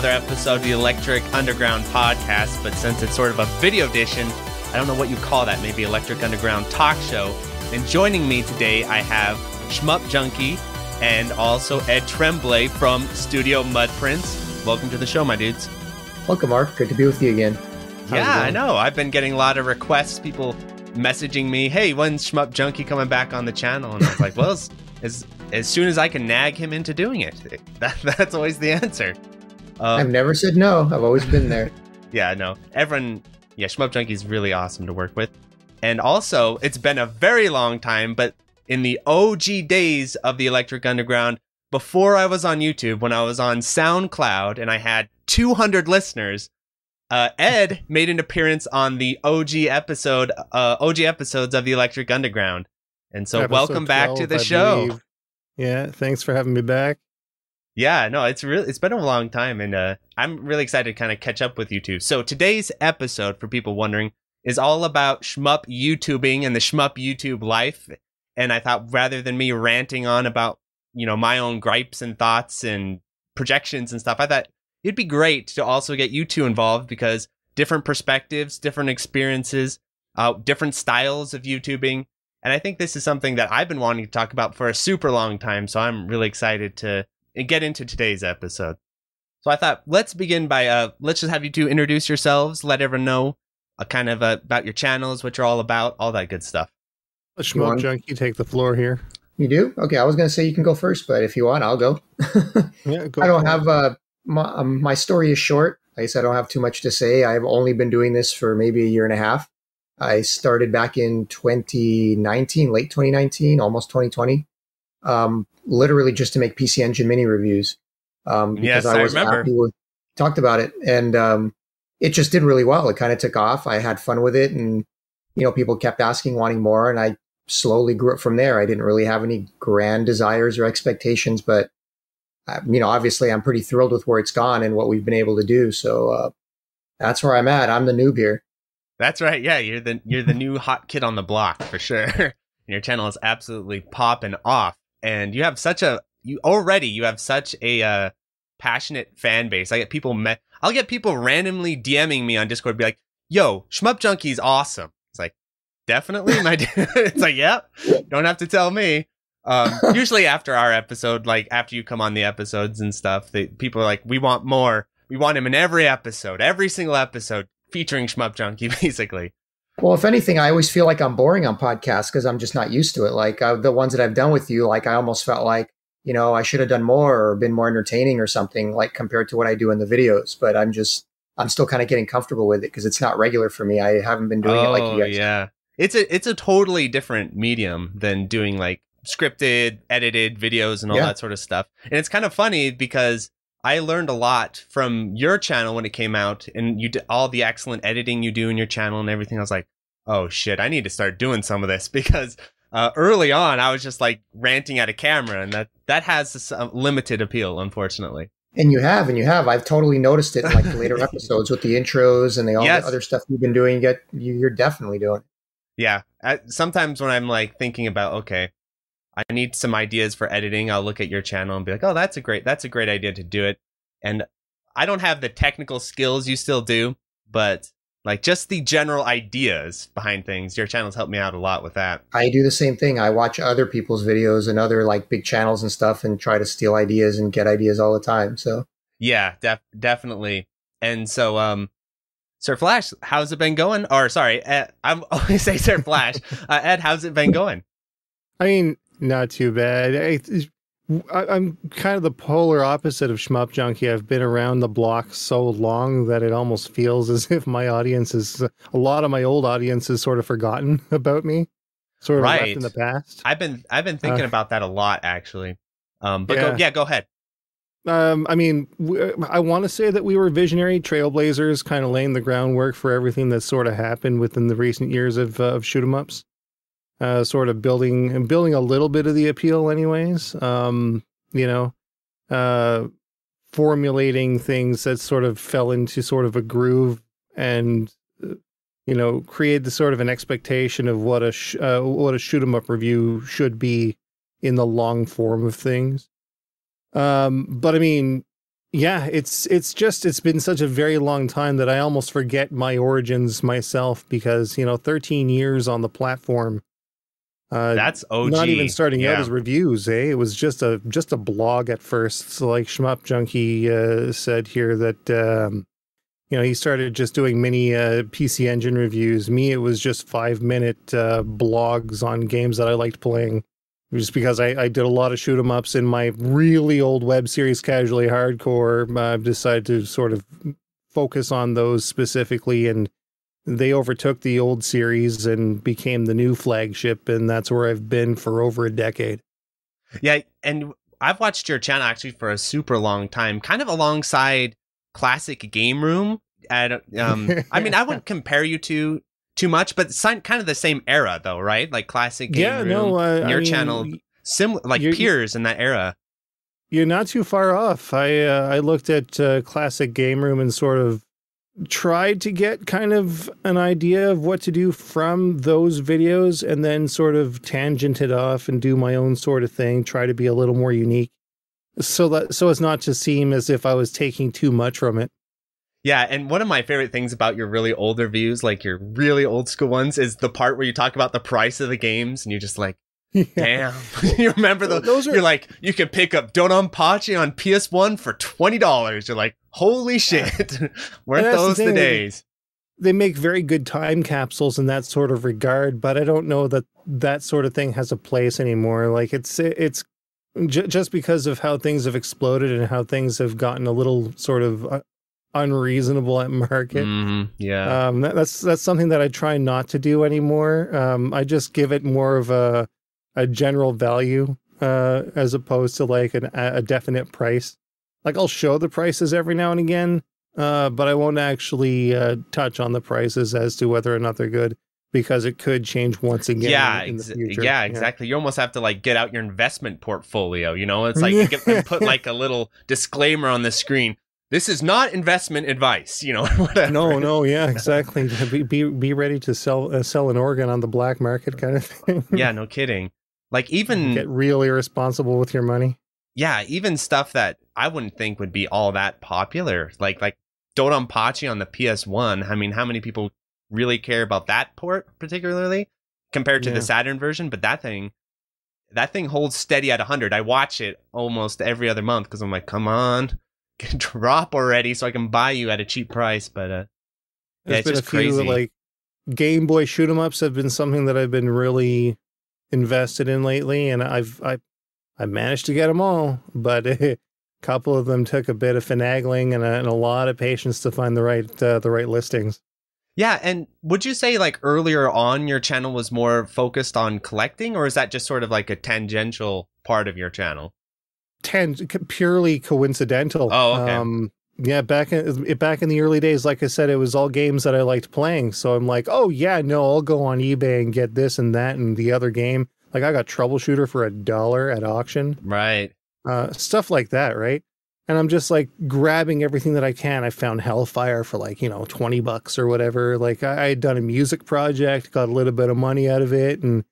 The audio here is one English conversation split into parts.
another episode of the Electric Underground podcast. But since it's sort of a video edition, I don't know what you call that, maybe Electric Underground talk show. And joining me today, I have Shmup Junkie and also Ed Tremblay from Studio Mudprints. Welcome to the show, my dudes. Welcome, Mark. Good to be with you again. Yeah, I know. I've been getting a lot of requests, people messaging me, hey, when's Shmup Junkie coming back on the channel? And I was like, well, as, as, as soon as I can nag him into doing it. That, that's always the answer. Um, I've never said no. I've always been there. yeah, no. Everyone, yeah, Shmup Junkie is really awesome to work with. And also, it's been a very long time, but in the OG days of the Electric Underground, before I was on YouTube, when I was on SoundCloud and I had 200 listeners, uh, Ed made an appearance on the OG episode, uh, OG episodes of the Electric Underground. And so, episode welcome back 12, to the I show. Believe. Yeah, thanks for having me back. Yeah, no, it's really it's been a long time, and uh, I'm really excited to kind of catch up with you two. So today's episode, for people wondering, is all about shmup YouTubing and the shmup YouTube life. And I thought rather than me ranting on about, you know, my own gripes and thoughts and projections and stuff, I thought it'd be great to also get you two involved because different perspectives, different experiences, uh, different styles of YouTubing. And I think this is something that I've been wanting to talk about for a super long time. So I'm really excited to get into today's episode. So I thought let's begin by uh let's just have you two introduce yourselves, let everyone know a uh, kind of uh, about your channels, what you're all about, all that good stuff. A Shmup junkie, take the floor here. You do? Okay, I was going to say you can go first, but if you want, I'll go. yeah, go I don't have uh, my, um, my story is short. Like I said, I don't have too much to say. I've only been doing this for maybe a year and a half. I started back in 2019, late 2019, almost 2020, um, literally just to make PC Engine mini reviews. Um, because yes, I, was I remember. Happy with, talked about it, and um, it just did really well. It kind of took off. I had fun with it, and you know, people kept asking, wanting more, and I slowly grew up from there. I didn't really have any grand desires or expectations, but uh, you know, obviously, I'm pretty thrilled with where it's gone and what we've been able to do. So uh, that's where I'm at. I'm the noob here. That's right. Yeah, you're the you're the new hot kid on the block for sure. Your channel is absolutely popping off, and you have such a you already you have such a uh, passionate fan base. I get people met. I'll get people randomly DMing me on Discord, be like, "Yo, Shmup Junkie's awesome." It's like, definitely, my. it's like, yep. Don't have to tell me. Um, usually after our episode, like after you come on the episodes and stuff, they, people are like, "We want more. We want him in every episode, every single episode featuring Shmup Junkie, basically." Well, if anything, I always feel like I'm boring on podcasts because I'm just not used to it. Like uh, the ones that I've done with you, like I almost felt like you know, I should have done more or been more entertaining or something like compared to what I do in the videos. But I'm just, I'm still kind of getting comfortable with it because it's not regular for me. I haven't been doing oh, it like you guys. Yeah. It's a, it's a totally different medium than doing like scripted, edited videos and all yeah. that sort of stuff. And it's kind of funny because I learned a lot from your channel when it came out and you did all the excellent editing you do in your channel and everything. I was like, oh shit, I need to start doing some of this because uh, early on, I was just like ranting at a camera, and that that has a limited appeal, unfortunately. And you have, and you have. I've totally noticed it in like the later episodes with the intros and the all yes. the other stuff you've been doing. You get, you're definitely doing. Yeah. I, sometimes when I'm like thinking about, okay, I need some ideas for editing, I'll look at your channel and be like, oh, that's a great, that's a great idea to do it. And I don't have the technical skills you still do, but like just the general ideas behind things your channels helped me out a lot with that. I do the same thing. I watch other people's videos and other like big channels and stuff and try to steal ideas and get ideas all the time so. Yeah def- definitely. And so um sir flash how's it been going? Or sorry ed, i'm always say sir flash. Uh, ed how's it been going? I mean not too bad I, I'm kind of the polar opposite of Shmup Junkie. I've been around the block so long that it almost feels as if my audience is a lot of my old audience is sort of forgotten about me, sort of right. left in the past. I've been I've been thinking uh, about that a lot actually. Um, but yeah. Go, yeah, go ahead. Um, I mean, I want to say that we were visionary trailblazers, kind of laying the groundwork for everything that sort of happened within the recent years of uh, of shoot 'em ups uh, sort of building building a little bit of the appeal, anyways. Um, you know, uh, formulating things that sort of fell into sort of a groove and uh, you know create the sort of an expectation of what a sh- uh, what a shoot 'em up review should be in the long form of things. Um, but I mean, Yeah, it's it's just it's been such a very long time that I almost forget my origins myself because you know 13 years on the platform. Uh, That's OG. Not even starting yeah. out as reviews, eh? It was just a just a blog at first. So like Shmup Junkie uh, said here that um, you know he started just doing mini uh, PC Engine reviews. Me, it was just five minute uh, blogs on games that I liked playing just because I, I did a lot of shoot 'em ups in my really old web series, casually hardcore. I've decided to sort of focus on those specifically, and they overtook the old series and became the new flagship, and that's where I've been for over a decade. Yeah, and I've watched your channel actually for a super long time, kind of alongside Classic Game Room. At, um, I mean, I wouldn't compare you to too much, but kind of the same era though, right? Like classic game yeah, room, no, uh, your I channel, mean, similar like peers in that era. You're not too far off. I uh, I looked at uh, classic game room and sort of tried to get kind of an idea of what to do from those videos, and then sort of tangented off and do my own sort of thing. Try to be a little more unique, so that so as not to seem as if I was taking too much from it. Yeah, and one of my favorite things about your really older views, like your really old school ones, is the part where you talk about the price of the games, and you're just like, yeah. "Damn!" you remember the, those? Are, you're like, you can pick up Dodonpachi on PS1 for twenty dollars. You're like, "Holy shit!" Weren't those the, the days? They make very good time capsules in that sort of regard, but I don't know that that sort of thing has a place anymore. Like it's it's just because of how things have exploded and how things have gotten a little sort of uh, unreasonable at market. Mm-hmm. Yeah, um, that, that's that's something that I try not to do anymore. Um, I just give it more of a a general value uh, as opposed to like an, a definite price. Like I'll show the prices every now and again, uh, but I won't actually uh, touch on the prices as to whether or not they're good because it could change once again. Yeah, ex- yeah, exactly. Yeah. You almost have to like get out your investment portfolio. You know, it's like you get, put like a little disclaimer on the screen this is not investment advice, you know. Whatever. No, no, yeah, exactly. be, be be ready to sell uh, sell an organ on the black market, kind of thing. yeah, no kidding. Like even get really irresponsible with your money. Yeah, even stuff that I wouldn't think would be all that popular, like like Dodonpachi on the PS1. I mean, how many people really care about that port particularly compared to yeah. the Saturn version? But that thing, that thing holds steady at 100. I watch it almost every other month because I'm like, come on drop already so I can buy you at a cheap price. But uh, yeah, it's just crazy. Few, like Game Boy shoot 'em ups have been something that I've been really invested in lately, and I've I I managed to get them all, but a couple of them took a bit of finagling and a, and a lot of patience to find the right uh, the right listings. Yeah, and would you say like earlier on your channel was more focused on collecting, or is that just sort of like a tangential part of your channel? ten purely coincidental. Oh, okay. Um, yeah, back in back in the early days, like I said, it was all games that I liked playing. So I'm like, oh yeah, no, I'll go on eBay and get this and that and the other game. Like I got Troubleshooter for a dollar at auction, right? Uh, stuff like that, right? And I'm just like grabbing everything that I can. I found Hellfire for like you know twenty bucks or whatever. Like I, I had done a music project, got a little bit of money out of it, and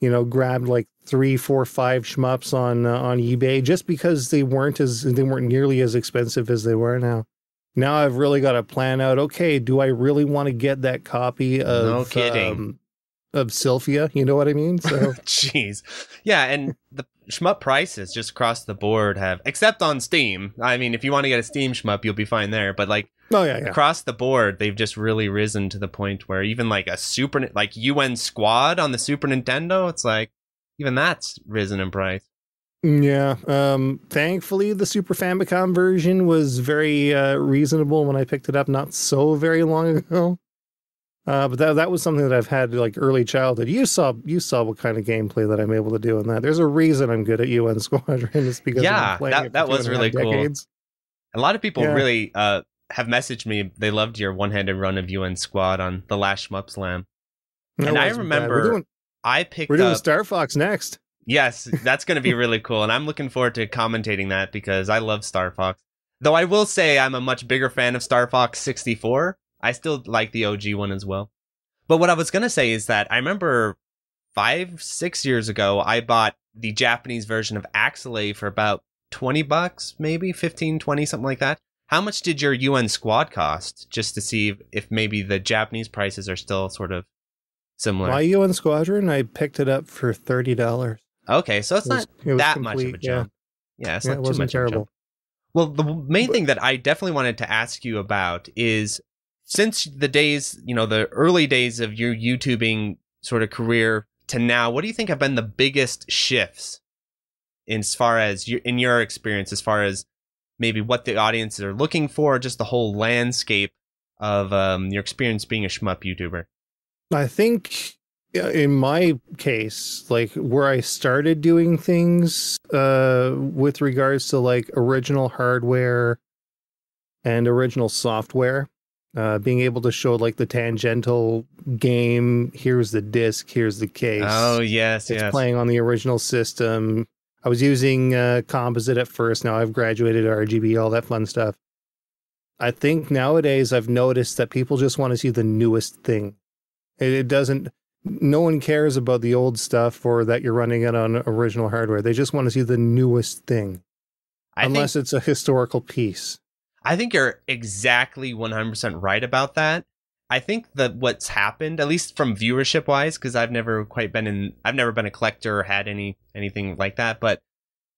you know, grabbed like three, four, five shmups on uh, on eBay just because they weren't as they weren't nearly as expensive as they were now. Now I've really got to plan out. Okay, do I really want to get that copy of no kidding um, of Sylphia? You know what I mean? So, jeez, yeah, and the shmup prices just across the board have, except on Steam. I mean, if you want to get a Steam shmup, you'll be fine there. But like Oh yeah, yeah, Across the board, they've just really risen to the point where even like a super like UN Squad on the Super Nintendo, it's like even that's risen in price. Yeah. Um thankfully the Super Famicom version was very uh reasonable when I picked it up not so very long ago. Uh, but that that was something that I've had like early childhood. You saw you saw what kind of gameplay that I'm able to do in that. There's a reason I'm good at UN Squadron. It's because yeah, that that was really cool. Decades. A lot of people yeah. really uh, have messaged me. They loved your one-handed run of UN Squad on the last Shmup Slam. and I remember I picked. We're doing up, Star Fox next. Yes, that's going to be really cool, and I'm looking forward to commentating that because I love Star Fox. Though I will say I'm a much bigger fan of Star Fox 64. I still like the OG one as well. But what I was going to say is that I remember five, six years ago, I bought the Japanese version of Axelay for about 20 bucks, maybe 15, 20, something like that. How much did your UN squad cost? Just to see if maybe the Japanese prices are still sort of similar. you UN squadron, I picked it up for thirty dollars. Okay, so it's it was, not it that complete, much of a jump. Yeah, yeah it's yeah, not it too much terrible. Well, the main but, thing that I definitely wanted to ask you about is since the days, you know, the early days of your YouTubing sort of career to now, what do you think have been the biggest shifts in as far as your, in your experience, as far as maybe what the audiences are looking for, just the whole landscape of um, your experience being a shmup YouTuber? I think in my case, like where I started doing things uh, with regards to like original hardware and original software, uh, being able to show like the tangential game. Here's the disc. Here's the case. Oh yes, it's yes. playing on the original system. I was using uh, composite at first. Now I've graduated RGB, all that fun stuff. I think nowadays I've noticed that people just want to see the newest thing. It, it doesn't. No one cares about the old stuff or that you're running it on original hardware. They just want to see the newest thing, I unless think, it's a historical piece. I think you're exactly 100% right about that. I think that what's happened, at least from viewership wise, because I've never quite been in, I've never been a collector or had any anything like that, but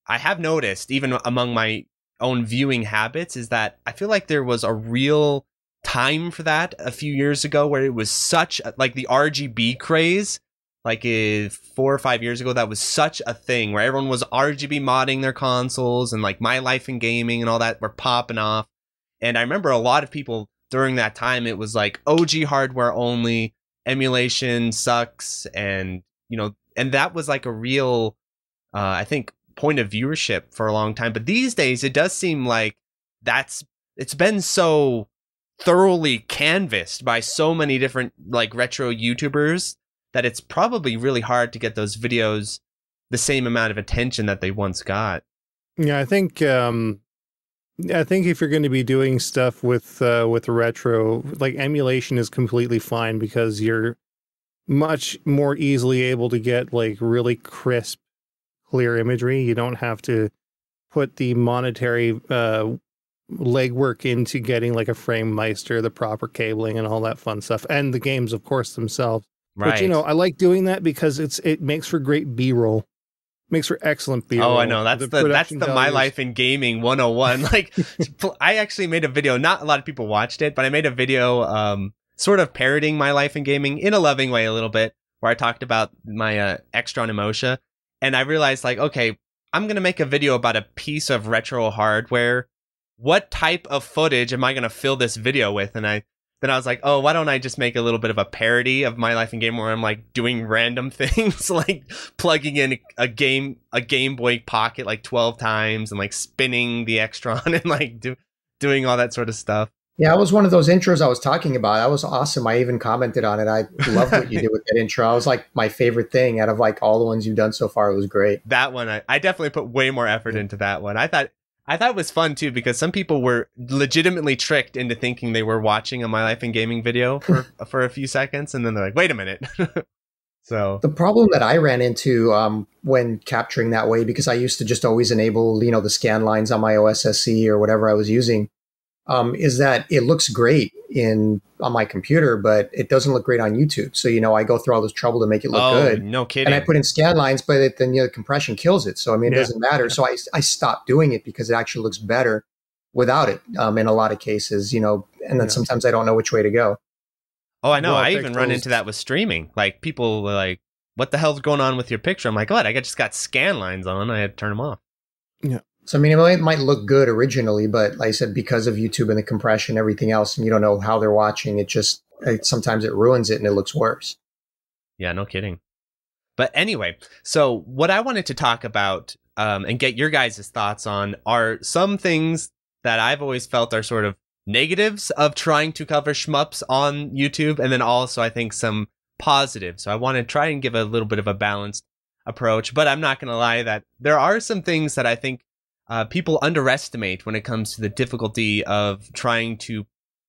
I have noticed, even among my own viewing habits, is that I feel like there was a real time for that a few years ago where it was such like the RGB craze like uh, four or five years ago that was such a thing where everyone was RGB modding their consoles and like my life in gaming and all that were popping off and I remember a lot of people during that time it was like OG hardware only, emulation sucks, and you know, and that was like a real, uh, I think, point of viewership for a long time. But these days, it does seem like that's it's been so thoroughly canvassed by so many different like retro YouTubers that it's probably really hard to get those videos the same amount of attention that they once got. Yeah, I think um I think if you're going to be doing stuff with uh, with retro, like emulation is completely fine because you're much more easily able to get like really crisp, clear imagery. You don't have to put the monetary uh, legwork into getting like a Framemeister, the proper cabling, and all that fun stuff, and the games, of course, themselves. Right. But you know, I like doing that because it's it makes for great B roll makes for excellent B. roll. Oh, I know. That's the, the that's the values. my life in gaming 101. Like I actually made a video. Not a lot of people watched it, but I made a video um sort of parroting my life in gaming in a loving way a little bit where I talked about my uh, Extron Emotia and I realized like okay, I'm going to make a video about a piece of retro hardware. What type of footage am I going to fill this video with? And I then I was like, oh, why don't I just make a little bit of a parody of my life in game where I'm like doing random things, like plugging in a game a Game Boy Pocket like twelve times and like spinning the Extron and like do, doing all that sort of stuff. Yeah, it was one of those intros I was talking about. That was awesome. I even commented on it. I loved what you did with that intro. I was like my favorite thing out of like all the ones you've done so far. It was great. That one, I, I definitely put way more effort into that one. I thought I thought it was fun too because some people were legitimately tricked into thinking they were watching a My Life in Gaming video for for a few seconds, and then they're like, "Wait a minute." so the problem that I ran into um, when capturing that way, because I used to just always enable, you know, the scan lines on my OSSC or whatever I was using, um, is that it looks great in on my computer, but it doesn't look great on YouTube. So you know, I go through all this trouble to make it look oh, good. No kidding. And I put in scan lines, but it, then you know, the compression kills it. So I mean, it yeah. doesn't matter. So I I stopped doing it because it actually looks better without it. Um, in a lot of cases, you know, and then yeah. sometimes I don't know which way to go. Oh, I know. Well, I even run into that with streaming. Like people were like, "What the hell's going on with your picture?" I'm like, "What? I just got scan lines on. I had to turn them off." Yeah. So I mean, it might look good originally, but like I said, because of YouTube and the compression, everything else, and you don't know how they're watching, it just it, sometimes it ruins it and it looks worse. Yeah, no kidding. But anyway, so what I wanted to talk about um, and get your guys' thoughts on are some things that I've always felt are sort of negatives of trying to cover shmups on YouTube, and then also I think some positives. So I want to try and give a little bit of a balanced approach, but I'm not going to lie that there are some things that I think uh, people underestimate when it comes to the difficulty of trying to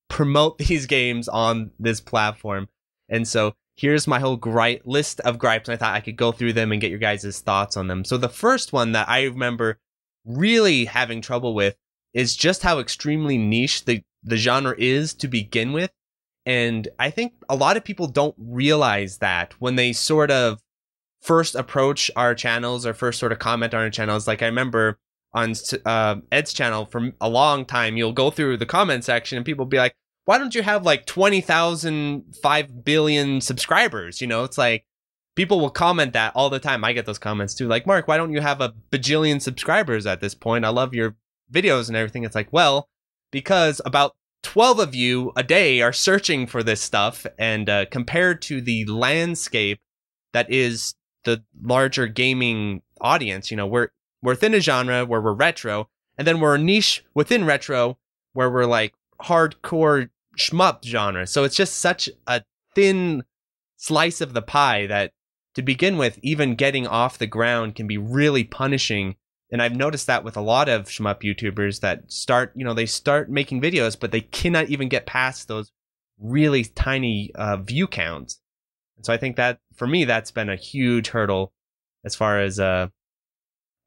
promote these games on this platform. And so here's my whole gripe list of gripes. And I thought I could go through them and get your guys' thoughts on them. So the first one that I remember really having trouble with is just how extremely niche the, the genre is to begin with. And I think a lot of people don't realize that when they sort of first approach our channels or first sort of comment on our channels. Like I remember on uh, Ed's channel for a long time, you'll go through the comment section and people be like, why don't you have like 20,000, 5 billion subscribers? You know, it's like people will comment that all the time. I get those comments too. Like, Mark, why don't you have a bajillion subscribers at this point? I love your videos and everything. It's like, well, because about 12 of you a day are searching for this stuff. And uh, compared to the landscape that is the larger gaming audience, you know, we're, we're within a genre where we're retro, and then we're a niche within retro where we're like hardcore shmup genre. So it's just such a thin slice of the pie that to begin with, even getting off the ground can be really punishing. And I've noticed that with a lot of shmup YouTubers that start, you know, they start making videos, but they cannot even get past those really tiny uh, view counts. And so I think that for me, that's been a huge hurdle as far as uh,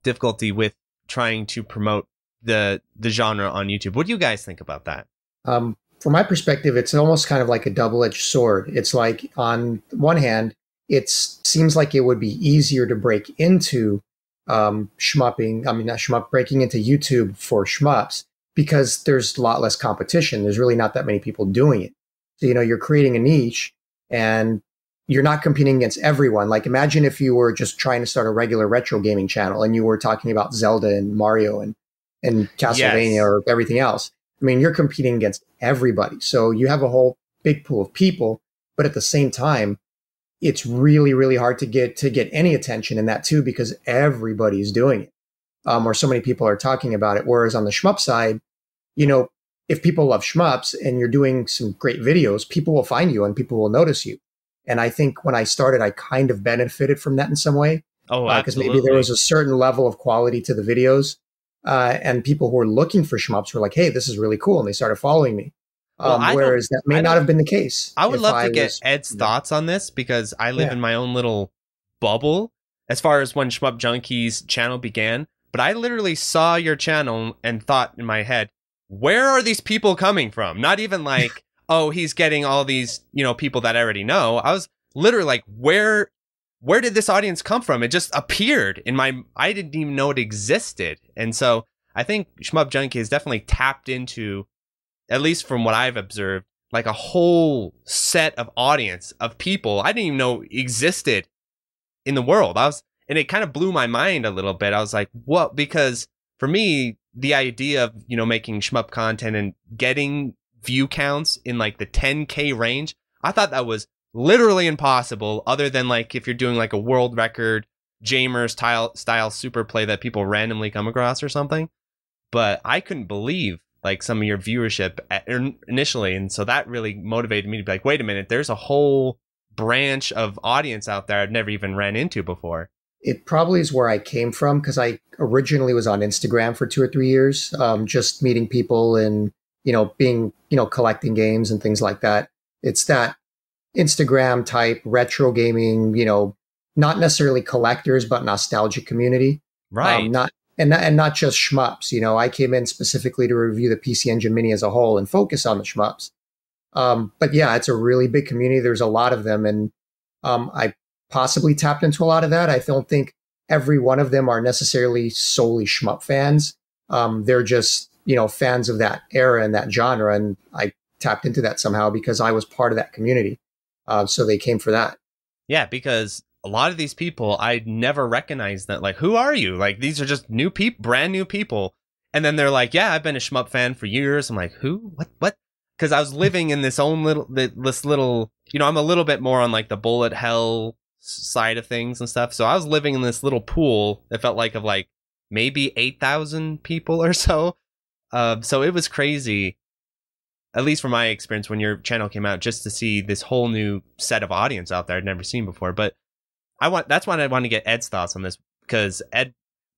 difficulty with trying to promote the the genre on YouTube. What do you guys think about that? Um, from my perspective, it's almost kind of like a double edged sword. It's like on one hand, it seems like it would be easier to break into um, shmupping. I mean, not shmup, breaking into YouTube for shmups because there's a lot less competition. There's really not that many people doing it. So, you know, you're creating a niche and you're not competing against everyone. Like imagine if you were just trying to start a regular retro gaming channel and you were talking about Zelda and Mario and, and Castlevania yes. or everything else. I mean, you're competing against everybody. So you have a whole big pool of people, but at the same time, it's really, really hard to get to get any attention in that too because everybody's doing it. Um, or so many people are talking about it. Whereas on the shmup side, you know, if people love shmups and you're doing some great videos, people will find you and people will notice you. And I think when I started, I kind of benefited from that in some way. Oh, because uh, maybe there was a certain level of quality to the videos, uh, and people who were looking for shmups were like, "Hey, this is really cool," and they started following me. Um, well, whereas that may not have been the case. I would love I to get was, Ed's yeah. thoughts on this because I live yeah. in my own little bubble as far as when Shmup Junkie's channel began. But I literally saw your channel and thought in my head, where are these people coming from? Not even like oh, he's getting all these, you know, people that I already know. I was literally like, where where did this audience come from? It just appeared in my I didn't even know it existed. And so I think Shmup Junkie has definitely tapped into, at least from what I've observed, like a whole set of audience of people I didn't even know existed in the world. I was and it kind of blew my mind a little bit. I was like, what? Because for me, the idea of, you know, making shmup content and getting view counts in like the 10k range. I thought that was literally impossible other than like if you're doing like a world record Jamer style style super play that people randomly come across or something. But I couldn't believe like some of your viewership at, initially and so that really motivated me to be like wait a minute there's a whole branch of audience out there I've never even ran into before. It probably is where I came from because I originally was on Instagram for two or three years, um, just meeting people and you know, being, you know, collecting games and things like that. It's that Instagram type retro gaming, you know, not necessarily collectors, but nostalgic community. Right. Um, not and not, and not just shmups. You know, I came in specifically to review the PC Engine Mini as a whole and focus on the shmups. Um, but yeah, it's a really big community. There's a lot of them, and um, I possibly tapped into a lot of that. I don't think every one of them are necessarily solely shmup fans. Um, they're just you know, fans of that era and that genre. And I tapped into that somehow because I was part of that community. Uh, so they came for that. Yeah, because a lot of these people, I never recognized that. Like, who are you? Like, these are just new people, brand new people. And then they're like, yeah, I've been a shmup fan for years. I'm like, who? What? What? Because I was living in this own little, this little, you know, I'm a little bit more on like the bullet hell side of things and stuff. So I was living in this little pool. It felt like of like maybe 8,000 people or so uh, so it was crazy, at least from my experience when your channel came out, just to see this whole new set of audience out there I'd never seen before. But I want that's why I want to get Ed's thoughts on this because Ed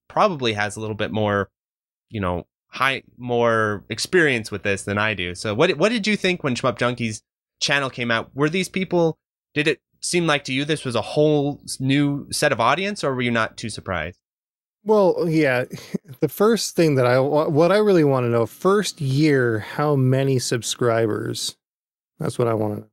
probably has a little bit more, you know, high more experience with this than I do. So what what did you think when Shmup Junkie's channel came out? Were these people? Did it seem like to you this was a whole new set of audience, or were you not too surprised? Well, yeah. The first thing that I what I really want to know first year, how many subscribers? That's what I want to know.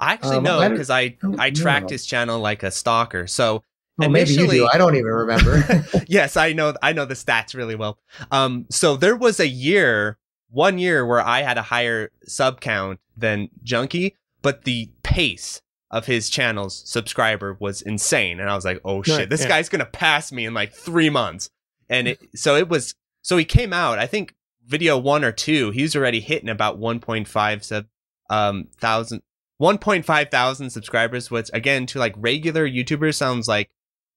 I actually um, know because I I tracked his channel like a stalker. So well, maybe you do. I don't even remember. yes, I know. I know the stats really well. Um, so there was a year, one year where I had a higher sub count than Junkie, but the pace of his channel's subscriber was insane, and I was like, "Oh shit, this yeah. guy's gonna pass me in like three months." And it, so it was. So he came out. I think video one or two, he was already hitting about 1.5 sub um thousand 1.5 thousand subscribers, which again to like regular YouTubers sounds like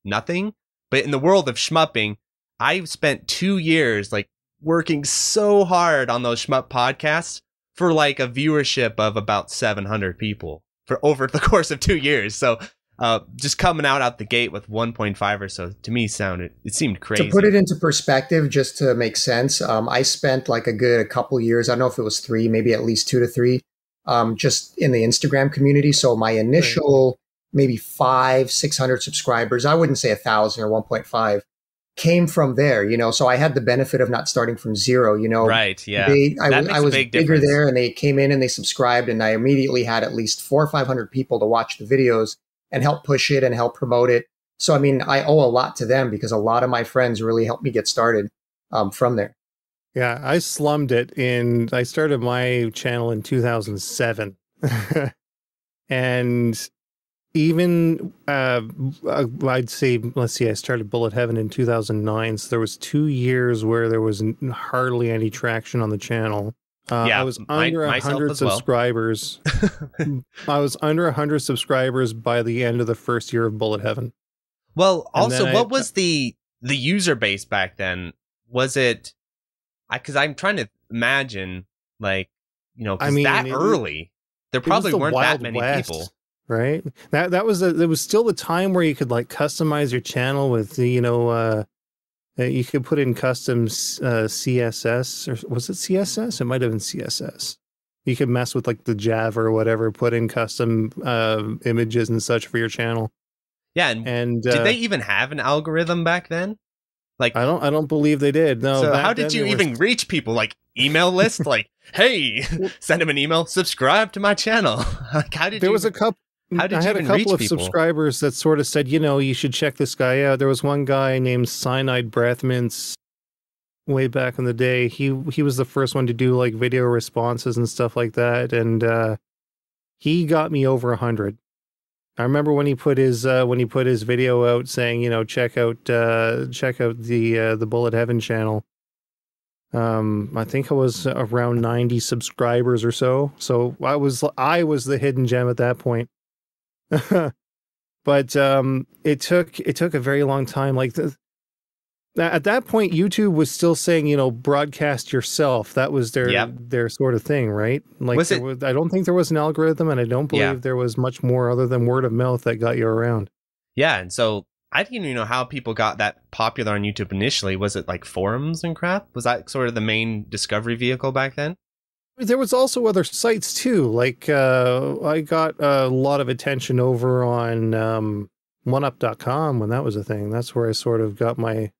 nothing. But in the world of shmupping, I've spent two years like working so hard on those shmup podcasts for like a viewership of about 700 people for over the course of two years. So uh, just coming out out the gate with 1.5 or so to me sounded it seemed crazy. To put it into perspective, just to make sense, um, I spent like a good a couple years. I don't know if it was three, maybe at least two to three, um, just in the Instagram community. So my initial right. maybe five, 600 subscribers, I wouldn't say a thousand or 1.5 came from there, you know. So I had the benefit of not starting from zero, you know. Right. Yeah. They, I, I was bigger difference. there and they came in and they subscribed and I immediately had at least four or 500 people to watch the videos and help push it and help promote it. So, I mean, I owe a lot to them because a lot of my friends really helped me get started um, from there. Yeah, I slummed it in. I started my channel in 2007, and even uh, I'd say, let's see, I started Bullet Heaven in 2009. So there was two years where there was hardly any traction on the channel. Uh, yeah, I was under a hundred subscribers. Well. I was under a hundred subscribers by the end of the first year of Bullet Heaven. Well, also, what I, was the the user base back then? Was it because I'm trying to imagine, like, you know, I mean, that it, early, there probably the weren't that many West, people, right? That that was a, there was still the time where you could like customize your channel with you know, uh, uh you could put in custom uh, CSS or was it CSS? It might have been CSS. You could mess with like the Java or whatever, put in custom uh, images and such for your channel. Yeah, and, and did uh, they even have an algorithm back then? Like I don't I don't believe they did. No. So how did you even reach people? Like email list? like, hey, send them an email, subscribe to my channel. like how did there you... was a couple how did I had a couple of people? subscribers that sort of said, you know, you should check this guy out. There was one guy named Cyanide Breath Mints way back in the day. He he was the first one to do like video responses and stuff like that, and uh, he got me over a hundred. I remember when he put his uh, when he put his video out saying, you know, check out uh, check out the uh, the Bullet Heaven channel. Um, I think I was around 90 subscribers or so. So I was I was the hidden gem at that point. but um, it took it took a very long time. Like the, at that point youtube was still saying you know broadcast yourself that was their yep. their sort of thing right like was it, was, i don't think there was an algorithm and i don't believe yeah. there was much more other than word of mouth that got you around yeah and so i didn't even know how people got that popular on youtube initially was it like forums and crap was that sort of the main discovery vehicle back then there was also other sites too like uh, i got a lot of attention over on um, oneup.com when that was a thing that's where i sort of got my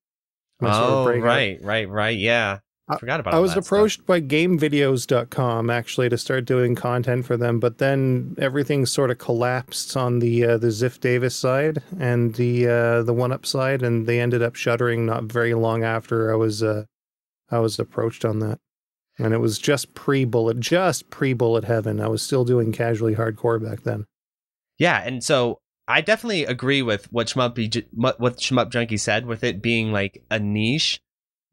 oh, right, right, right. Yeah. I forgot about that. I was approached stuff. by gamevideos.com actually to start doing content for them, but then everything sort of collapsed on the uh, the Ziff Davis side and the uh, the one up side, and they ended up shuttering not very long after I was uh, I was approached on that. And it was just pre bullet, just pre bullet heaven. I was still doing casually hardcore back then. Yeah, and so I definitely agree with what Shmup, what Shmup Junkie said with it being like a niche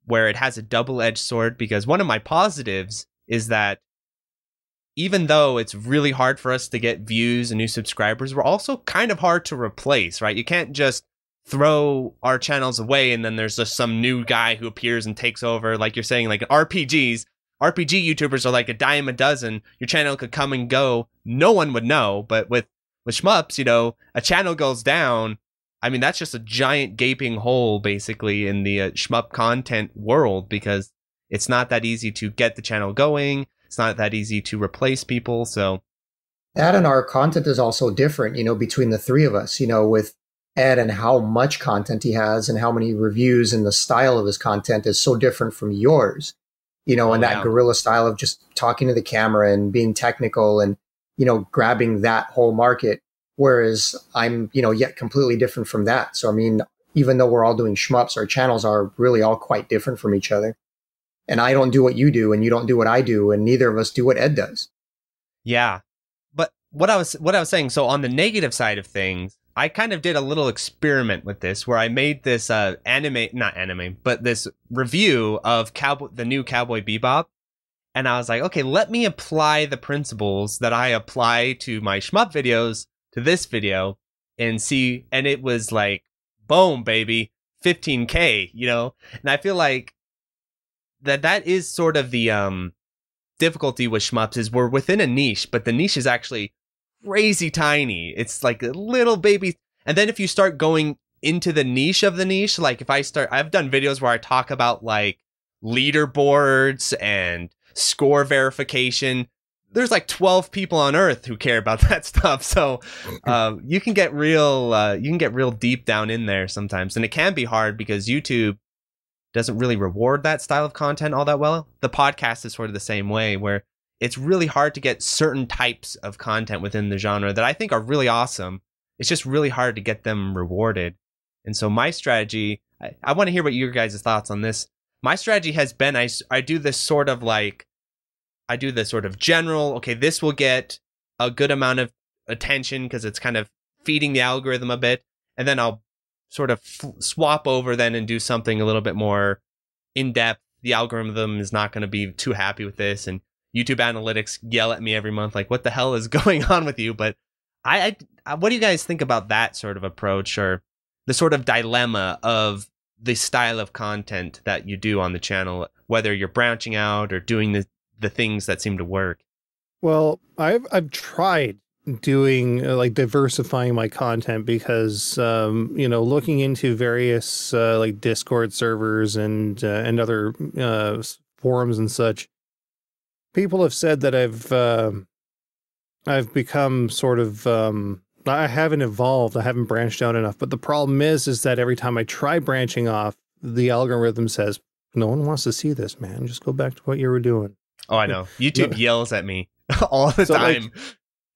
where it has a double edged sword. Because one of my positives is that even though it's really hard for us to get views and new subscribers, we're also kind of hard to replace, right? You can't just throw our channels away and then there's just some new guy who appears and takes over. Like you're saying, like RPGs, RPG YouTubers are like a dime a dozen. Your channel could come and go. No one would know. But with with shmups, you know, a channel goes down. I mean, that's just a giant gaping hole basically in the uh, shmup content world because it's not that easy to get the channel going. It's not that easy to replace people. So that and our content is also different, you know, between the three of us, you know, with Ed and how much content he has and how many reviews and the style of his content is so different from yours. You know, oh, and that guerrilla style of just talking to the camera and being technical and, you know, grabbing that whole market. Whereas I'm, you know, yet completely different from that. So, I mean, even though we're all doing shmups, our channels are really all quite different from each other. And I don't do what you do and you don't do what I do and neither of us do what Ed does. Yeah. But what I was what I was saying, so on the negative side of things, I kind of did a little experiment with this where I made this uh anime not anime, but this review of cowboy the new Cowboy Bebop. And I was like, okay, let me apply the principles that I apply to my shmup videos to this video and see and it was like boom baby 15k you know and i feel like that that is sort of the um difficulty with shmups is we're within a niche, but the niche is actually crazy tiny. It's like a little baby. And then if you start going into the niche of the niche, like if I start, I've done videos where I talk about like leaderboards and score verification. There's like 12 people on earth who care about that stuff. So, uh, you can get real, uh, you can get real deep down in there sometimes. And it can be hard because YouTube doesn't really reward that style of content all that well. The podcast is sort of the same way, where it's really hard to get certain types of content within the genre that I think are really awesome. It's just really hard to get them rewarded. And so my strategy, I, I want to hear what your guys' thoughts on this. My strategy has been I, I do this sort of like, I do this sort of general, okay, this will get a good amount of attention because it's kind of feeding the algorithm a bit. And then I'll sort of swap over then and do something a little bit more in depth. The algorithm is not going to be too happy with this, and YouTube analytics yell at me every month, like, "What the hell is going on with you?" But I, I, what do you guys think about that sort of approach, or the sort of dilemma of the style of content that you do on the channel, whether you're branching out or doing the the things that seem to work? Well, I've I've tried doing uh, like diversifying my content because um, you know looking into various uh, like discord servers and uh, and other uh, forums and such people have said that i've um, i've become sort of um, i haven't evolved i haven't branched out enough but the problem is is that every time i try branching off the algorithm says no one wants to see this man just go back to what you were doing oh i know youtube yells at me all the so time like,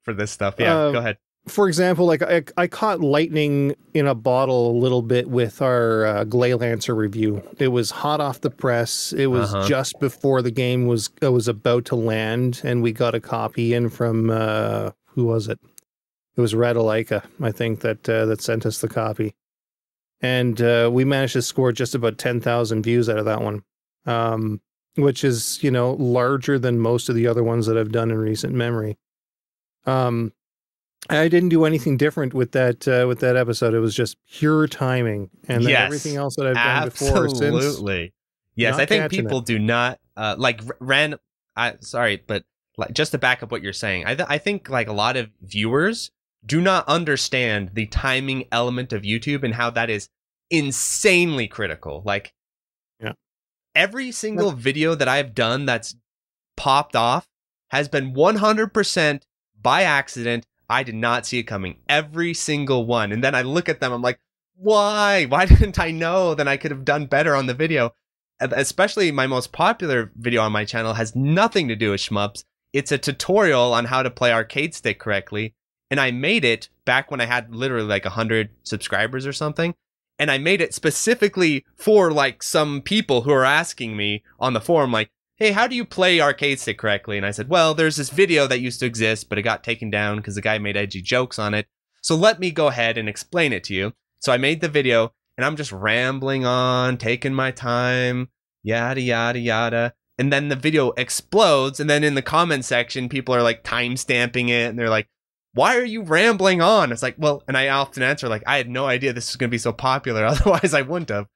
for this stuff. Yeah, uh, go ahead. For example, like I, I caught lightning in a bottle a little bit with our uh, Gleylancer review. It was hot off the press. It was uh-huh. just before the game was uh, was about to land, and we got a copy in from uh, who was it? It was Ratalaika, I think that uh, that sent us the copy, and uh, we managed to score just about ten thousand views out of that one. Um, which is you know larger than most of the other ones that I've done in recent memory. Um, I didn't do anything different with that uh, with that episode. It was just pure timing, and then yes, everything else that I've done before. Absolutely, yes. I think people it. do not uh, like ran. I sorry, but like just to back up what you're saying, I th- I think like a lot of viewers do not understand the timing element of YouTube and how that is insanely critical. Like, yeah, every single video that I've done that's popped off has been 100 percent by accident. I did not see it coming. Every single one. And then I look at them, I'm like, why? Why didn't I know? Then I could have done better on the video. Especially my most popular video on my channel has nothing to do with shmups. It's a tutorial on how to play arcade stick correctly. And I made it back when I had literally like 100 subscribers or something. And I made it specifically for like some people who are asking me on the forum, like, hey, how do you play arcade stick correctly? And I said, well, there's this video that used to exist, but it got taken down because the guy made edgy jokes on it. So let me go ahead and explain it to you. So I made the video and I'm just rambling on, taking my time, yada, yada, yada. And then the video explodes. And then in the comment section, people are like time stamping it and they're like, why are you rambling on? It's like, well, and I often answer, like, I had no idea this was going to be so popular. Otherwise, I wouldn't have.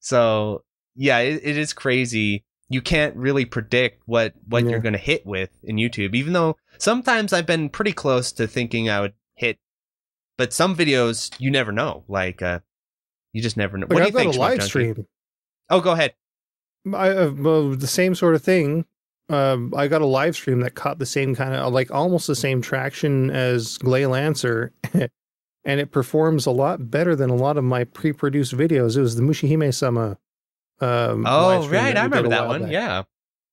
So, yeah, it, it is crazy you can't really predict what what yeah. you're going to hit with in YouTube. Even though sometimes I've been pretty close to thinking I would hit, but some videos you never know. Like uh, you just never know. Like what do you think? A live stream. Oh, go ahead. I uh, well, the same sort of thing. Um, I got a live stream that caught the same kind of like almost the same traction as Gleylancer. and it performs a lot better than a lot of my pre-produced videos. It was the Mushihime Sama. Um, oh right, I remember that one. Back. Yeah,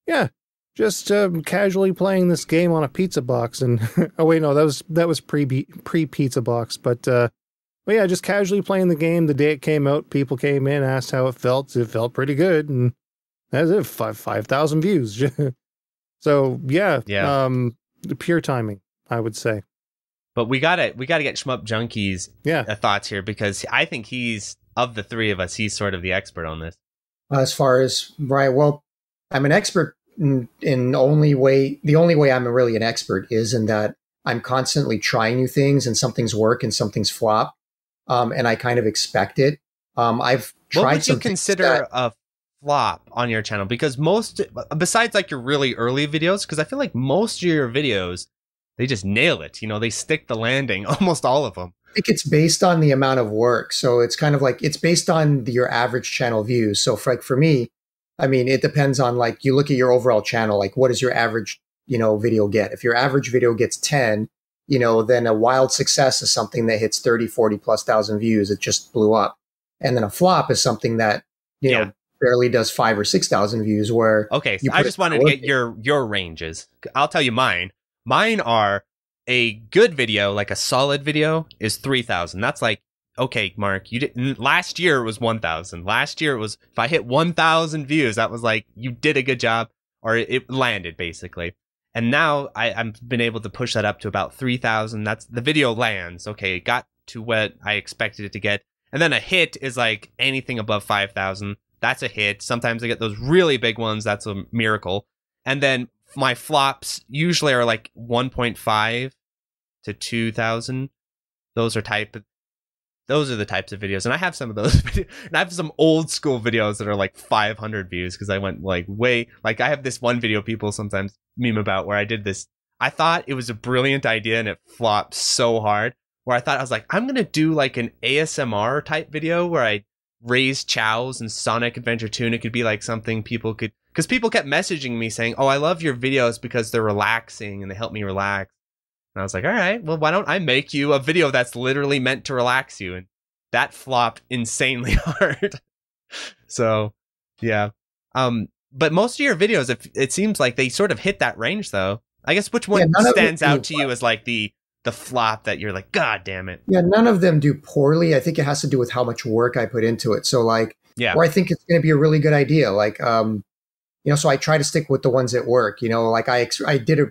yeah. Just um, casually playing this game on a pizza box, and oh wait, no, that was that was pre pre pizza box, but uh, but yeah, just casually playing the game. The day it came out, people came in, asked how it felt. It felt pretty good, and that's it. Five five thousand views. so yeah, yeah. Um, pure timing, I would say. But we gotta we gotta get Shmup Junkies yeah. Uh, thoughts here because I think he's of the three of us, he's sort of the expert on this. As far as right, well, I'm an expert in, in only way. The only way I'm really an expert is in that I'm constantly trying new things, and some things work and some things flop, um, and I kind of expect it. Um, I've tried. What would you consider that, a flop on your channel? Because most, besides like your really early videos, because I feel like most of your videos they just nail it. You know, they stick the landing, almost all of them. I think it's based on the amount of work. So it's kind of like it's based on the, your average channel views. So for like for me, I mean, it depends on like you look at your overall channel, like what does your average, you know, video get? If your average video gets 10, you know, then a wild success is something that hits 30, 40 plus thousand views. It just blew up. And then a flop is something that, you yeah. know, barely does five or 6,000 views where. Okay. So I just wanted to get your, your ranges. I'll tell you mine. Mine are a good video, like a solid video, is 3,000. That's like, okay, Mark, you didn't. last year it was 1,000. Last year it was, if I hit 1,000 views, that was like, you did a good job, or it landed basically. And now I, I've been able to push that up to about 3,000. That's the video lands. Okay, it got to what I expected it to get. And then a hit is like anything above 5,000. That's a hit. Sometimes I get those really big ones. That's a miracle. And then my flops usually are like 1.5 to 2000 those are type those are the types of videos. And i have some of those and i have some old school videos that are like 500 views because i went like way like i have this one video people sometimes meme about where i did this. I thought it was a brilliant idea and it flopped so hard where i thought i was like i'm gonna do like an asmr type video where i raise chows and sonic adventure 2 and it could be like something people could because people kept messaging me saying, "Oh, I love your videos because they're relaxing and they help me relax." And I was like, "All right, well, why don't I make you a video that's literally meant to relax you?" And that flopped insanely hard. so, yeah. Um, but most of your videos, it, it seems like they sort of hit that range, though. I guess which one yeah, stands out to you as like the the flop that you're like, God damn it. Yeah, none of them do poorly. I think it has to do with how much work I put into it. So like, yeah, where I think it's going to be a really good idea. Like, um, you know, so I try to stick with the ones that work. You know, like I I did a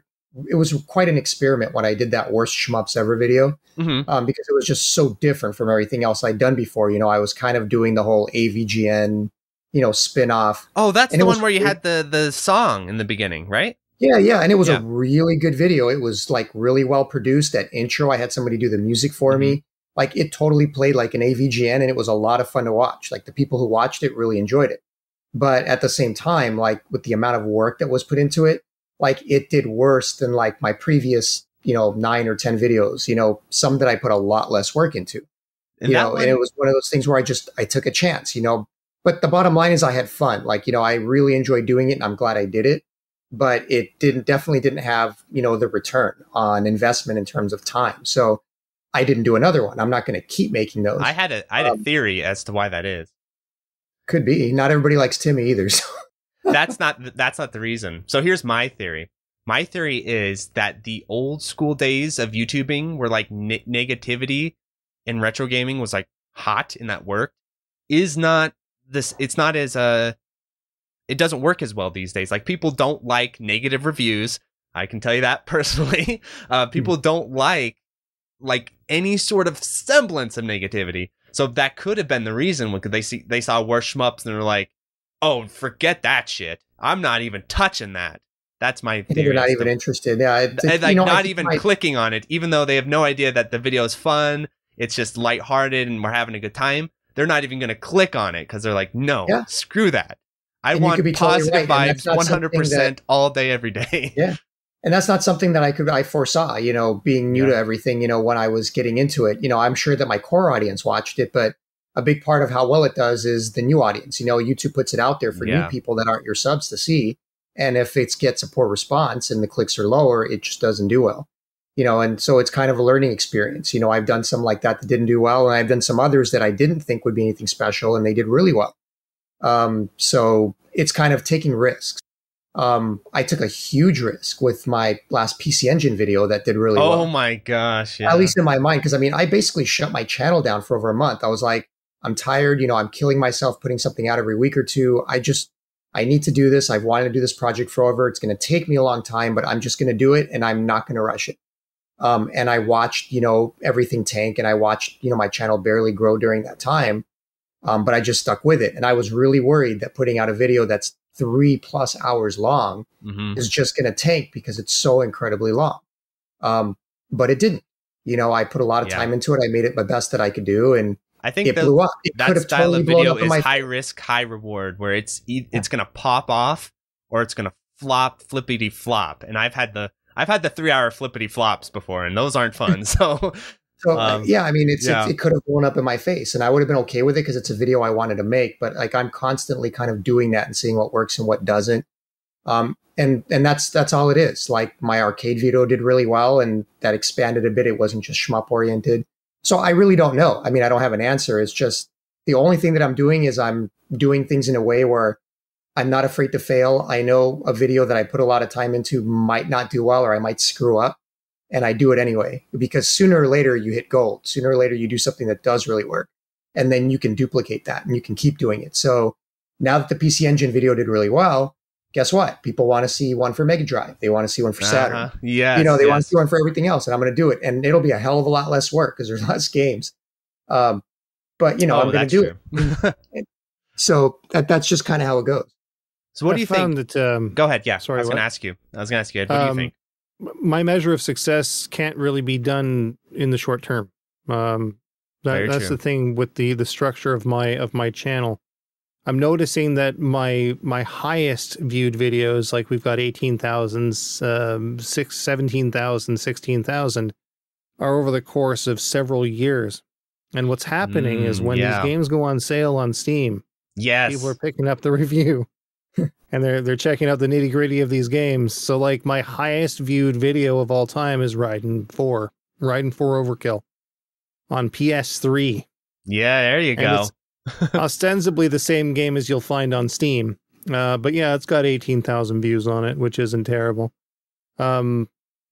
it was quite an experiment when I did that worst shmups ever video mm-hmm. um, because it was just so different from everything else I'd done before. You know, I was kind of doing the whole AVGN, you know, spin off. Oh, that's and the one where you had the the song in the beginning, right? Yeah, yeah, and it was yeah. a really good video. It was like really well produced. That intro, I had somebody do the music for mm-hmm. me. Like it totally played like an AVGN, and it was a lot of fun to watch. Like the people who watched it really enjoyed it. But at the same time, like with the amount of work that was put into it, like it did worse than like my previous, you know, nine or 10 videos, you know, some that I put a lot less work into. And you know, one- and it was one of those things where I just I took a chance, you know. But the bottom line is I had fun. Like, you know, I really enjoyed doing it and I'm glad I did it. But it didn't definitely didn't have, you know, the return on investment in terms of time. So I didn't do another one. I'm not going to keep making those. I had a I had um, a theory as to why that is. Could be. Not everybody likes Timmy either. So. that's not that's not the reason. So here's my theory. My theory is that the old school days of YouTubing where like ne- negativity and retro gaming was like hot in that work is not this it's not as uh it doesn't work as well these days. Like people don't like negative reviews. I can tell you that personally. Uh people mm. don't like like any sort of semblance of negativity. So that could have been the reason because they see they saw worse shmups and they're like, "Oh, forget that shit. I'm not even touching that." That's my theory. They're not even interested. Yeah, it's, it's, like know, not even my... clicking on it, even though they have no idea that the video is fun. It's just lighthearted and we're having a good time. They're not even going to click on it because they're like, "No, yeah. screw that. I and want positive totally right. vibes, 100 percent all day, every day." Yeah, and that's not something that I could I foresaw. You know, being new yeah. to everything. You know, when I was getting into it, you know, I'm sure that my core audience watched it, but a big part of how well it does is the new audience. You know, YouTube puts it out there for yeah. new people that aren't your subs to see, and if it gets a poor response and the clicks are lower, it just doesn't do well. you know, and so it's kind of a learning experience. You know, I've done some like that that didn't do well, and I've done some others that I didn't think would be anything special, and they did really well. Um, so it's kind of taking risks. Um, I took a huge risk with my last PC Engine video that did really oh well. Oh my gosh! Yeah. At least in my mind, because I mean, I basically shut my channel down for over a month. I was like, I'm tired. You know, I'm killing myself putting something out every week or two. I just I need to do this. I've wanted to do this project forever. It's going to take me a long time, but I'm just going to do it, and I'm not going to rush it. Um, and I watched, you know, everything tank and I watched, you know, my channel barely grow during that time. Um, but I just stuck with it. And I was really worried that putting out a video that's three plus hours long mm-hmm. is just going to tank because it's so incredibly long. Um, but it didn't. You know, I put a lot of yeah. time into it. I made it my best that I could do. And I think it the, blew up. It that style totally of video is high risk, high reward, where it's it's yeah. going to pop off or it's going to flop, flippity flop. And I've had the I've had the three hour flippity flops before, and those aren't fun. So, so um, yeah, I mean, it's, yeah. it, it could have blown up in my face, and I would have been okay with it because it's a video I wanted to make. But like, I'm constantly kind of doing that and seeing what works and what doesn't. Um, and and that's that's all it is. Like my arcade video did really well, and that expanded a bit. It wasn't just shmup oriented. So I really don't know. I mean, I don't have an answer. It's just the only thing that I'm doing is I'm doing things in a way where I'm not afraid to fail. I know a video that I put a lot of time into might not do well or I might screw up. And I do it anyway because sooner or later you hit gold. Sooner or later you do something that does really work. And then you can duplicate that and you can keep doing it. So now that the PC Engine video did really well, guess what? People want to see one for Mega Drive. They want to see one for Saturn. Uh-huh. Yeah. You know, they yes. want to see one for everything else. And I'm going to do it. And it'll be a hell of a lot less work because there's less games. Um, but, you know, oh, I'm going to do true. it. so that, that's just kind of how it goes. So what I do you think? That, um, Go ahead. Yeah. Sorry, I was going to ask you. I was going to ask you. Ed, what um, do you um, think? My measure of success can't really be done in the short term. Um, that, that's true. the thing with the the structure of my of my channel. I'm noticing that my my highest viewed videos, like we've got 18,000, um, 6, 17,000, 16,000, are over the course of several years. And what's happening mm, is when yeah. these games go on sale on Steam, yes. people are picking up the review and they're they're checking out the nitty gritty of these games. So like my highest viewed video of all time is Raiden Four, Raiden Four Overkill, on PS3. Yeah, there you go. ostensibly the same game as you'll find on Steam, uh, but yeah, it's got eighteen thousand views on it, which isn't terrible. Um,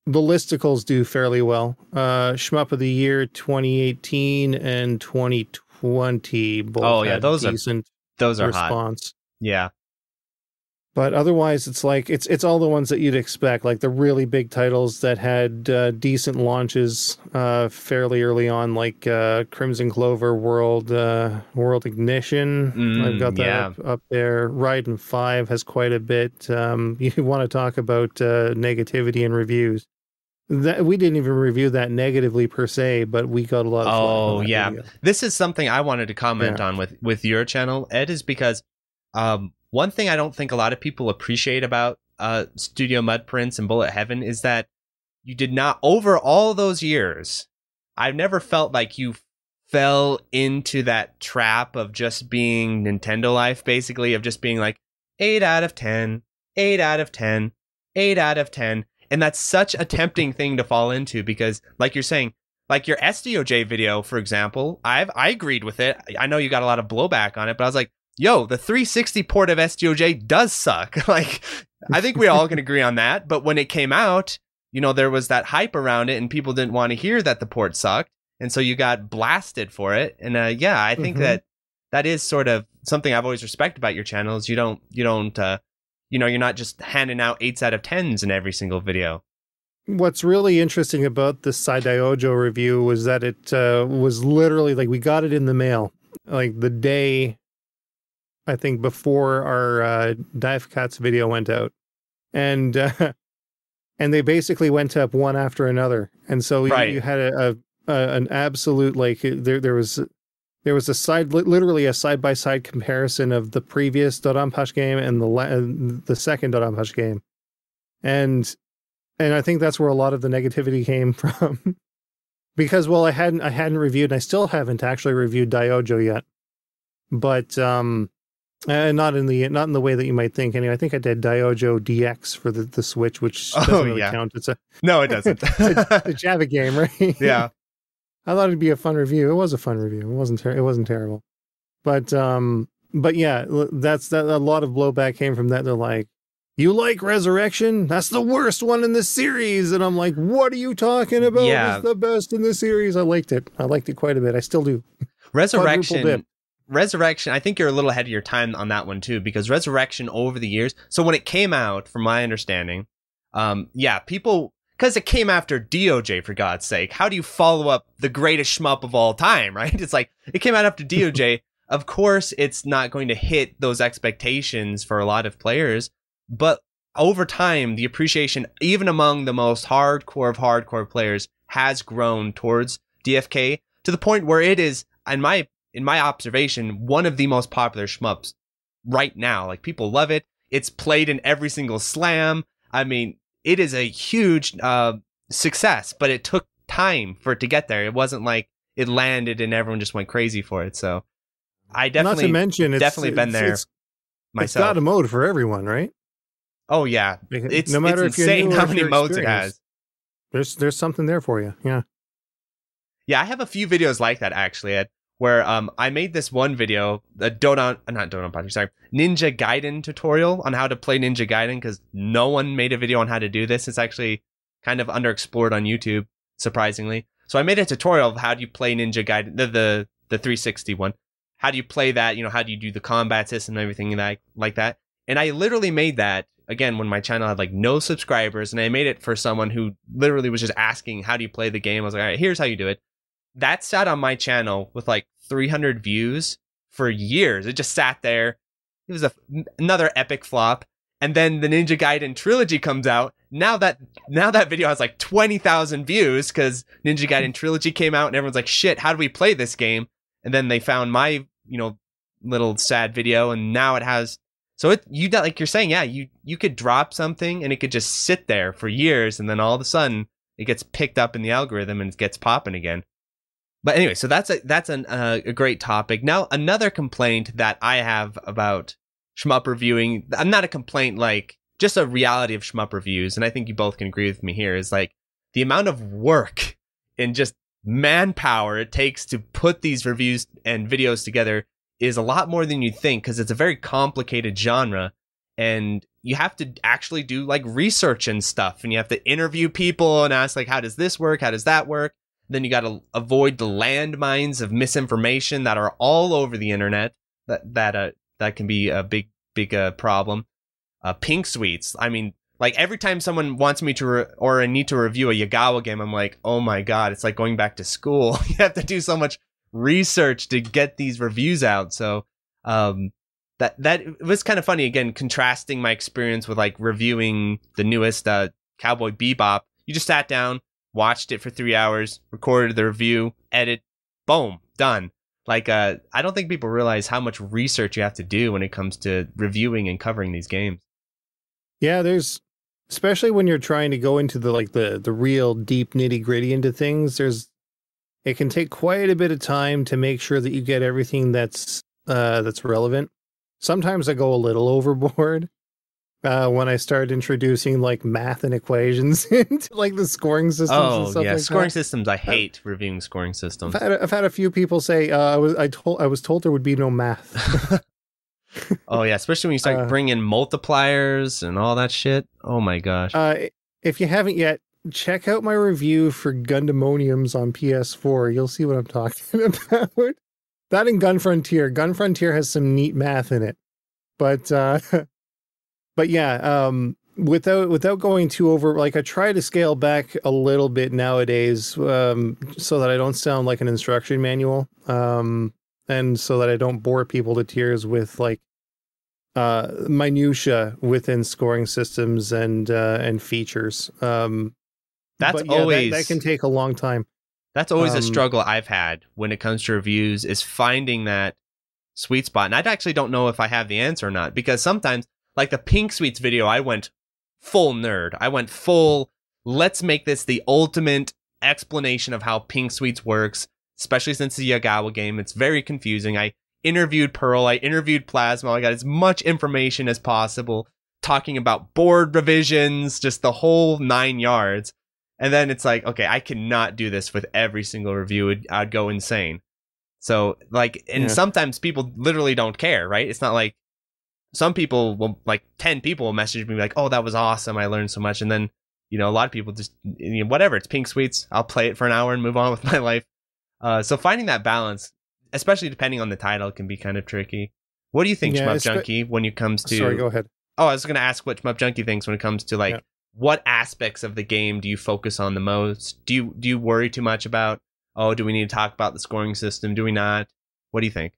the listicles do fairly well. Uh, Shmup of the Year 2018 and 2020 both. Oh yeah, those decent are those are response. Hot. Yeah, but otherwise it's like it's it's all the ones that you'd expect like the really big titles that had uh, decent launches uh, fairly early on like uh, crimson clover world uh, world ignition mm, i've got that yeah. up, up, there Raiden 5 has quite a bit um, you want to talk about uh, negativity in reviews that we didn't even review that negatively per se, but we got a lot. of Oh yeah, video. this is something I wanted to comment yeah. on with with your channel, Ed, is because um, one thing I don't think a lot of people appreciate about uh, Studio Mudprints and Bullet Heaven is that you did not, over all those years, I've never felt like you fell into that trap of just being Nintendo life, basically, of just being like 8 out of 10, 8 out of 10, 8 out of 10. And that's such a tempting thing to fall into because, like you're saying, like your SDOJ video, for example, I've I agreed with it. I know you got a lot of blowback on it, but I was like, yo, the 360 port of SDOJ does suck. like, I think we all can agree on that. But when it came out, you know, there was that hype around it and people didn't want to hear that the port sucked. And so you got blasted for it. And uh, yeah, I think mm-hmm. that that is sort of something I've always respected about your channel is you don't, you don't, uh, you know, you're not just handing out eights out of tens in every single video. What's really interesting about this Saidaiojo review was that it uh, was literally like we got it in the mail, like the day I think before our uh, Dive Cats video went out, and uh, and they basically went up one after another, and so right. you, you, had a, a, an absolute like there there was there was a side literally a side by side comparison of the previous DoDonPachi game and the the second DoDonPachi game, and and I think that's where a lot of the negativity came from. because well I hadn't I hadn't reviewed and I still haven't actually reviewed Daioujou yet. But um Uh, not in the not in the way that you might think. Anyway, I think I did Daioujou DX for the, the Switch, which doesn't oh, really yeah. count. It's a no, it doesn't. it's, a, a Java game, right? Yeah. I thought it'd be a fun review. It was a fun review. It wasn't ter- it wasn't terrible, but um, but yeah, that's that. A lot of blowback came from that. They're like, "You like Resurrection? That's the worst one in the series," and I'm like, "What are you talking about? Yeah. It's the best in the series." I liked it. I liked it quite a bit. I still do. Resurrection. Resurrection, I think you're a little ahead of your time on that one too, because Resurrection over the years. So when it came out, from my understanding, um, yeah, people because it came after DOJ for God's sake. How do you follow up the greatest shmup of all time, right? It's like it came out after DOJ. of course, it's not going to hit those expectations for a lot of players, but over time, the appreciation, even among the most hardcore of hardcore players, has grown towards DFK to the point where it is, in my in my observation, one of the most popular shmups right now. Like people love it. It's played in every single slam. I mean, it is a huge uh, success, but it took time for it to get there. It wasn't like it landed and everyone just went crazy for it. So I definitely, not to mention, it's, definitely it's, been there it's, myself. It's got a mode for everyone, right? Oh yeah, it's no matter it's if insane how many modes it has. There's there's something there for you. Yeah. Yeah, I have a few videos like that actually. Ed where um, I made this one video, a Dodon, not Dodon sorry, Ninja Gaiden tutorial on how to play Ninja Gaiden because no one made a video on how to do this. It's actually kind of underexplored on YouTube, surprisingly. So I made a tutorial of how do you play Ninja Gaiden, the, the, the 360 one. How do you play that? You know, how do you do the combat system and everything like, like that? And I literally made that again when my channel had like no subscribers and I made it for someone who literally was just asking, how do you play the game? I was like, all right, here's how you do it. That sat on my channel with like 300 views for years. It just sat there. It was a, another epic flop. And then the Ninja Gaiden trilogy comes out. Now that now that video has like 20,000 views because Ninja mm-hmm. Gaiden trilogy came out and everyone's like, "Shit, how do we play this game?" And then they found my, you know, little sad video and now it has so it you like you're saying, yeah, you you could drop something and it could just sit there for years and then all of a sudden it gets picked up in the algorithm and it gets popping again. But anyway, so that's a that's an, uh, a great topic. Now, another complaint that I have about shmup reviewing, I'm not a complaint like just a reality of shmup reviews, and I think you both can agree with me here is like the amount of work and just manpower it takes to put these reviews and videos together is a lot more than you'd think because it's a very complicated genre and you have to actually do like research and stuff and you have to interview people and ask like how does this work how does that work then you got to avoid the landmines of misinformation that are all over the internet. That that uh, that can be a big big uh, problem. Uh, pink sweets. I mean, like every time someone wants me to re- or I need to review a Yagawa game, I'm like, oh my god, it's like going back to school. you have to do so much research to get these reviews out. So um, that that was kind of funny. Again, contrasting my experience with like reviewing the newest uh, Cowboy Bebop. You just sat down, watched it for three hours, recorded the review, edit, boom, done. Like, uh, I don't think people realize how much research you have to do when it comes to reviewing and covering these games. Yeah, there's especially when you're trying to go into the like the the real deep nitty gritty into things. There's it can take quite a bit of time to make sure that you get everything that's uh that's relevant. Sometimes I go a little overboard uh, when I started introducing like math and equations into like the scoring systems. Oh yeah, like scoring that. systems. I hate uh, reviewing scoring systems. I've had, I've had, a few people say uh, I was I told I was told there would be no math. oh yeah, especially when you start uh, bringing multipliers and all that shit. Oh my gosh. Uh, if you haven't yet, check out my review for Gundemoniums on PS4. You'll see what I'm talking about. that and Gun Frontier. Gun Frontier has some neat math in it, but. But yeah, um, without without going too over, like I try to scale back a little bit nowadays, um, so that I don't sound like an instruction manual, um, and so that I don't bore people to tears with like uh, minutia within scoring systems and uh, and features. Um, that's yeah, always that, that, can take a long time. That's always um, a struggle I've had when it comes to reviews is finding that sweet spot. And I actually don't know if I have the answer or not because sometimes like the Pink Sweets video, I went full nerd. I went full, let's make this the ultimate explanation of how Pink Sweets works, especially since the Yagawa game. It's very confusing. I interviewed Pearl, I interviewed Plasma, I got as much information as possible, talking about board revisions, just the whole nine yards. And then it's like, okay, I cannot do this with every single review. I'd go insane. So like, and yeah. sometimes people literally don't care, right? It's not like some people will like 10 people will message me like, oh, that was awesome. I learned so much. And then, you know, a lot of people just, you know, whatever, it's pink sweets. I'll play it for an hour and move on with my life. Uh, so finding that balance, especially depending on the title, can be kind of tricky. What do you think, yeah, Shmup Junkie, when it comes to? Sorry, go ahead. Oh, I was going to ask what Shmup Junkie thinks when it comes to like yeah. what aspects of the game do you focus on the most? Do you do you worry too much about? Oh, do we need to talk about the scoring system? Do we not? What do you think?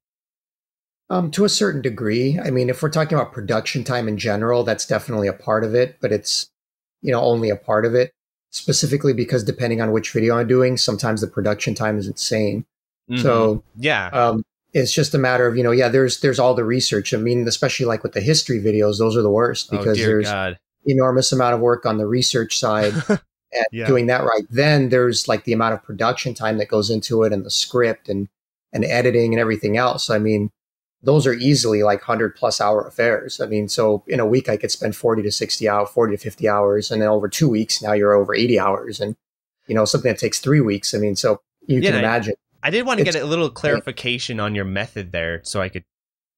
Um, to a certain degree. I mean, if we're talking about production time in general, that's definitely a part of it, but it's you know only a part of it. Specifically because depending on which video I'm doing, sometimes the production time is insane. Mm-hmm. So yeah, um, it's just a matter of you know yeah there's there's all the research i mean especially like with the history videos those are the worst oh, because oh, there's God. enormous amount of work on the research side and yeah. doing that right then there's like the amount of production time that goes into it and the script and and editing and everything else i mean those are easily like 100 plus hour affairs i mean so in a week i could spend 40 to 60 hours 40 to 50 hours and then over two weeks now you're over 80 hours and you know something that takes three weeks i mean so you yeah, can imagine I did want to get a little clarification on your method there so I could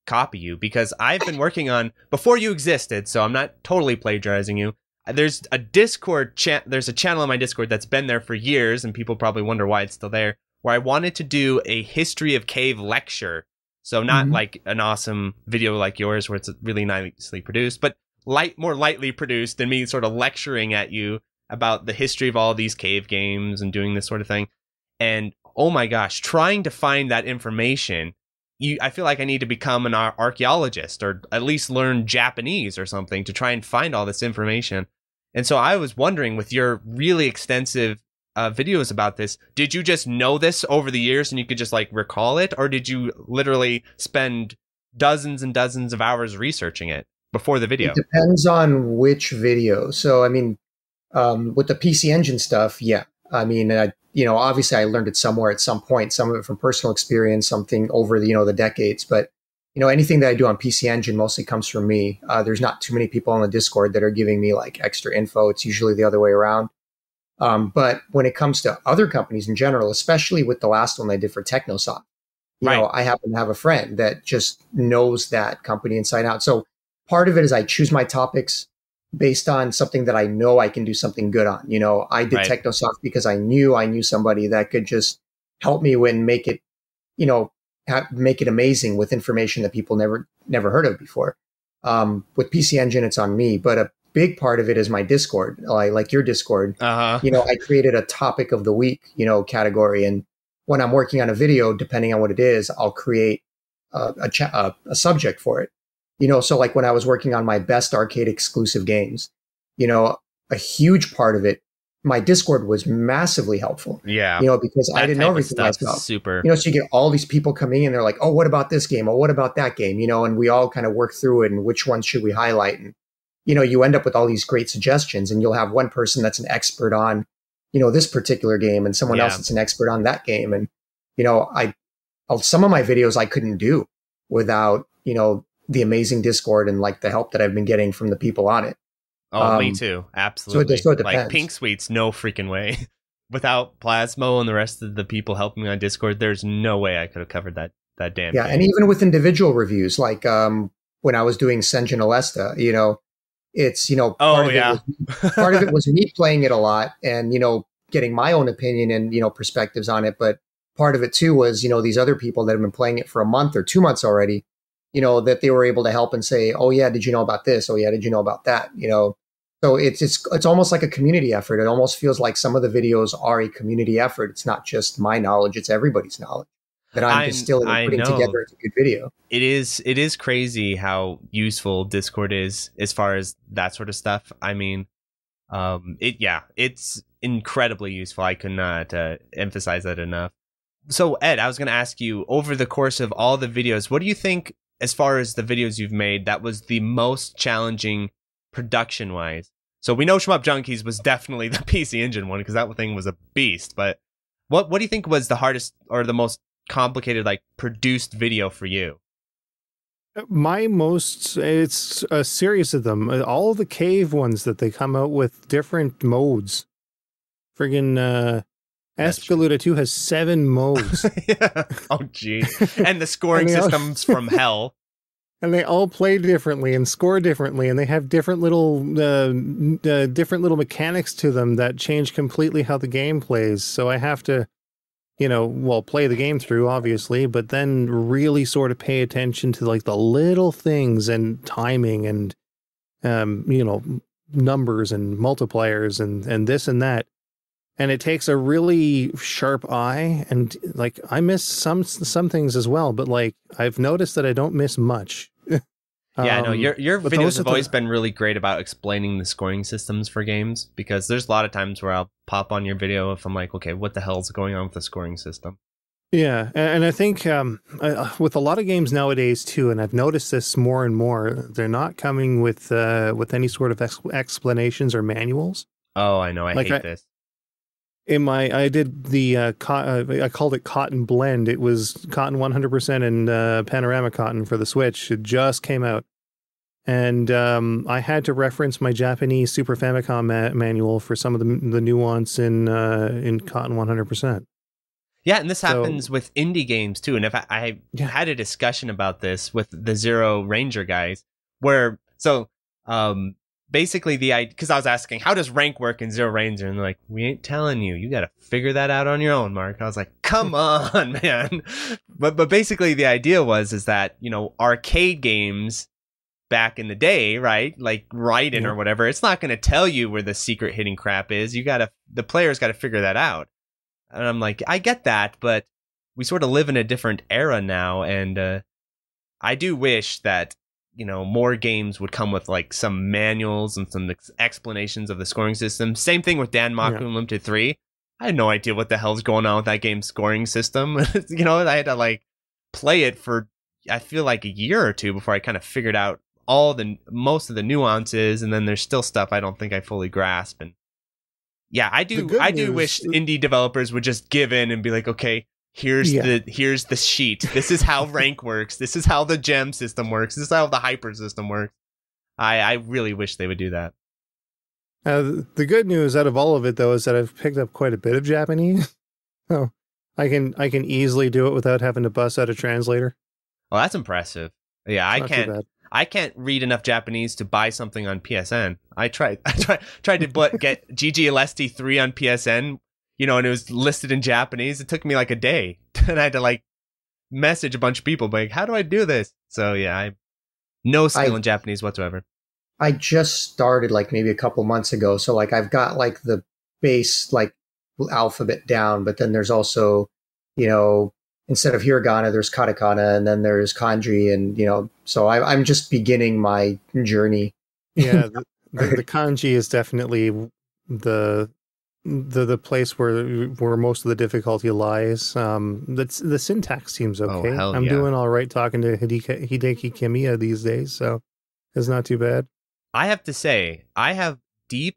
copy you because I've been working on before you existed, so I'm not totally plagiarizing you. Uh, there's a Discord chat there's a channel on my Discord that's been there for years and people probably wonder why it's still there where I wanted to do a history of cave lecture. So not mm-hmm. like an awesome video like yours where it's really nicely produced, but light more lightly produced than me sort of lecturing at you about the history of all these cave games and doing this sort of thing. And oh my gosh, trying to find that information, you, I feel like I need to become an ar- archaeologist or at least learn Japanese or something to try and find all this information. And so I was wondering, with your really extensive uh, videos about this, did you just know this over the years and you could just like recall it, or did you literally spend dozens and dozens of hours researching it before the video? It depends on which video. So, I mean, um, with the PC Engine stuff, yeah. I mean, I you know, obviously I learned it somewhere at some point, some of it from personal experience, something over the, you know, the decades. But, you know, anything that I do on PC Engine mostly comes from me. Uh, there's not too many people on the Discord that are giving me like extra info. It's usually the other way around. Um, but when it comes to other companies in general, especially with the last one I did for Technosoft, you right. know, I happen to have a friend that just knows that company inside out. So part of it is I choose my topics based on something that I know I can do something good on. You know, I did right. Technosoft because I knew I knew somebody that could just help me when make it, you know, ha- make it amazing with information that people never never heard of before. Um, with PC Engine, it's on me, but a big part of it is my Discord, like, like your Discord. Uh-huh. You know, I created a topic of the week, you know, category, and when I'm working on a video, depending on what it is, I'll create a, a, cha- a, a subject for it. You know, so like when I was working on my best arcade exclusive games, you know, a huge part of it, my Discord was massively helpful. Yeah. You know, because I didn't know everything myself. Super. You know, so you get all these people coming in, they're like, oh, what about this game? Oh, what about that game? You know, and we all kind of work through it and which ones should we highlight? And, you know, you end up with all these great suggestions and you'll have one person that's an expert on, you know, this particular game and someone yeah. else that's an expert on that game. And, you know, I, some of my videos I couldn't do without, you know, the amazing Discord and like the help that I've been getting from the people on it. Oh, um, me too. Absolutely. So it, so it like Pink Sweets, no freaking way. Without Plasmo and the rest of the people helping me on Discord, there's no way I could have covered that that damn. Yeah, game. and even with individual reviews, like um, when I was doing Sengen Alesta, you know, it's you know oh, part oh of yeah, it was, part of it was me playing it a lot and you know getting my own opinion and you know perspectives on it, but part of it too was you know these other people that have been playing it for a month or two months already you know, that they were able to help and say, "Oh yeah, did you know about this? Oh yeah, did you know about that?" You know, so it's it's it's almost like a community effort. It almost feels like some of the videos are a community effort. It's not just my knowledge; it's everybody's knowledge that I'm, I'm distilling and putting together into a good video. It is it is crazy how useful Discord is as far as that sort of stuff. I mean, um, it yeah, it's incredibly useful. I could not uh, emphasize that enough. So Ed, I was going to ask you over the course of all the videos, what do you think as far as the videos you've made, that was the most challenging production wise. So we know Shmup Junkies was definitely the PC Engine one because that thing was a beast. But what what do you think was the hardest or the most complicated like produced video for you? My most, it's a series of them. All the cave ones that they come out with different modes. Friggin' uh, Espgaluda 2 has seven modes. yeah. Oh, gee. And the scoring and system's from hell. And they all play differently and score differently, and they have different little, uh, uh, different little mechanics to them that change completely how the game plays. So I have to you know, well, play the game through, obviously, but then really sort of pay attention to like the little things and timing and, um, you know, numbers and multipliers and, and this and that. And it takes a really sharp eye. And like, I miss some, some things as well, but like, I've noticed that I don't miss much. Yeah, um, no, your your videos have always the... been really great about explaining the scoring systems for games because there's a lot of times where I'll pop on your video if I'm like, okay, what the hell's going on with the scoring system? Yeah, and I think um, uh, with a lot of games nowadays too, and I've noticed this more and more, they're not coming with uh, with any sort of ex- explanations or manuals. Oh, I know, I like hate I, this. In my, I did the uh, co- uh, I called it cotton blend. It was cotton 100% and uh, panorama cotton for the Switch. It just came out, and um, I had to reference my Japanese Super Famicom ma- manual for some of the the nuance in uh, in cotton 100%. Yeah, and this so, happens with indie games too. And if I, I yeah. had a discussion about this with the Zero Ranger guys, where so um, basically the idea because I was asking how does rank work in Zero Ranger, and they're like, we ain't telling you. You got to figure that out on your own, Mark. I was like, come on, man. But but basically the idea was is that you know arcade games back in the day, right? Like Raiden yeah. or whatever. It's not going to tell you where the secret hidden crap is. You got to the players got to figure that out. And I'm like, I get that, but we sort of live in a different era now and uh I do wish that you know, more games would come with like some manuals and some ex- explanations of the scoring system. Same thing with Danmaku yeah. Limited 3. I had no idea what the hell's going on with that game's scoring system. you know, I had to like play it for I feel like a year or two before I kind of figured out all the most of the nuances and then there's still stuff I don't think I fully grasp and yeah, I do I do wish indie developers would just give in and be like, okay, here's yeah. the here's the sheet. This is how rank works. This is how the gem system works. This is how the hyper system works. I I really wish they would do that. Uh, the good news out of all of it though is that I've picked up quite a bit of Japanese. oh, I can I can easily do it without having to bust out a translator. Oh, that's impressive. Yeah, I can't. I can't read enough Japanese to buy something on PSN. I tried. I tried tried to but get GG Aleste three on PSN you know, and it was listed in Japanese. It took me like a day, and I had to like message a bunch of people, like, how do I do this? So yeah, I no skill I, in Japanese whatsoever. I just started like maybe a couple months ago, so like I've got like the base like alphabet down, but then there's also, you know, instead of hiragana, there's katakana, and then there's kanji, and you know, so I, I'm just beginning my journey. Yeah, the, the, the kanji is definitely the the the place where where most of the difficulty lies. Um, that's the syntax seems oh, okay. Oh, I'm yeah. doing all right talking to Hideki, Hideki Kamiya these days, so it's not too bad. I have to say, I have deep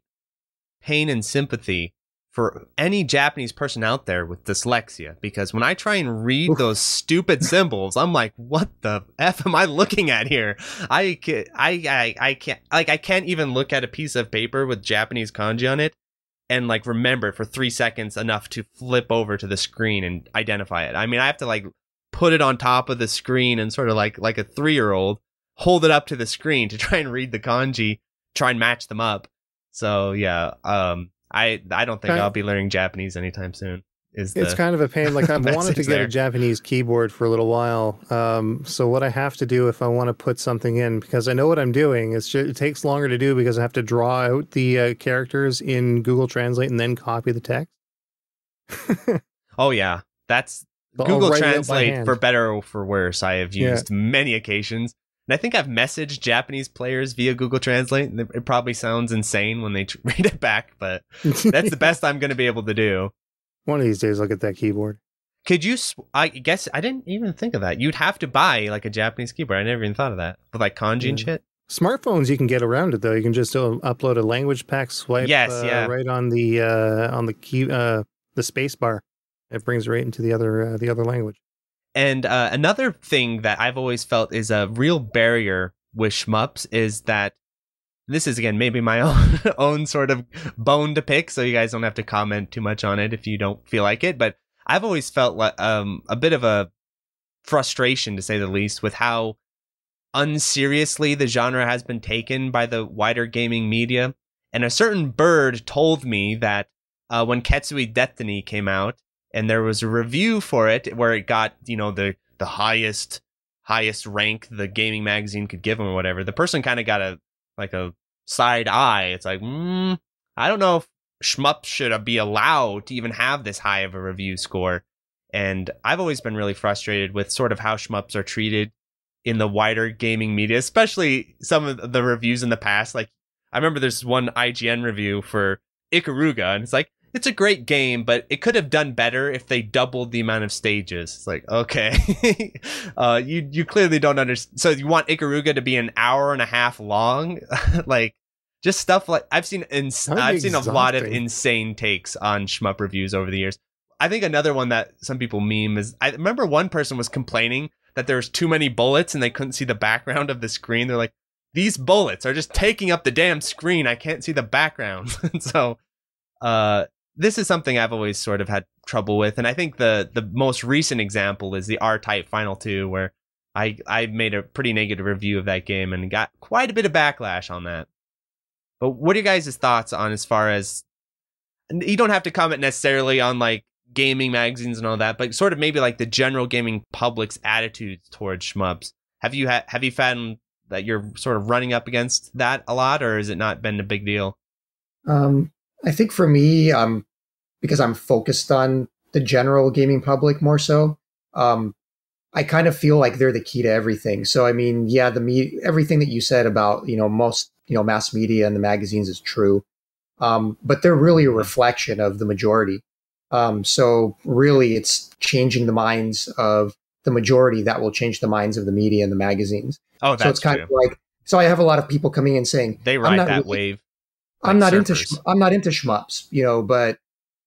pain and sympathy for any Japanese person out there with dyslexia because when I try and read those stupid symbols, I'm like, what the f am I looking at here? I can, I, I I can't like I can't even look at a piece of paper with Japanese kanji on it and like remember for three seconds enough to flip over to the screen and identify it. I mean, I have to like put it on top of the screen and sort of like like a three year old hold it up to the screen to try and read the kanji, try and match them up. So yeah, um, I I don't think I'll be learning Japanese anytime soon is it's kind of a pain like i've wanted to get there. a japanese keyboard for a little while um, so what i have to do if i want to put something in because i know what i'm doing just, it takes longer to do because i have to draw out the uh, characters in google translate and then copy the text. Oh yeah. That's but google translate for better or for worse i have used yeah. many occasions. And i think i've messaged japanese players via google translate it probably sounds insane when they read it back but that's the best i'm going to be able to do one of these days, I'll get that keyboard. Could you? I guess I didn't even think of that. You'd have to buy like a Japanese keyboard. I never even thought of that with like kanji and shit. Smartphones, you can get around it though. You can just uh, upload a language pack, swipe, yes, uh, yeah. right on the uh, on the key uh, the space bar. It brings right into the other uh, the other language. And uh, another thing that I've always felt is a real barrier with shmups is that this is again maybe my own own sort of bone to pick, so you guys don't have to comment too much on it if you don't feel like it. But I've always felt like um, a bit of a frustration, to say the least, with how unseriously the genre has been taken by the wider gaming media. And a certain bird told me that uh, when Ketsui Deathtiny came out, and there was a review for it where it got you know the the highest highest rank the gaming magazine could give them or whatever. The person kind of got a like a side eye. It's like, mm, I don't know if shmup should be allowed to even have this high of a review score. And I've always been really frustrated with sort of how shmups are treated in the wider gaming media, especially some of the reviews in the past. Like, I remember there's one IGN review for Ikaruga, and it's like, it's a great game, but it could have done better if they doubled the amount of stages. It's like, okay, uh, you you clearly don't understand. So you want Ikaruga to be an hour and a half long, like just stuff like I've seen. Ins- I've seen exhausting. a lot of insane takes on shmup reviews over the years. I think another one that some people meme is I remember one person was complaining that there was too many bullets and they couldn't see the background of the screen. They're like, these bullets are just taking up the damn screen. I can't see the background. so, uh, this is something I've always sort of had trouble with, and I think the the most recent example is the R Type Final Two, where I I made a pretty negative review of that game and got quite a bit of backlash on that. But what are you guys' thoughts on as far as you don't have to comment necessarily on like gaming magazines and all that, but sort of maybe like the general gaming public's attitudes towards shmups. Have you ha- have you found that you're sort of running up against that a lot, or has it not been a big deal? Um, I think for me, um, because I'm focused on the general gaming public more so. Um, I kind of feel like they're the key to everything. So I mean, yeah, the me everything that you said about you know most you know mass media and the magazines is true, um, but they're really a reflection of the majority. Um, so really, it's changing the minds of the majority that will change the minds of the media and the magazines. Oh, that's so it's kind true. of like so. I have a lot of people coming in saying they ride that really, wave. Like I'm not surfers. into I'm not into shmups, you know, but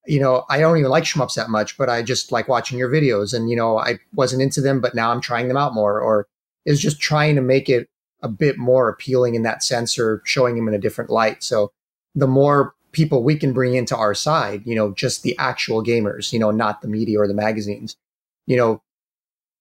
you know, I don't even like shmups that much, but I just like watching your videos and, you know, I wasn't into them, but now I'm trying them out more or is just trying to make it a bit more appealing in that sense or showing them in a different light. So the more people we can bring into our side, you know, just the actual gamers, you know, not the media or the magazines, you know,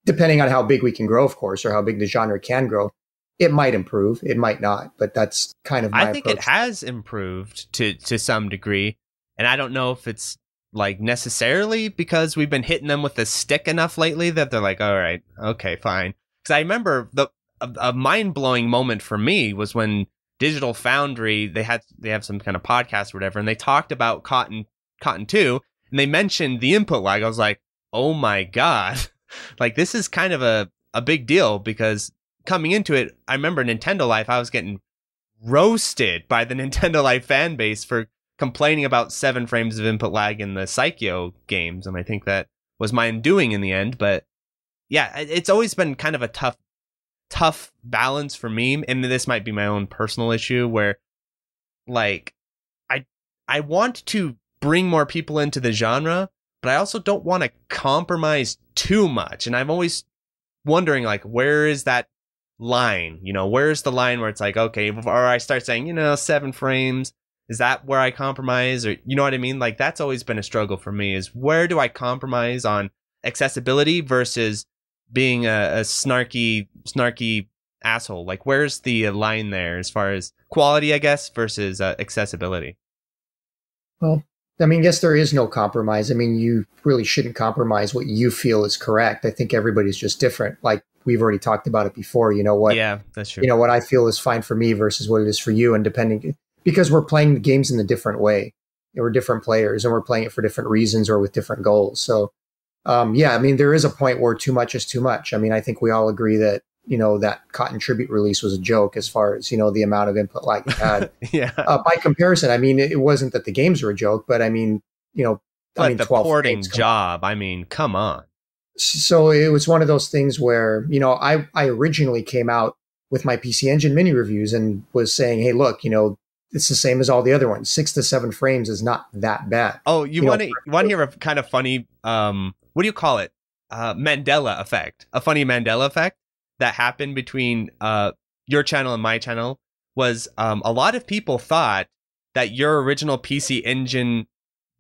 depending on how big we can grow, of course, or how big the genre can grow, it might improve. It might not, but that's kind of I think approach. it has improved to to some degree. And I don't know if it's like necessarily because we've been hitting them with the stick enough lately that they're like, all right, okay, fine. Because I remember the a, a mind blowing moment for me was when Digital Foundry they had they have some kind of podcast or whatever, and they talked about Cotton Cotton Two, and they mentioned the input lag. I was like, oh my god, like this is kind of a a big deal because coming into it, I remember Nintendo Life, I was getting roasted by the Nintendo Life fan base for complaining about seven frames of input lag in the Psikyo games, and I think that was my undoing in the end. But yeah, it's always been kind of a tough, tough balance for me, and this might be my own personal issue where, like, I I want to bring more people into the genre, but I also don't want to compromise too much, and I'm always wondering like where is that line you know where's the line where it's like okay or i start saying you know seven frames is that where I compromise or you know what I mean? Like that's always been a struggle for me is where do I compromise on accessibility versus being a, a snarky snarky asshole? Like where's the line there as far as quality, I guess, versus uh, accessibility? Well, I mean, yes, there is no compromise. I mean, you really shouldn't compromise what you feel is correct. I think everybody's just different. Like we've already talked about it before. You know what? Yeah, that's true. You know what I feel is fine for me versus what it is for you, and depending because we're playing the games in a different way. We're different players and we're playing it for different reasons or with different goals. So, um, yeah, I mean, there is a point where too much is too much. I mean, I think we all agree that, you know, that Cotton Tribute release was a joke as far as, you know, the amount of input lag it had. yeah. Uh, by comparison, I mean, it wasn't that the games were a joke, but I mean, you know, but I mean, the porting job, I mean, come on. So it was one of those things where, you know, I, I originally came out with my PC Engine mini reviews and was saying, hey, look, you know, it's the same as all the other ones. Six to seven frames is not that bad. Oh, you, you want to want to hear a kind of funny um what do you call it? uh, Mandela effect, a funny Mandela effect that happened between uh, your channel and my channel was um, a lot of people thought that your original PC Engine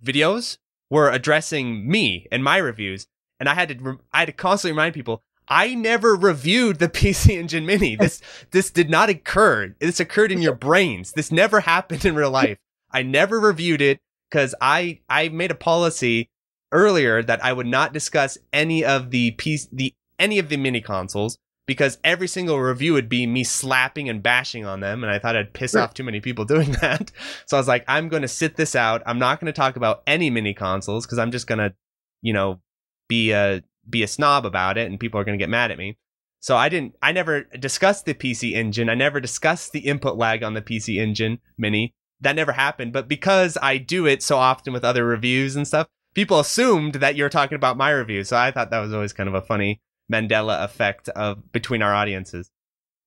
videos were addressing me and my reviews, and I had to I had to constantly remind people I never reviewed the PC Engine Mini. This this did not occur. This occurred in your brains. This never happened in real life. I never reviewed it because I I made a policy earlier that I would not discuss any of the piece the any of the mini consoles because every single review would be me slapping and bashing on them and I thought I'd piss right. off too many people doing that. So I was like I'm going to sit this out. I'm not going to talk about any mini consoles cuz I'm just going to you know be a be a snob about it and people are going to get mad at me. So I didn't I never discussed the PC engine. I never discussed the input lag on the PC engine mini. That never happened, but because I do it so often with other reviews and stuff, people assumed that you're talking about my review. So I thought that was always kind of a funny Mandela effect of between our audiences.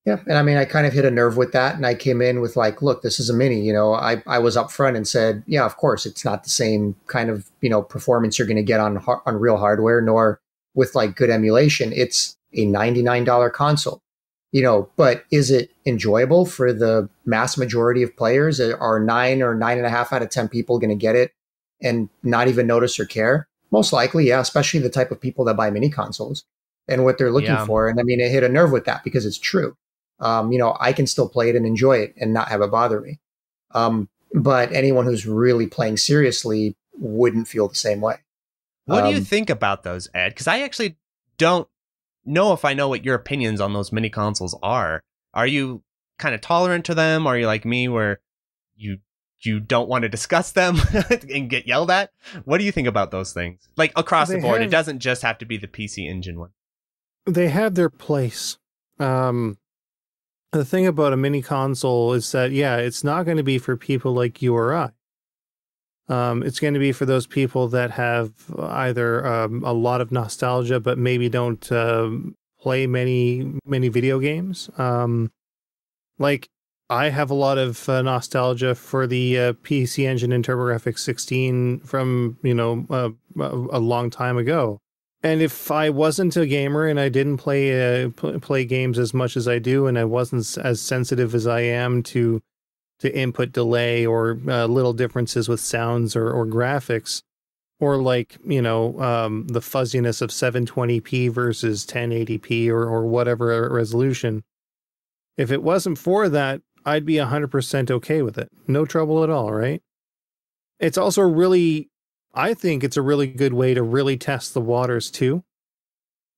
Yeah, and I mean, I kind of hit a nerve with that, and I came in with like, look, this is a mini. You know, I I was upfront and said, yeah, of course, it's not the same kind of you know performance you're going to get on on real hardware, nor with like good emulation. It's a ninety nine dollar console. You know, but is it enjoyable for the mass majority of players? Are nine or nine and a half out of ten people going to get it and not even notice or care? Most likely, yeah, especially the type of people that buy mini consoles and what they're looking yeah. for. And I mean, it hit a nerve with that because it's true. Um, you know, I can still play it and enjoy it and not have it bother me. Um, but anyone who's really playing seriously wouldn't feel the same way. What um, do you um, think about those, Ed? Because I actually don't know if I know what your opinions on those mini consoles are. Are you kind of tolerant to them? Are you like me where you you don't want to discuss them and get yelled at? What do you think about those things? Like across they the board, have, it doesn't just have to be the PC engine one. They have their place. Um, the thing about a mini console is that yeah, it's not going to be for people like you or I. Um, it's going to be for those people that have either um, a lot of nostalgia, but maybe don't uh, play many many video games. Um, like I have a lot of uh, nostalgia for the uh, PC Engine and TurboGrafx 16 from you know uh, a long time ago. And if I wasn't a gamer and I didn't play uh, play games as much as I do, and I wasn't as sensitive as I am to to input delay or uh, little differences with sounds or, or graphics, or like you know um, the fuzziness of 720p versus 1080p or or whatever resolution. If it wasn't for that, I'd be 100% okay with it. No trouble at all, right? It's also really, I think it's a really good way to really test the waters too.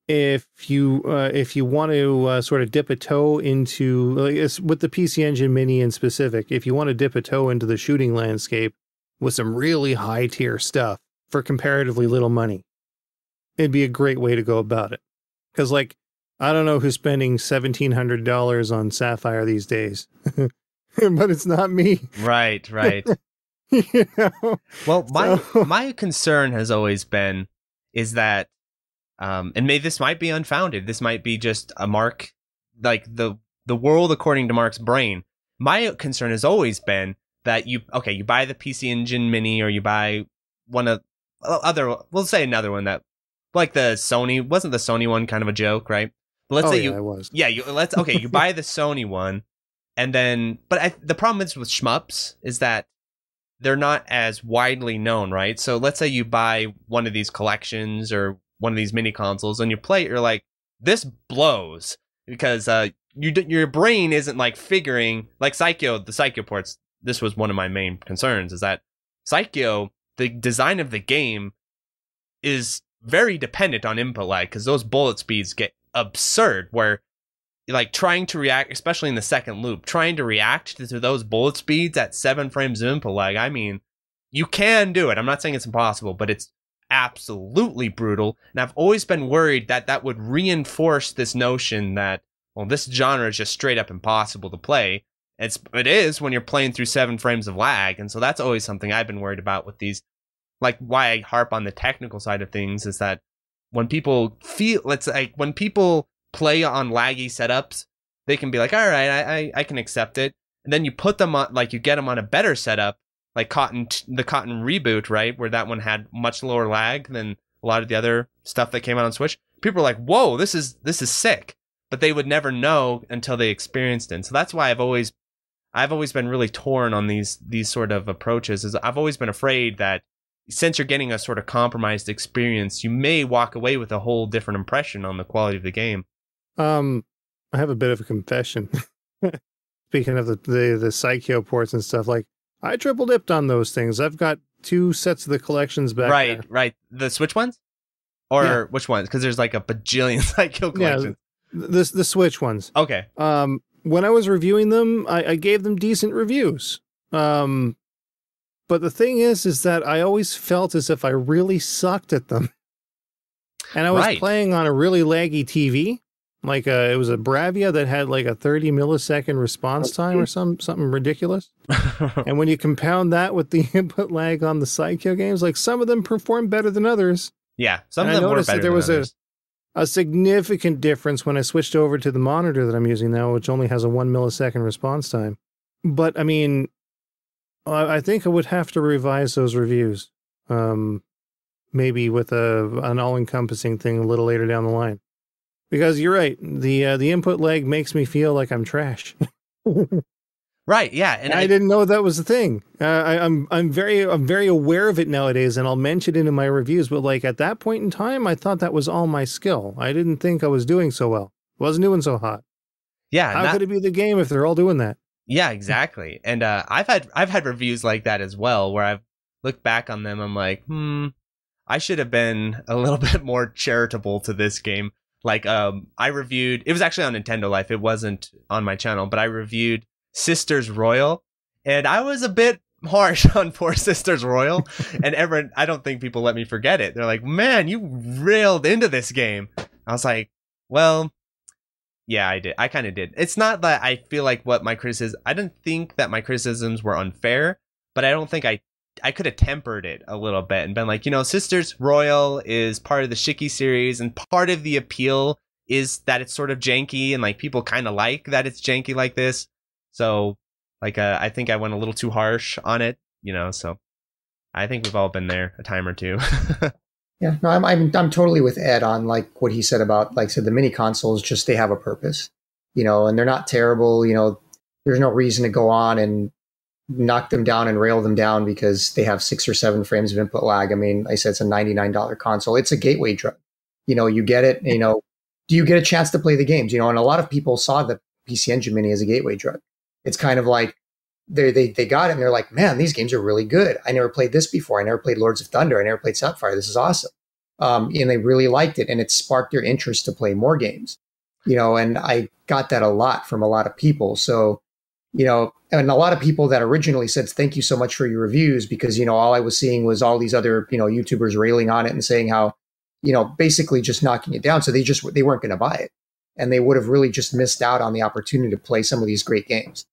If you uh, if you want to uh, sort of dip a toe into like with the PC Engine Mini in specific, if you want to dip a toe into the shooting landscape with some really high tier stuff for comparatively little money, it'd be a great way to go about it. Because like I don't know who's spending seventeen hundred dollars on Sapphire these days, but it's not me. Right, right. you know? Well, my so. my concern has always been is that, um, and may this might be unfounded. This might be just a mark, like the the world according to Mark's brain. My concern has always been that you okay, you buy the PC Engine Mini or you buy one of other. We'll say another one that like the Sony wasn't the Sony one kind of a joke, right? Let's oh, say yeah, you I was. yeah you let's okay you buy the Sony one and then but I, the problem is with shmups is that they're not as widely known right so let's say you buy one of these collections or one of these mini consoles and you play it you're like this blows because uh you your brain isn't like figuring like Psikyo the Psikyo ports this was one of my main concerns is that Psikyo the design of the game is very dependent on input lag because those bullet speeds get absurd where like trying to react especially in the second loop trying to react to, those bullet speeds at seven frames of input lag i mean you can do it. I'm not saying it's impossible but it's absolutely brutal. And i've always been worried that that would reinforce this notion that well this genre is just straight up impossible to play. It's it is when you're playing through seven frames of lag and so that's always something i've been worried about with these like why i harp on the technical side of things is that when people feel let's like when people play on laggy setups, they can be like, all right, I, I, I can accept it. And then you put them on like you get them on a better setup, like Cotton the Cotton reboot, right, where that one had much lower lag than a lot of the other stuff that came out on Switch, people were like, "Whoa, this is this is sick," but they would never know until they experienced it. And so that's why I've always I've always been really torn on these these sort of approaches. Is I've always been afraid that since you're getting a sort of compromised experience, you may walk away with a whole different impression on the quality of the game. Um, I have a bit of a confession. Speaking of the, the the Psikyo ports and stuff, like I triple dipped on those things. I've got two sets of the collections back. Right, there. right. The Switch ones, or Yeah. which ones? Because there's like a bajillion Psikyo collections. Yeah, The the Switch ones. Okay. Um, when I was reviewing them, I, I gave them decent reviews. Um, but the thing is, is that I always felt as if I really sucked at them, and I was Right. playing on a really laggy TV. Like uh it was a Bravia that had like a 30 millisecond response time or some something ridiculous. And when you compound that with the input lag on the Psikyo games, like some of them perform better than others. yeah, some And of I them were noticed that there was a- A significant difference when I switched over to the monitor that I'm using now, which only has a one millisecond response time. But I mean, I I think I would have to revise those reviews, um, maybe with a an all encompassing thing a little later down the line. Because you're right, the uh, the input lag makes me feel like I'm trash. Right. Yeah, and I, I, didn't know that was a thing. Uh, I, I'm I'm very I'm very aware of it nowadays, and I'll mention it in my reviews. But like at that point in time, I thought that was all my skill. I didn't think I was doing so well. wasn't doing so hot. yeah, How not- could it be the game if they're all doing that? Yeah, exactly. And uh, I've had I've had reviews like that as well, where I've looked back on them. I'm like, hmm, I should have been a little bit more charitable to this game. Like, um, I reviewed. It was actually on Nintendo Life. It wasn't on my channel, but I reviewed Sisters Royal, and I was a bit harsh on poor Sisters Royal. and everyone, I don't think people let me forget it. They're like, man, you railed into this game. I was like, well, yeah, I did. I kind of did. It's not that I feel like what my criticism. I didn't think that my criticisms were unfair, but I don't think I. I could have tempered it a little bit and been like, you know, Sisters Royal is part of the Shiki series, and part of the appeal is that it's sort of janky, and like people kind of like that it's janky like this. So, like, uh, I think I went a little too harsh on it, you know. So, I think we've all been there a time or two. Yeah, no, I'm, I'm I'm totally with Ed on like what he said about like I said the mini consoles. Just they have a purpose, you know, and they're not terrible. You know, there's no reason to go on and knock them down and rail them down because they have six or seven frames of input lag. I mean, I said it's a ninety nine dollar console. It's a gateway drug. You know, you get it. You know, do you get a chance to play the games? You know, and a lot of people saw the PC Engine Mini as a gateway drug. It's kind of like they they they got it and they're like, man, these games are really good. I never played this before. I never played Lords of Thunder. I never played Sapphire. This is awesome. Um, and they really liked it, and it sparked their interest to play more games. You know, and I got that a lot from a lot of people. So, you know, and a lot of people that originally said, "Thank you so much for your reviews," because you know all I was seeing was all these other you know YouTubers railing on it and saying how, you know, basically just knocking it down. So they just they weren't going to buy it, and they would have really just missed out on the opportunity to play some of these great games.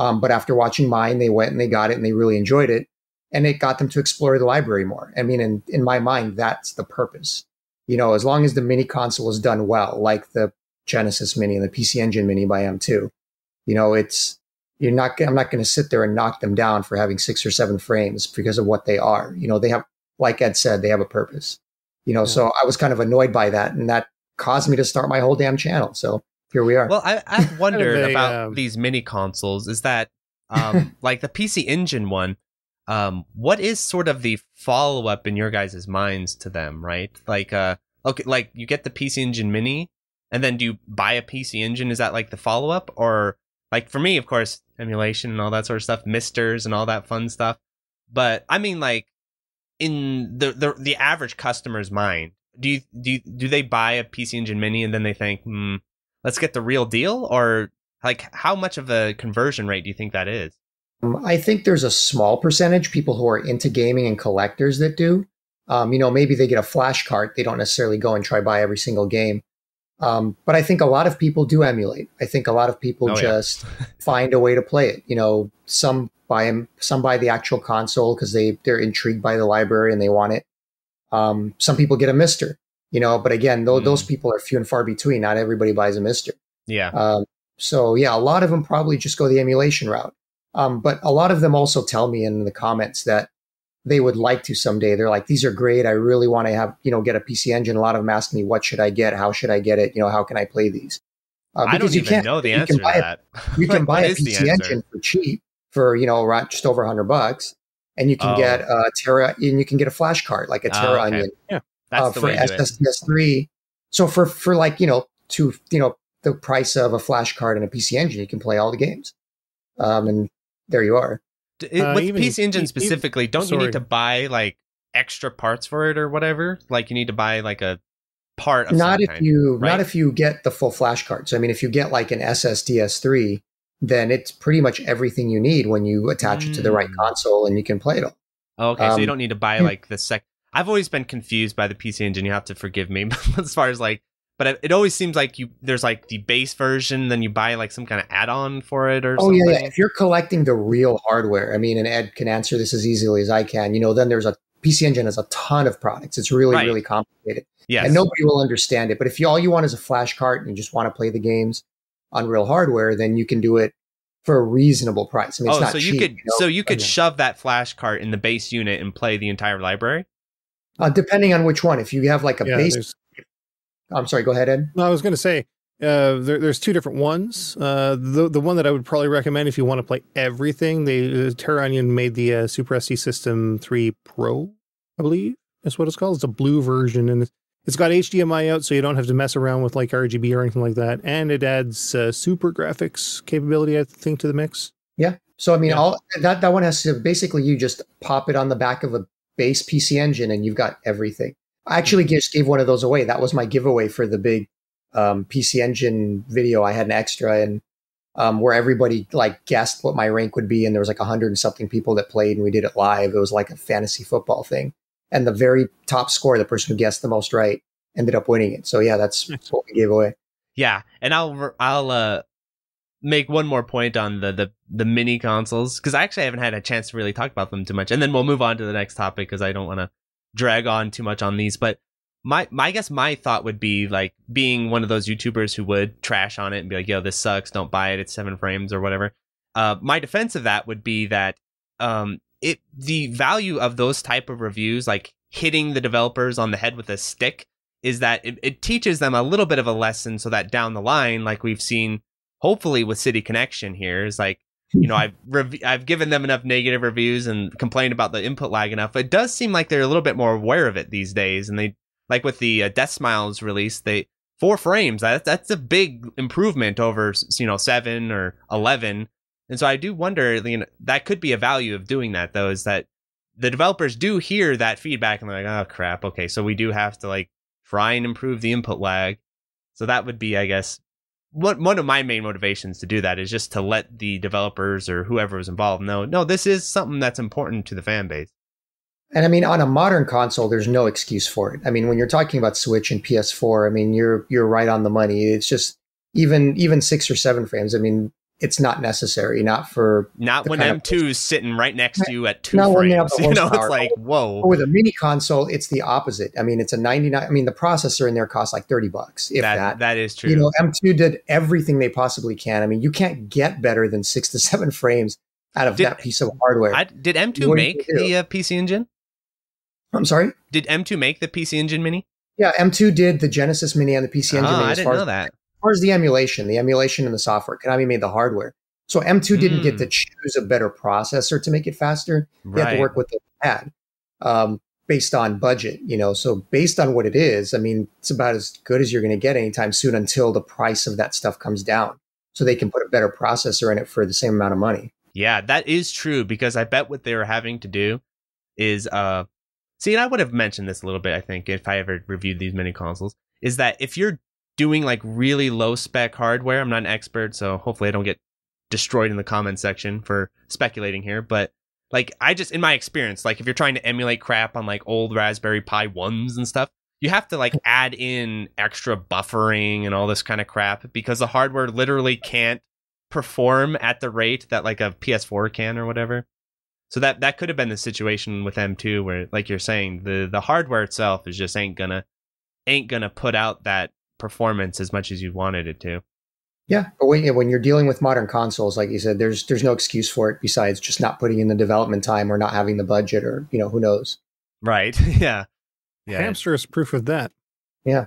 Um, but after watching mine, they went and they got it and they really enjoyed it. And it got them to explore the library more. I mean, in, in my mind, that's the purpose. You know, as long as the mini console is done well, like the Genesis Mini and the PC Engine Mini by M2, you know, it's, you're not, I'm not going to sit there and knock them down for having six or seven frames because of what they are. You know, they have, like Ed said, they have a purpose. You know, Yeah. so I was kind of annoyed by that. And that caused me to start my whole damn channel. So here we are. Well, I, I've wondered a, about um, these mini consoles. Is that um, like the PC Engine one? Um, what is sort of the follow up in your guys' minds to them? Right? Like, uh, okay, like you get the PC Engine Mini, and then do you buy a PC Engine? Is that like the follow up, or like for me, of course, emulation and all that sort of stuff, misters and all that fun stuff. But I mean, like in the the the average customer's mind, do you do you, do they buy a PC Engine Mini and then they think, hmm, let's get the real deal, or like how much of a conversion rate do you think that is? Um, I think there's a small percentage people who are into gaming and collectors that do. Um, you know, maybe they get a flash cart. They don't necessarily go and try buy every single game. Um, but I think a lot of people do emulate. I think a lot of people Oh, yeah. just find a way to play it. You know, some buy 'em- some buy the actual console because they they're intrigued by the library and they want it. Um, some people get a Mister. You know, but again, tho- Mm. those people are few and far between. Not everybody buys a Mister. Yeah, Um, so yeah, a lot of them probably just go the emulation route. Um, but a lot of them also tell me in the comments that they would like to someday. They're like, these are great. I really want to have, you know, get a PC engine. A lot of them ask me, what should I get? How should I get it? You know, how can I play these? Uh, I don't even know the answer to that. A, you can buy a PC engine for cheap for, you know, just over hundred bucks. And you can oh. get a Terra and you can get a flash card, like a Terra oh, okay. Onion. Yeah. That's uh, for SSDS3. So for, for like, you know, to, you know, the price of a flash card and a PC engine, you can play all the games. Um, and there you are. Uh, With even, PC Engine specifically, even, don't sorry. you need to buy like extra parts for it or whatever? Like you need to buy like a part. not if kind, you right? not if you get the full flash card. So I mean, if you get like an SSDS3, then it's pretty much everything you need when you attach mm. it to the right hmm. console and you can play it all. Okay, um, so you um, don't need to buy like the sec. I've always been confused by the PC Engine. You have to forgive me as far as like but it, always seems like you there's like the base version, then you buy like some kind of add-on for it or. Oh something. yeah, yeah. If you're collecting the real hardware, I mean, and Ed can answer this as easily as I can. You know, then there's a PC Engine has a ton of products. It's really right. really complicated. Yeah, and nobody will understand it. But if you all you want is a flash cart and you just want to play the games on real hardware, then you can do it for a reasonable price. I mean, oh, so you cheap, could you know? so you could shove that flash cart in the base unit and play the entire library. Uh, depending on which one. If you have like a yeah, base I'm sorry. Go ahead, Ed. No, I was going to say uh, there, there's two different ones. Uh, the the one that I would probably recommend if you want to play everything, they uh, Terra Onion made the uh, Super SD System 3 Pro, I believe is what it's called. It's a blue version, and it's got HDMI out, so you don't have to mess around with like RGB or anything like that. And it adds uh, super graphics capability, I think, to the mix. Yeah. So I mean, yeah. all that that one has to basically you just pop it on the back of a base PC engine, and you've got everything. I actually just gave one of those away. That was my giveaway for the big um, PC Engine video. I had an extra and um, where everybody like guessed what my rank would be, and there was like a hundred and something people that played, and we did it live. It was like a fantasy football thing, and the very top score, the person who guessed the most right, ended up winning it. So yeah, that's what we gave away. Yeah, and I'll I'll uh, make one more point on the the the mini consoles because I actually haven't had a chance to really talk about them too much, and then we'll move on to the next topic because I don't want to drag on too much on these, but my, my I guess my thought would be like being one of those YouTubers who would trash on it and be like, "Yo, this sucks. Don't buy it. It's seven frames or whatever." Uh, my defense of that would be that um, it the value of those type of reviews, like hitting the developers on the head with a stick, is that it, it teaches them a little bit of a lesson, so that down the line, like we've seen, hopefully with City Connection here, is like you know, I've rev- I've given them enough negative reviews and complained about the input lag enough. It does seem like they're a little bit more aware of it these days, and they like with the uh, Deathsmiles release, they four frames. That that's a big improvement over you know seven or eleven. And so I do wonder, you know, that could be a value of doing that though, is that the developers do hear that feedback and they're like, oh crap, okay, so we do have to like try and improve the input lag. So that would be, I guess, one one of my main motivations to do that is just to let the developers or whoever is involved know no this is something that's important to the fan base. And i mean on a modern console there's no excuse for it. I mean when you're talking about switch and ps4 i mean you're you're right on the money. It's just even even 6 or 7 frames i mean it's not necessary, not for not when M2 is sitting right next to you at two not frames. You know, it's like whoa. with a mini console, it's the opposite. I mean, it's a 99. I mean, the processor in there costs like 30 bucks, if that. That, that is true. You know, M2 did everything they possibly can. I mean, you can't get better than six to seven frames out of did, that piece of hardware. I, did M2 make the uh, PC Engine? I'm sorry. Did M2 make the PC Engine Mini? Yeah, M2 did the Genesis Mini and the PC Engine. Oh, Mini I didn't know that far as the emulation, the emulation and the software, Konami made the hardware. So M2 mm. didn't get to hmm. choose a better processor to make it faster. They right. had to work with the pad um, based on budget, you know. So based on what it is, I mean, it's about as good as you're going to get anytime soon until the price of that stuff comes down. So they can put a better processor in it for the same amount of money. Yeah, that is true because I bet what they were having to do is uh see, and I would have mentioned this a little bit, I think, if I ever reviewed these mini consoles, is that if you're doing like really low spec hardware. I'm not an expert, so hopefully I don't get destroyed in the comment section for speculating here. But like I just in my experience, like if you're trying to emulate crap on like old Raspberry Pi ones and stuff, you have to like add in extra buffering and all this kind of crap because the hardware literally can't perform at the rate that like a PS4 can or whatever. So that that could have been the situation with M2 where like you're saying the the hardware itself is just ain't gonna ain't gonna put out that performance as much as you wanted it to. Yeah, but when, when you're dealing with modern consoles, like you said, there's there's no excuse for it besides just not putting in the development time or not having the budget or you know who knows. Right. yeah. Yeah. Hamster is proof of that. Yeah.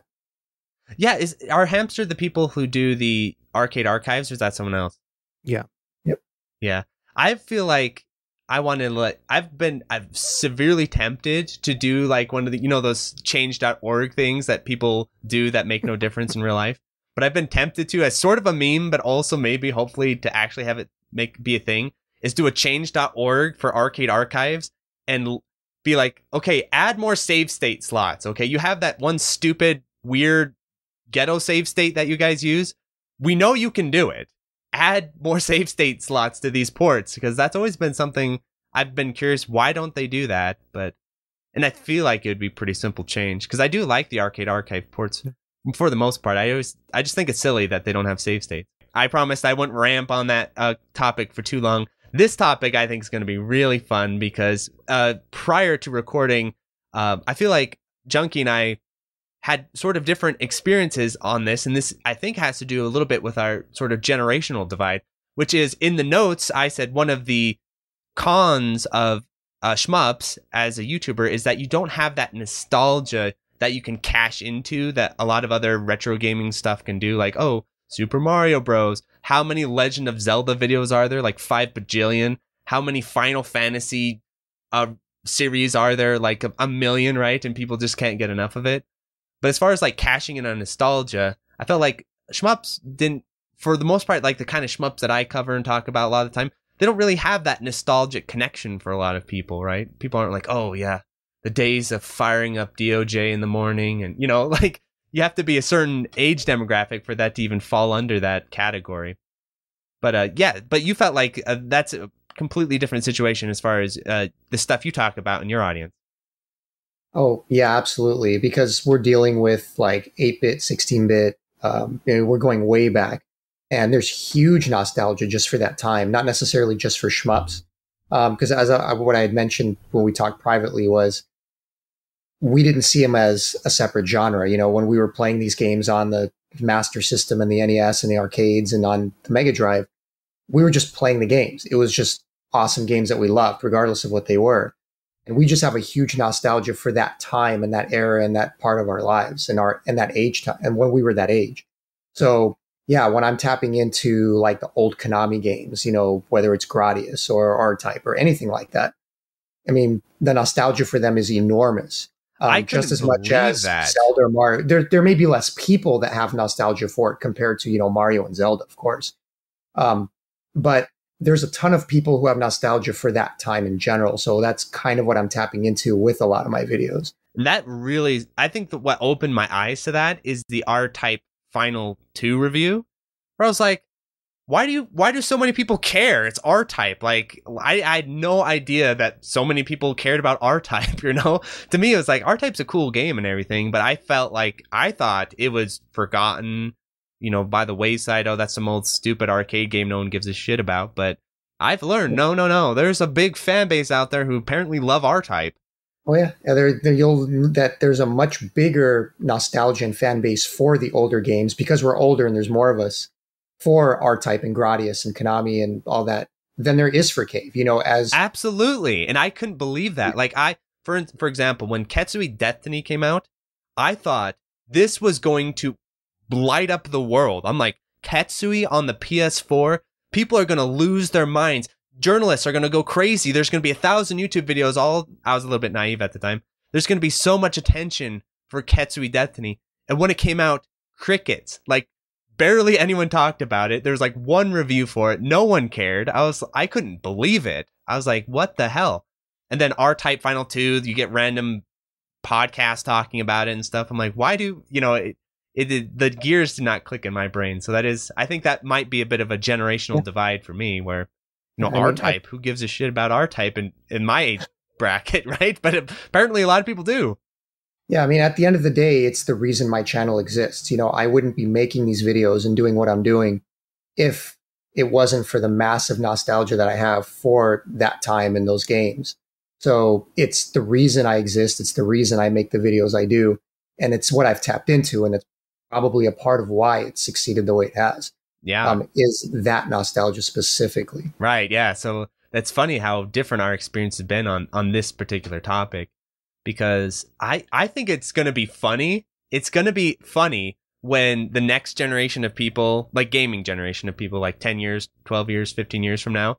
Yeah. Is are Hamster the people who do the arcade archives, or is that someone else? Yeah. Yep. Yeah. I feel like I want to let. I've been. I've severely tempted to do like one of the you know those change.org things that people do that make no difference in real life but I've been tempted to as sort of a meme, but also maybe hopefully to actually have it make be a thing is do a change.org for arcade archives and be like, okay, add more save state slots. Okay, you have that one stupid, weird ghetto save state that you guys use. We know you can do it. Add more save state slots to these ports because that's always been something I've been curious. Why don't they do that? But and I feel like it would be pretty simple change because I do like the arcade archive ports for the most part. I always, I just think it's silly that they don't have save states. I promised I wouldn't ramp on that uh, topic for too long. This topic I think is going to be really fun because uh, prior to recording, uh, I feel like Junkie and I had sort of different experiences on this, and this I think has to do a little bit with our sort of generational divide. Which is in the notes, I said one of the cons of uh, shmups as a YouTuber is that you don't have that nostalgia that you can cash into that a lot of other retro gaming stuff can do. Like, oh, Super Mario Bros. How many Legend of Zelda videos are there? Like five bajillion. How many Final Fantasy uh, series are there? Like a, a million, right? And people just can't get enough of it. But as far as like cashing in on nostalgia, I felt like shmups didn't, for the most part, like the kind of shmups that I cover and talk about a lot of the time, they don't really have that nostalgic connection for a lot of people, right? People aren't like, oh yeah, the days of firing up DOJ in the morning, and you know, like you have to be a certain age demographic for that to even fall under that category. But uh, yeah, but you felt like uh, that's a completely different situation as far as uh, the stuff you talk about in your audience. Oh yeah, absolutely. Because we're dealing with like eight bit, sixteen bit. Um, you know, we're going way back, and there's huge nostalgia just for that time. Not necessarily just for shmups, because um, as I, what I had mentioned when we talked privately was we didn't see them as a separate genre. You know, when we were playing these games on the Master System and the NES and the arcades and on the Mega Drive, we were just playing the games. It was just awesome games that we loved, regardless of what they were. And we just have a huge nostalgia for that time and that era and that part of our lives and our and that age time and when we were that age. So yeah, when I'm tapping into like the old Konami games, you know, whether it's Gradius or R Type or anything like that, I mean, the nostalgia for them is enormous um, just as much as that. Zelda or Mario. There, there may be less people that have nostalgia for it compared to you know Mario and Zelda, of course. Um, but there's a ton of people who have nostalgia for that time in general. So that's kind of what I'm tapping into with a lot of my videos. That really, I think that what opened my eyes to that is the R Type Final Two review, where I was like, why do you why do so many people care it's r type like I, I had no idea that so many people cared about r type you know to me it was like r type's a cool game and everything but i felt like i thought it was forgotten you know by the wayside oh that's some old stupid arcade game no one gives a shit about but i've learned no no no there's a big fan base out there who apparently love R Type Oh yeah, yeah there, there, you'll that there's a much bigger nostalgia and fan base for the older games because we're older and there's more of us for R Type and Gradius and Konami and all that than there is for Cave. You know, as absolutely, and I couldn't believe that. Like I, for for example, when Ketsui Deathtiny came out, I thought this was going to light up the world. I'm like Ketsui on the PS4. People are gonna lose their minds. Journalists are gonna go crazy. There's gonna be a thousand YouTube videos. All I was a little bit naive at the time. There's gonna be so much attention for Ketsui Deathtiny, and when it came out, crickets. Like barely anyone talked about it. There was like one review for it. No one cared. I was I couldn't believe it. I was like, what the hell? And then R Type Final 2, you get random podcasts talking about it and stuff. I'm like, why do, you know, it, it the gears did not click in my brain. So that is I think that might be a bit of a generational yeah. divide for me where you know, R Type, who gives a shit about R Type in in my age bracket, right? But apparently a lot of people do. Yeah, I mean, at the end of the day, it's the reason my channel exists. You know, I wouldn't be making these videos and doing what I'm doing if it wasn't for the massive nostalgia that I have for that time in those games. So it's the reason I exist. It's the reason I make the videos I do. And it's what I've tapped into. And it's probably a part of why it succeeded the way it has. yeah, um, is that nostalgia specifically. Right. Yeah. So that's funny how different our experience has been on on this particular topic, because I I think it's going to be funny. It's going to be funny when the next generation of people, like gaming generation of people, like 10 years, 12 years, 15 years from now,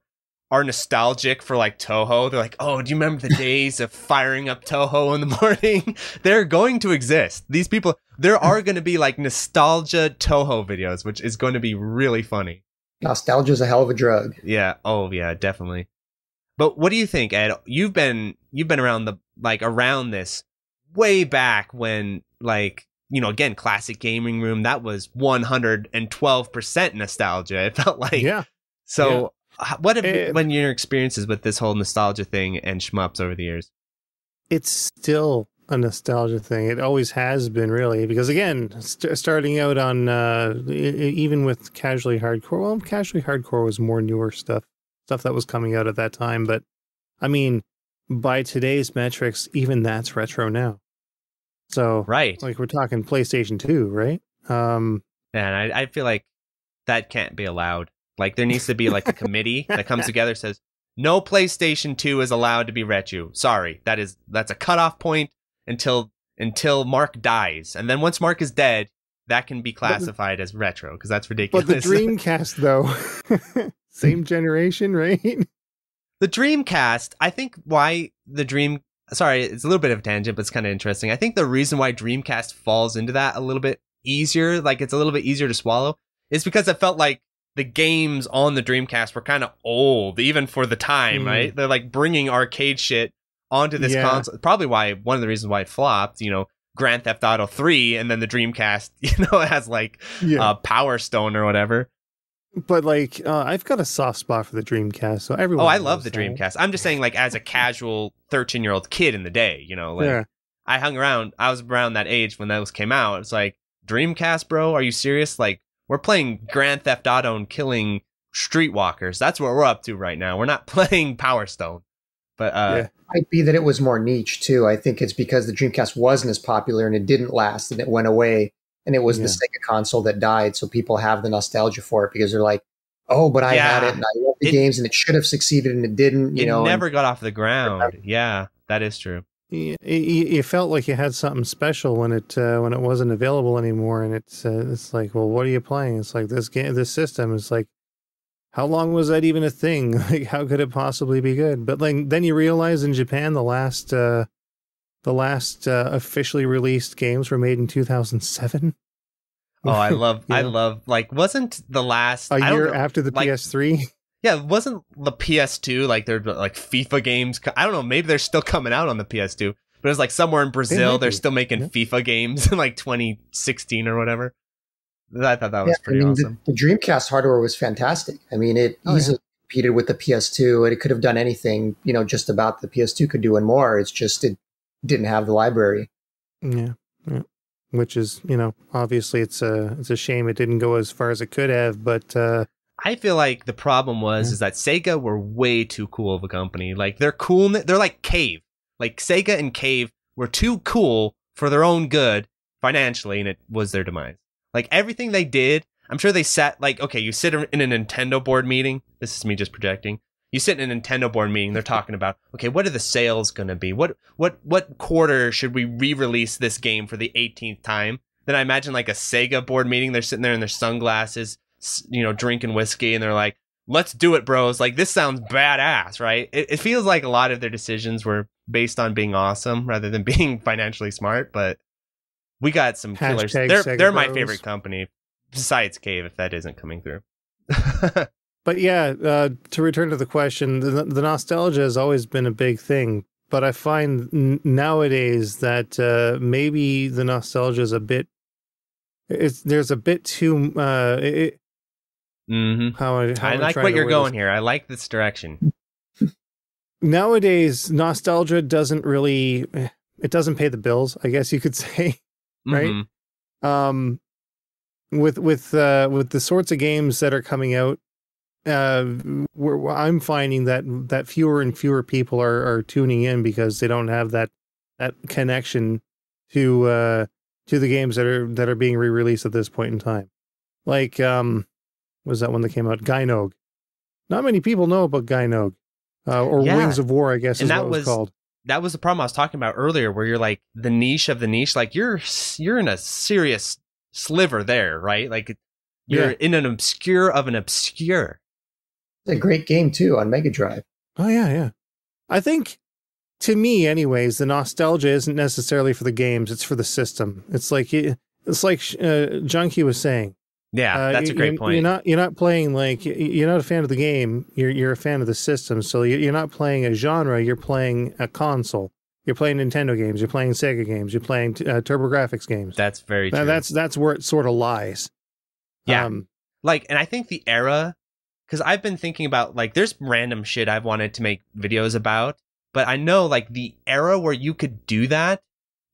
are nostalgic for like Touhou. They're like, oh, do you remember the days of firing up Touhou in the morning? They're going to exist. These people, there are going to be like nostalgia Touhou videos, which is going to be really funny. Nostalgia is a hell of a drug. Yeah. Oh, yeah, definitely. But what do you think, Ed? You've been you've been around the like around this way back when like you know, again, classic gaming room, that was 112% nostalgia. It felt like. Yeah. So, yeah. what have it, been your experiences with this whole nostalgia thing and shmups over the years? It's still a nostalgia thing. It always has been, really, because again, st- starting out on uh, even with casually hardcore, well, casually hardcore was more newer stuff, stuff that was coming out at that time. But I mean, by today's metrics, even that's retro now. So right, like we're talking PlayStation Two, right? Um, and I, I feel like that can't be allowed. Like there needs to be like a committee that comes together says no PlayStation 2 is allowed to be retro. Sorry, that is that's a cutoff point until until Mark dies, and then once Mark is dead, that can be classified as retro because that's ridiculous. But the Dreamcast, though, same generation, right? The Dreamcast, I think why the Dream sorry, it's a little bit of a tangent, but it's kind of interesting. I think the reason why Dreamcast falls into that a little bit easier, like it's a little bit easier to swallow, is because it felt like the games on the Dreamcast were kind of old, even for the time, mm. right? They're like bringing arcade shit onto this yeah. console. Probably why one of the reasons why it flopped, you know, Grand Theft Auto 3 and then the Dreamcast, you know, it has like yeah. uh, Power Stone or whatever. But like, uh, I've got a soft spot for the Dreamcast, so everyone. Oh, I love the that. Dreamcast. I'm just saying, like, as a casual 13 year old kid in the day, you know, like, yeah. I hung around. I was around that age when those came out. It's like Dreamcast, bro. Are you serious? Like, we're playing Grand Theft Auto and killing streetwalkers. That's what we're up to right now. We're not playing Power Stone. But uh, yeah. Might be that it was more niche too. I think it's because the Dreamcast wasn't as popular and it didn't last and it went away and it was yeah. the Sega console that died. So people have the nostalgia for it because they're like, oh, but I yeah. had it and I loved the it, games and it should have succeeded and it didn't. You it know, never and, got off the ground. Yeah, that is true. You, you, felt like you had something special when it uh, when it wasn't available anymore, and it's uh, it's like, well, what are you playing? It's like this game, this system is like, how long was that even a thing? Like, how could it possibly be good? But like, then you realize in Japan, the last uh, the last uh, officially released games were made in 2007. Oh, I love, yeah. I love. Like, wasn't the last a year after the like, PS3? Yeah, wasn't the PS2 like they're like FIFA games? I don't know. Maybe they're still coming out on the PS2, but it's like somewhere in Brazil they're still making yeah. FIFA games in like 2016 or whatever. I thought that was yeah, pretty I mean, awesome. The, the, Dreamcast hardware was fantastic. I mean, it oh, easily yeah. competed with the PS2, and it could have done anything. You know, just about the PS2 could do and more. It's just it didn't have the library. Yeah. yeah which is you know obviously it's a it's a shame it didn't go as far as it could have but uh I feel like the problem was yeah. is that Sega were way too cool of a company. Like they're cool. They're like Cave. Like Sega and Cave were too cool for their own good financially, and it was their demise. Like everything they did, I'm sure they sat like okay, you sit in a Nintendo board meeting. This is me just projecting you sit in a Nintendo board meeting, they're talking about, okay, what are the sales going to be? What what what quarter should we re-release this game for the 18th time? Then I imagine like a Sega board meeting, they're sitting there in their sunglasses, you know, drinking whiskey, and they're like, "Let's do it, bros! Like this sounds badass, right?" It, it feels like a lot of their decisions were based on being awesome rather than being financially smart. But we got some killers. They're they're my favorite company besides Cave, if that isn't coming through. But yeah, uh, to return to the question, the, the, nostalgia has always been a big thing. But I find n- nowadays that uh, maybe the nostalgia is a bit. It's there's a bit too. Uh, it, mm-hmm. How, how I like what you're going this. here. I like this direction. nowadays, nostalgia doesn't really. It doesn't pay the bills. I guess you could say, right? Mm-hmm. Um, with with uh, with the sorts of games that are coming out uh, I'm finding that that fewer and fewer people are, are tuning in because they don't have that that connection to uh, to the games that are that are being re-released at this point in time. Like um, was that one that came out? Gynoug. Not many people know about Gynoug, uh, or yeah. Wings of War, I guess and is that what was, was called. That was the problem I was talking about earlier, where you're like the niche of the niche. Like you're you're in a serious sliver there, right? Like you're yeah. in an obscure of an obscure. It's a great game too on Mega Drive. Oh yeah, yeah. I think to me, anyways, the nostalgia isn't necessarily for the games; it's for the system. It's like it's like uh, Junkie was saying. Yeah, uh, that's a great you're, point. You're not you're not playing like you're not a fan of the game. You're you're a fan of the system. So you're not playing a genre. You're playing a console. You're playing Nintendo games. You're playing Sega games. You're playing uh, TurboGrafx games. That's very true. That's that's where it sort of lies. Yeah, um, like, and I think the era, because I've been thinking about like, there's random shit I've wanted to make videos about, but I know like the era where you could do that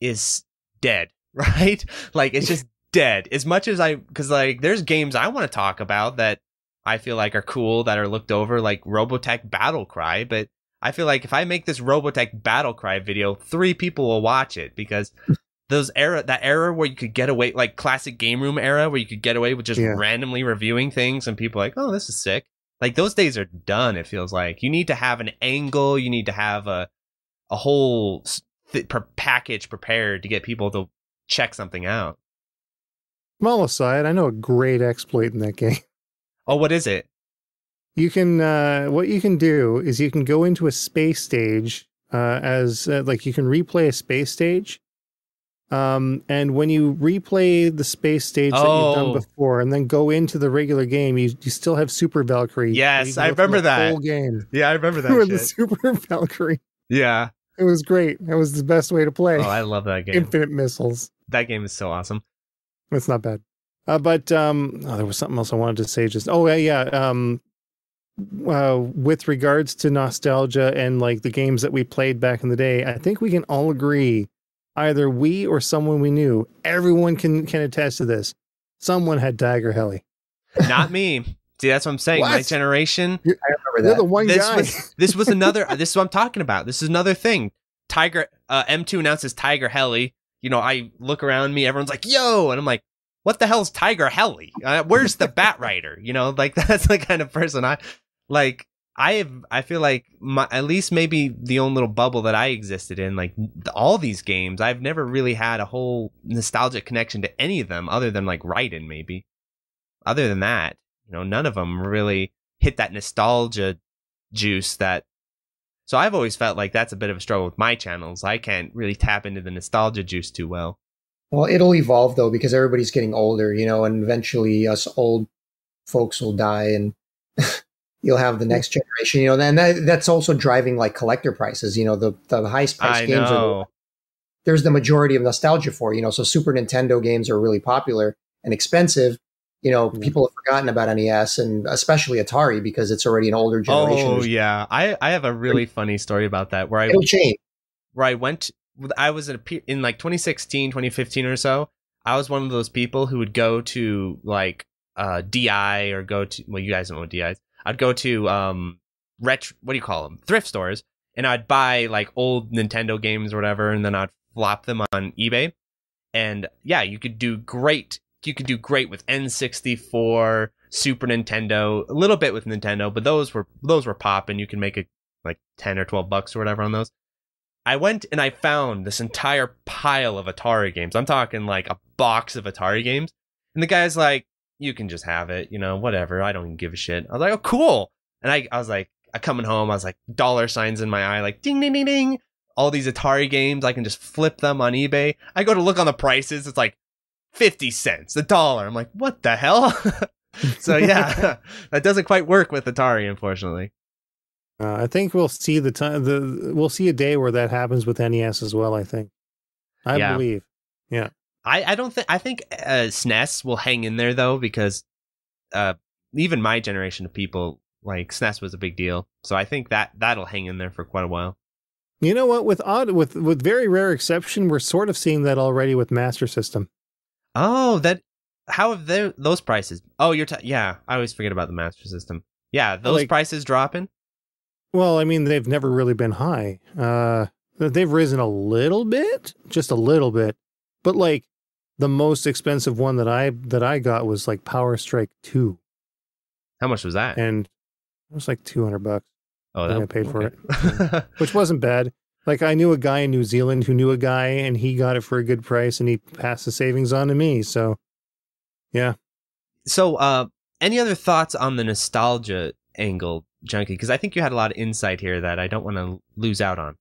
is dead, right? like, it's just dead. As much as I, because like there's games I want to talk about that I feel like are cool that are looked over, like Robotech Battle Cry. But I feel like if I make this Robotech Battle Cry video, three people will watch it because those era that era where you could get away like classic game room era where you could get away with just yeah. randomly reviewing things and people like, oh, this is sick. Like those days are done. It feels like you need to have an angle. You need to have a a whole th- package prepared to get people to check something out. Small aside, I know a great exploit in that game. Oh, what is it? You can uh, what you can do is you can go into a space stage uh, as uh, like you can replay a space stage. Um, and when you replay the space stage oh. that you've done oh. before, and then go into the regular game, you, you still have Super Valkyrie. Yes, I remember that whole game. Yeah, I remember that. the Super Valkyrie. Yeah, it was great. It was the best way to play. Oh, I love that game. Infinite missiles. That game is so awesome. It's not bad. Uh, but um, oh, there was something else I wanted to say. Just oh yeah, yeah. Um, uh, with regards to nostalgia and like the games that we played back in the day, I think we can all agree, either we or someone we knew, everyone can can attest to this. Someone had Tiger Heli. Not me. See, that's what I'm saying. What? My generation. I remember that. You're the one this guy. Was, this was another. this is what I'm talking about. This is another thing. Tiger uh, M2 announces Tiger Heli. You know, I look around me. Everyone's like, "Yo," and I'm like, what the hell's Tiger Heli? Uh, where's the Batrider? You know, like that's the kind of person I like. I have, I feel like my, at least maybe the own little bubble that I existed in, like all these games, I've never really had a whole nostalgic connection to any of them other than like Raiden, maybe. Other than that, you know, none of them really hit that nostalgia juice that. So I've always felt like that's a bit of a struggle with my channels. I can't really tap into the nostalgia juice too well. Well, it'll evolve though because everybody's getting older, you know, and eventually us old folks will die and you'll have the hmm. next generation, you know, and that, that's also driving like collector prices, you know, the, the highest price games know. are there's the majority of nostalgia for, you know, so Super Nintendo games are really popular and expensive. You know, mm-hmm. people have forgotten about NES and especially Atari because it's already an older generation. Oh yeah, I I have a really funny story about that where I it'll change. Where I went I was in, a, in like 2016, 2015 or so. I was one of those people who would go to like uh, DI or go to well, you guys don't know what DI is. I'd go to um retro what do you call them thrift stores and I'd buy like old Nintendo games or whatever, and then I'd flop them on eBay. And yeah, you could do great. You could do great with N64, Super Nintendo, a little bit with Nintendo, but those were those were popping. You can make a like ten or twelve bucks or whatever on those. I went and I found this entire pile of Atari games. I'm talking like a box of Atari games. And the guy's like, you can just have it, you know, whatever. I don't give a shit. I was like, oh, cool. And I, I was like, I coming home, I was like, dollar signs in my eye, like ding, ding, ding, ding. All these Atari games, I can just flip them on eBay. I go to look on the prices, it's like 50 cents, a dollar. I'm like, what the hell? so yeah, that doesn't quite work with Atari, unfortunately. Uh, I think we'll see the time. The we'll see a day where that happens with NES as well. I think. I yeah. believe. Yeah. I, I don't think I think uh, SNES will hang in there though because uh, even my generation of people like SNES was a big deal. So I think that that'll hang in there for quite a while. You know what? With odd, with with very rare exception, we're sort of seeing that already with Master System. Oh, that how have they, those prices? Oh, you're t- yeah. I always forget about the Master System. Yeah, those like, prices dropping. Well, I mean, they've never really been high. Uh, they've risen a little bit, just a little bit, but like the most expensive one that I that I got was like Power Strike Two. How much was that? And it was like 200 bucks. Oh, that I paid okay. for it, which wasn't bad. Like I knew a guy in New Zealand who knew a guy, and he got it for a good price, and he passed the savings on to me. So, yeah. So, uh, any other thoughts on the nostalgia angle, Junkie? Because I think you had a lot of insight here that I don't want to lose out on.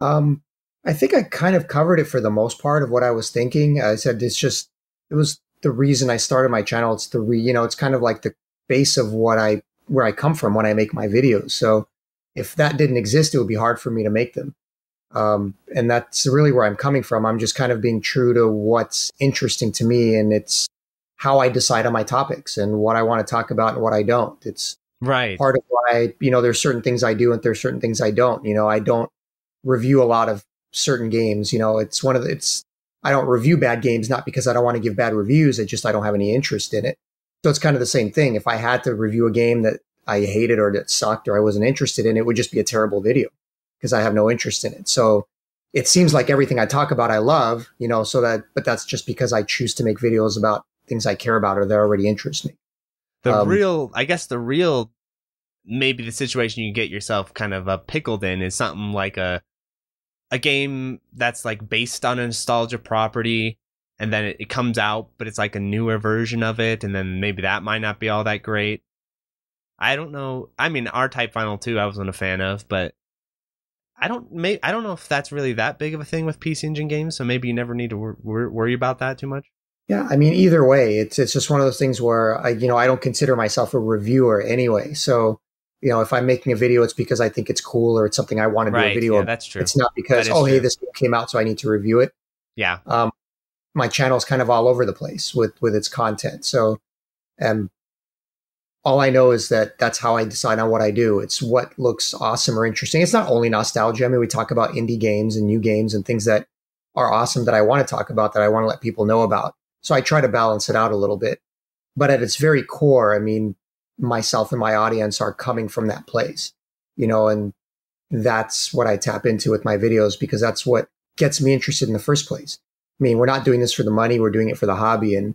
Um, I think I kind of covered it for the most part of what I was thinking. I said it's just it was the reason I started my channel. It's the re, you know, it's kind of like the base of what I where I come from when I make my videos. So if that didn't exist, it would be hard for me to make them. Um, and that's really where I'm coming from. I'm just kind of being true to what's interesting to me, and it's how I decide on my topics and what I want to talk about and what I don't. It's right part of why you know there's certain things I do and there's certain things I don't. You know, I don't review a lot of certain games. You know, it's one of the, it's I don't review bad games not because I don't want to give bad reviews. It's just I don't have any interest in it. So it's kind of the same thing. If I had to review a game that I hated or that sucked or I wasn't interested in, it would just be a terrible video because I have no interest in it. So it seems like everything I talk about I love, you know, so that but that's just because I choose to make videos about things I care about or that already interest me. The um, real I guess the real maybe the situation you get yourself kind of uh, pickled in is something like a a game that's like based on a nostalgia property and then it, it comes out but it's like a newer version of it and then maybe that might not be all that great I don't know. I mean, R Type Final 2 I wasn't a fan of, but I don't may I don't know if that's really that big of a thing with PC Engine games, so maybe you never need to wor- wor- worry about that too much. Yeah, I mean, either way, it's it's just one of those things where I, you know, I don't consider myself a reviewer anyway. So, you know, if I'm making a video, it's because I think it's cool or it's something I want to right, do a video. Yeah, that's true. It's not because oh, true. hey, this game came out, so I need to review it. Yeah. Um, my channel's kind of all over the place with with its content. So, um, all I know is that that's how I decide on what I do. It's what looks awesome or interesting. It's not only nostalgia. I mean, we talk about indie games and new games and things that are awesome that I want to talk about, that I want to let people know about. So I try to balance it out a little bit. But at its very core, I mean, myself and my audience are coming from that place, you know, and that's what I tap into with my videos because that's what gets me interested in the first place. I mean, we're not doing this for the money, we're doing it for the hobby. And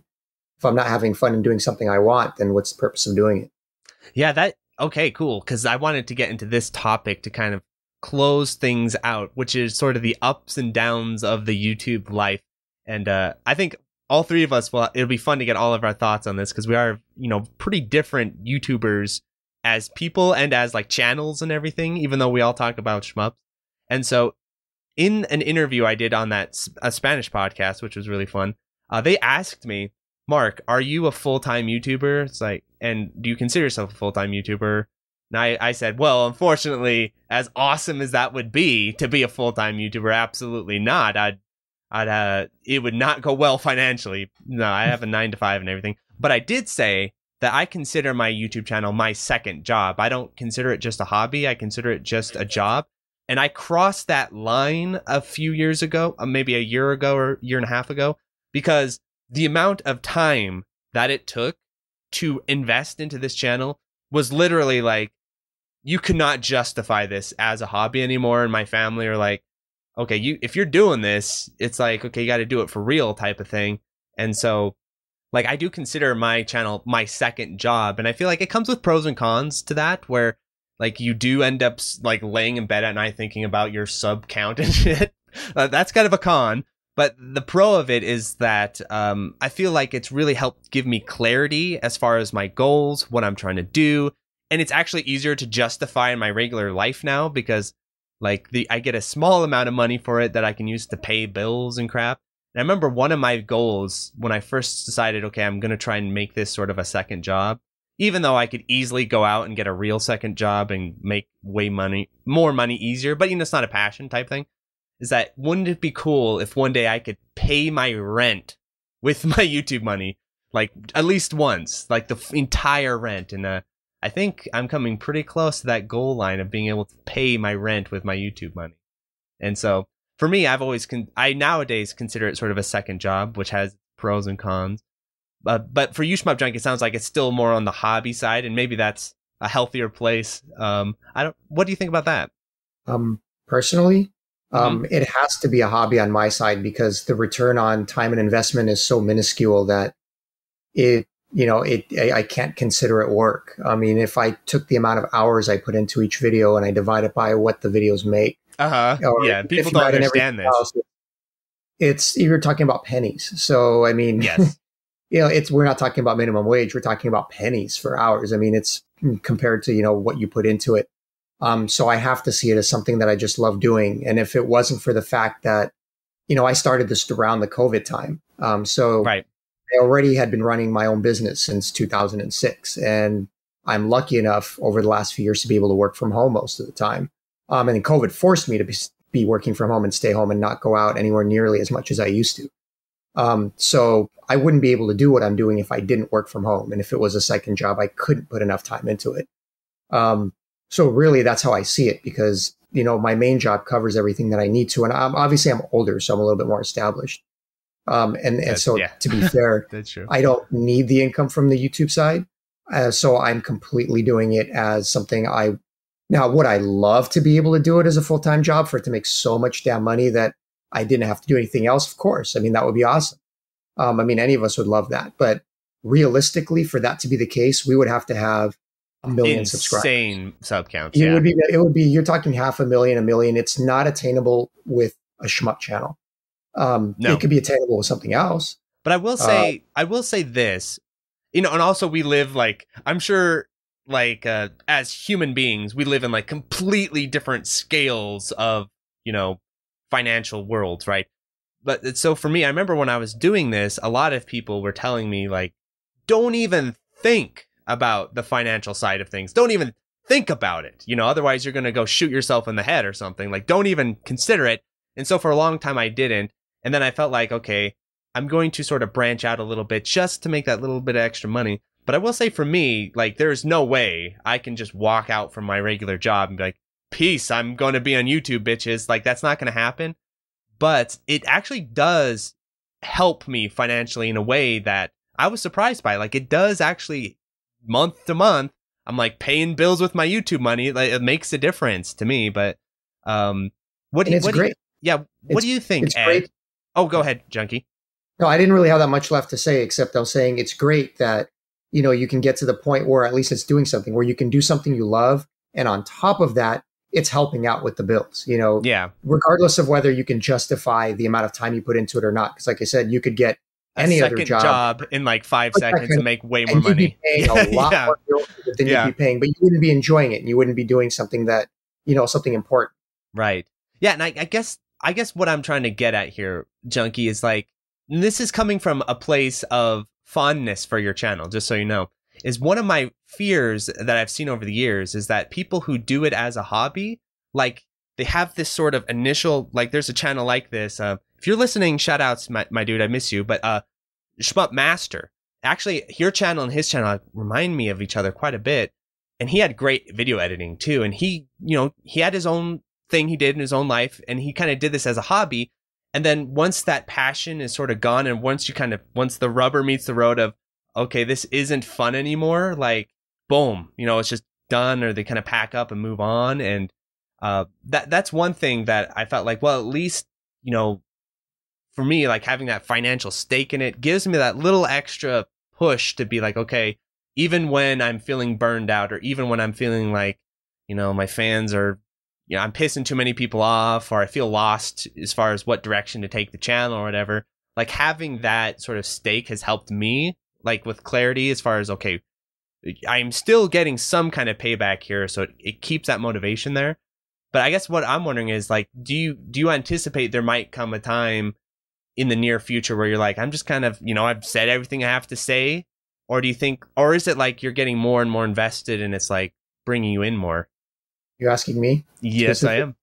if I'm not having fun and doing something I want, then what's the purpose of doing it? Yeah, that okay, cool. Because I wanted to get into this topic to kind of close things out, which is sort of the ups and downs of the YouTube life. And uh, I think all three of us will. It'll be fun to get all of our thoughts on this because we are, you know, pretty different YouTubers as people and as like channels and everything. Even though we all talk about shmups, and so in an interview I did on that a Spanish podcast, which was really fun, uh, they asked me Mark, are you a full time YouTuber? It's like, and do you consider yourself a full time YouTuber? And I, I said, well, unfortunately, as awesome as that would be to be a full time YouTuber, absolutely not. I'd, I'd, uh, it would not go well financially. No, I have a nine to five and everything. But I did say that I consider my YouTube channel my second job. I don't consider it just a hobby. I consider it just a job. And I crossed that line a few years ago, uh, maybe a year ago or year and a half ago, because the amount of time that it took to invest into this channel was literally like you could not justify this as a hobby anymore and my family are like okay you if you're doing this it's like okay you got to do it for real type of thing. And so like i do consider my channel my second job and i feel like it comes with pros and cons to that where like you do end up like laying in bed at night thinking about your sub count and shit. Uh, that's kind of a con but the pro of it is that um, I feel like it's really helped give me clarity as far as my goals, what I'm trying to do, and it's actually easier to justify in my regular life now because like the I get a small amount of money for it that I can use to pay bills and crap. And I remember one of my goals when I first decided, okay, I'm gonna try and make this sort of a second job, even though I could easily go out and get a real second job and make way money, more money easier, but you know, it's not a passion type thing is that wouldn't it be cool if one day I could pay my rent with my YouTube money, like at least once, like the entire rent? And uh, I think I'm coming pretty close to that goal line of being able to pay my rent with my YouTube money. And so for me, I've always con- I nowadays consider it sort of a second job, which has pros and cons. Uh, but for you, Shmup Junk, it sounds like it's still more on the hobby side, and maybe that's a healthier place. Um, I don't. What do you think about that? Um, personally, um, mm-hmm. It has to be a hobby on my side because the return on time and investment is so minuscule that it you know, it I, I, can't consider it work. I mean, if I took the amount of hours I put into each video and I divide it by what the videos make, uh huh, yeah, people don't understand this. Else, it's you're talking about pennies. So I mean, yes, you know, it's we're not talking about minimum wage. We're talking about pennies for hours. I mean, it's compared to you know what you put into it. Um, so I have to see it as something that I just love doing. And if it wasn't for the fact that, you know, I started this around the COVID time, um, so right. I already had been running my own business since 2006. And I'm lucky enough over the last few years to be able to work from home most of the time. Um, and then COVID forced me to be, be, working from home and stay home and not go out anywhere nearly as much as I used to. Um, so I wouldn't be able to do what I'm doing if I didn't work from home. And if it was a second job, I couldn't put enough time into it. Um, so really that's how I see it because, you know, my main job covers everything that I need to. And I'm, obviously I'm older, so I'm a little bit more established. Um, and, and so yeah. to be fair, That's true. I don't need the income from the YouTube side. Uh, so I'm completely doing it as something I, now would I love to be able to do it as a full-time job for it to make so much damn money that I didn't have to do anything else? Of course. I mean, that would be awesome. Um, I mean, any of us would love that, but realistically for that to be the case, we would have to have a million Insane subscribers. Insane sub counts. It would be, it would be, you're talking half a million, a million. It's not attainable with a shmup channel. Um, no. It could be attainable with something else. But I will say, uh, I will say this, you know, and also we live like, I'm sure, like, uh, as human beings, we live in like completely different scales of, you know, financial worlds, right? But so for me, I remember when I was doing this, a lot of people were telling me, like, don't even think about the financial side of things. Don't even think about it. You know, otherwise you're going to go shoot yourself in the head or something. Like, don't even consider it. And so for a long time, I didn't. And then I felt like, okay, I'm going to sort of branch out a little bit just to make that little bit of extra money. But I will say for me, like, there's no way I can just walk out from my regular job and be like, peace, I'm going to be on YouTube, bitches. Like, that's not going to happen. But it actually does help me financially in a way that I was surprised by. Like, it does actually, month to month, I'm like paying bills with my YouTube money. Like, it makes a difference to me. But, um, what do you, what great. You, yeah, what it's, do you think, it's Ed? Great. Oh, go ahead, Junkie. No, I didn't really have that much left to say, except I'm saying it's great that, you know, you can get to the point where at least it's doing something, where you can do something you love. And on top of that, it's helping out with the bills, you know, yeah, regardless of whether you can justify the amount of time you put into it or not. Cause like I said, you could get any other job, job, in like five seconds and make way more money. paying a lot yeah. more than yeah. you'd be paying, but you wouldn't be enjoying it and you wouldn't be doing something that, you know, something important. Right. Yeah. And I, I guess I guess what I'm trying to get at here, Junkie, is like this is coming from a place of fondness for your channel, just so you know. Is one of my fears that I've seen over the years is that people who do it as a hobby, like they have this sort of initial, like there's a channel like this. Uh, if you're listening, shout outs, my, my dude, I miss you. But uh, Shmup Master, actually, your channel and his channel remind me of each other quite a bit. And he had great video editing too. And he, you know, he had his own thing he did in his own life and he kind of did this as a hobby and then once that passion is sort of gone and once you kind of once the rubber meets the road of okay this isn't fun anymore like boom you know it's just done or they kind of pack up and move on and uh that that's one thing that i felt like well at least you know for me like having that financial stake in it gives me that little extra push to be like okay even when i'm feeling burned out or even when i'm feeling like you know my fans are you know, I'm pissing too many people off or I feel lost as far as what direction to take the channel or whatever. Like having that sort of stake has helped me like with clarity as far as okay, I'm still getting some kind of payback here, so it, it keeps that motivation there. But I guess what I'm wondering is like, do you do you anticipate there might come a time in the near future where you're like, I'm just kind of, you know, I've said everything I have to say, or do you think, or is it like you're getting more and more invested and it's like bringing you in more? You're asking me? Yes, I am.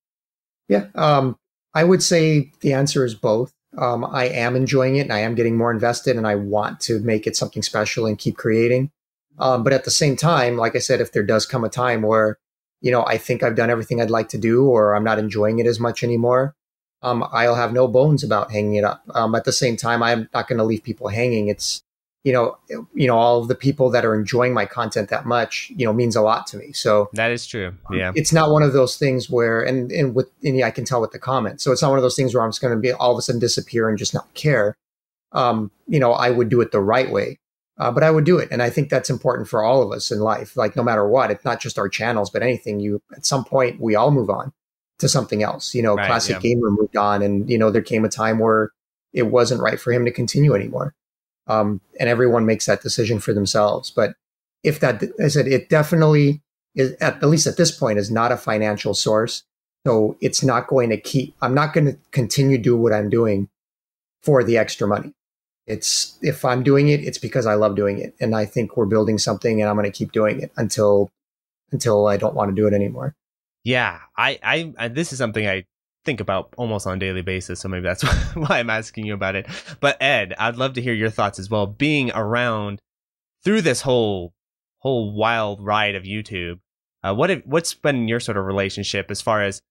Yeah. Um, I would say the answer is both. Um, I am enjoying it and I am getting more invested and I want to make it something special and keep creating. Um, but at the same time, like I said, if there does come a time where, you know, I think I've done everything I'd like to do or I'm not enjoying it as much anymore, um, I'll have no bones about hanging it up. Um, at the same time, I'm not going to leave people hanging. It's, you know, you know, all of the people that are enjoying my content that much, you know, means a lot to me. So that is true. Yeah. It's not one of those things where, and, and with, and yeah, I can tell with the comments. So it's not one of those things where I'm just going to be all of a sudden disappear and just not care. Um, you know, I would do it the right way. Uh, but I would do it, and I think that's important for all of us in life. Like no matter what, it's not just our channels, but anything. You at some point we all move on to something else. You know, right, classic yeah. gamer moved on, and you know there came a time where it wasn't right for him to continue anymore. Um, and everyone makes that decision for themselves. But if that, I said, it definitely is at, at least at this point is not a financial source. So it's not going to keep. I'm not going to continue do what I'm doing for the extra money. It's if I'm doing it, it's because I love doing it, and I think we're building something, and I'm going to keep doing it until until I don't want to do it anymore. Yeah, I, I, I, this is something I think about almost on a daily basis, so maybe that's why I'm asking you about it. But Ed, I'd love to hear your thoughts as well. Being around through this whole whole wild ride of YouTube, uh, what have, what's been your sort of relationship as far as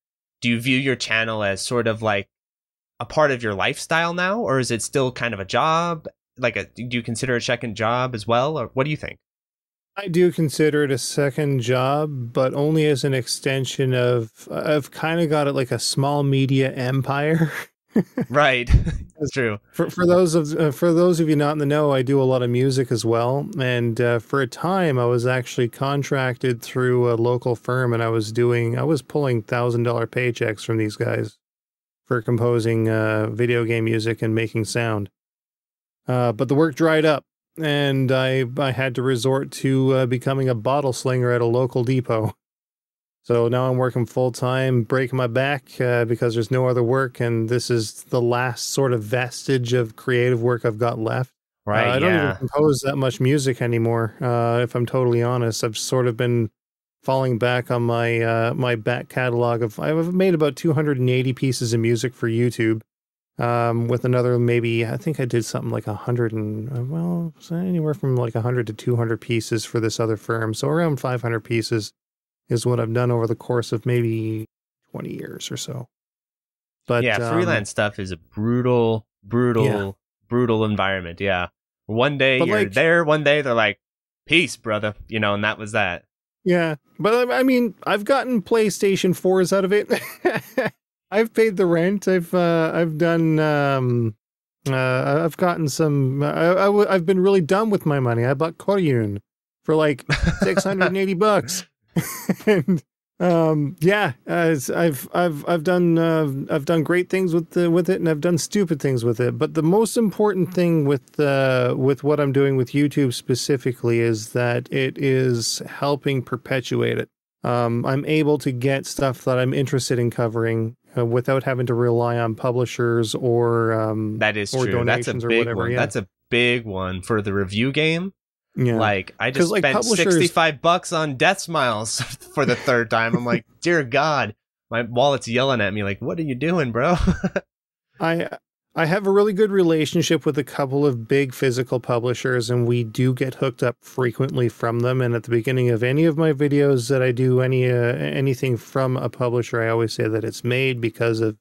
do you view your channel as sort of like a part of your lifestyle now, or is it still kind of a job? Like, a, do you consider a second job as well, or what do you think? I do consider it a second job, but only as an extension of. I've kind of got it like a small media empire. right, that's true. For for those of uh, for those of you not in the know, I do a lot of music as well, and uh, for a time I was actually contracted through a local firm, and I was doing I was pulling thousand dollar paychecks from these guys for composing uh, video game music and making sound. Uh, but the work dried up, and I I had to resort to uh, becoming a bottle slinger at a local depot. So now I'm working full time, breaking my back uh, because there's no other work, and this is the last sort of vestige of creative work I've got left. Uh, right. I don't yeah. even compose that much music anymore. Uh, if I'm totally honest, I've sort of been falling back on my uh, my back catalog of I've made about 280 pieces of music for YouTube. Um, with another maybe I think I did something like a hundred and uh, well anywhere from like a hundred to 200 pieces for this other firm. So around 500 pieces is what I've done over the course of maybe 20 years or so. But yeah, um, freelance stuff is a brutal, brutal, yeah. brutal environment. Yeah. One day but you're like, there, one day they're like, peace, brother. You know, and that was that. Yeah, but I mean, I've gotten PlayStation fours out of it. I've paid the rent. I've uh, I've done. Um, uh, I've gotten some. I, I w- I've been really dumb with my money. I bought Koryun for like six hundred and eighty bucks, and um, yeah, uh, I've I've I've done uh, I've done great things with the, with it, and I've done stupid things with it. But the most important thing with uh, with what I'm doing with YouTube specifically is that it is helping perpetuate it. Um, I'm able to get stuff that I'm interested in covering uh, without having to rely on publishers or um, that is or true. That's a big one. Yeah. That's a big one for the review game. Yeah. Like I just like, spent sixty five bucks on Deathsmiles for the third time. I'm like, dear God, my wallet's yelling at me. Like, what are you doing, bro? I I have a really good relationship with a couple of big physical publishers, and we do get hooked up frequently from them. And at the beginning of any of my videos that I do any uh, anything from a publisher, I always say that it's made because of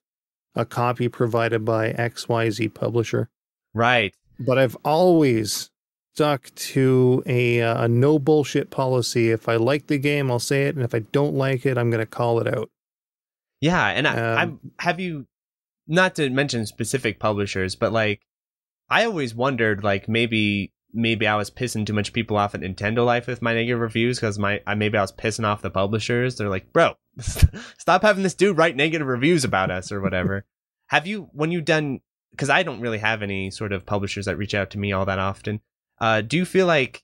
a copy provided by XYZ publisher. Right. But I've always stuck to a, uh, a no bullshit policy. If I like the game, I'll say it, and if I don't like it, I'm going to call it out. Yeah, and I, um, I'm have you not to mention specific publishers, but like I always wondered like maybe maybe I was pissing too much people off at Nintendo Life with my negative reviews because my I maybe I was pissing off the publishers. They're like, bro, stop having this dude write negative reviews about us or whatever. have you when you done because I don't really have any sort of publishers that reach out to me all that often. Uh, do you feel like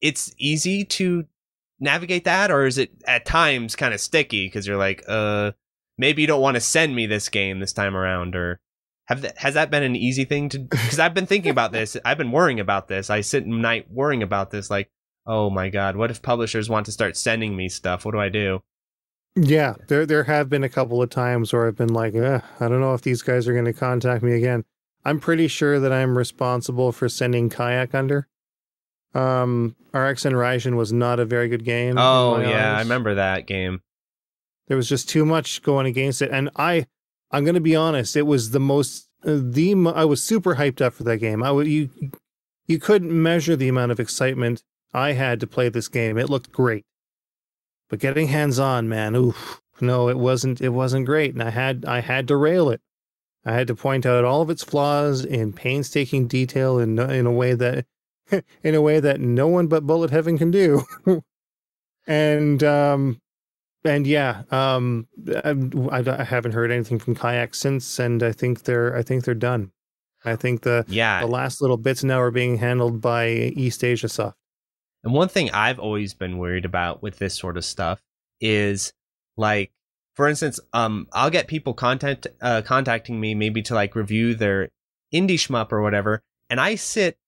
it's easy to navigate that, or is it at times kind of sticky because you're like, uh, maybe you don't want to send me this game this time around, or have that, has that been an easy thing to? Because I've been thinking about this. I've been worrying about this. I sit in night worrying about this. Like, oh my god, what if publishers want to start sending me stuff? What do I do? Yeah, there there have been a couple of times where I've been like, I don't know if these guys are going to contact me again. I'm pretty sure that I'm responsible for sending Kayac under. Um, RXN was not a very good game. Oh yeah, eyes. I remember that game. There was just too much going against it, and I, I'm going to be honest, it was the most uh, the I was super hyped up for that game. I would you, you couldn't measure the amount of excitement I had to play this game. It looked great, but getting hands on, man, oof, no, it wasn't. It wasn't great, and I had I had to rail it. I had to point out all of its flaws in painstaking detail in in a way that in a way that no one but Bullet Heaven can do. and um, and yeah, um, I, I, haven't heard anything from Kayac since, and I think they're I think they're done. I think the yeah the last little bits now are being handled by East Asia Soft. And one thing I've always been worried about with this sort of stuff is like, for instance, um, I'll get people contact uh, contacting me maybe to like review their indie shmup or whatever, and I sit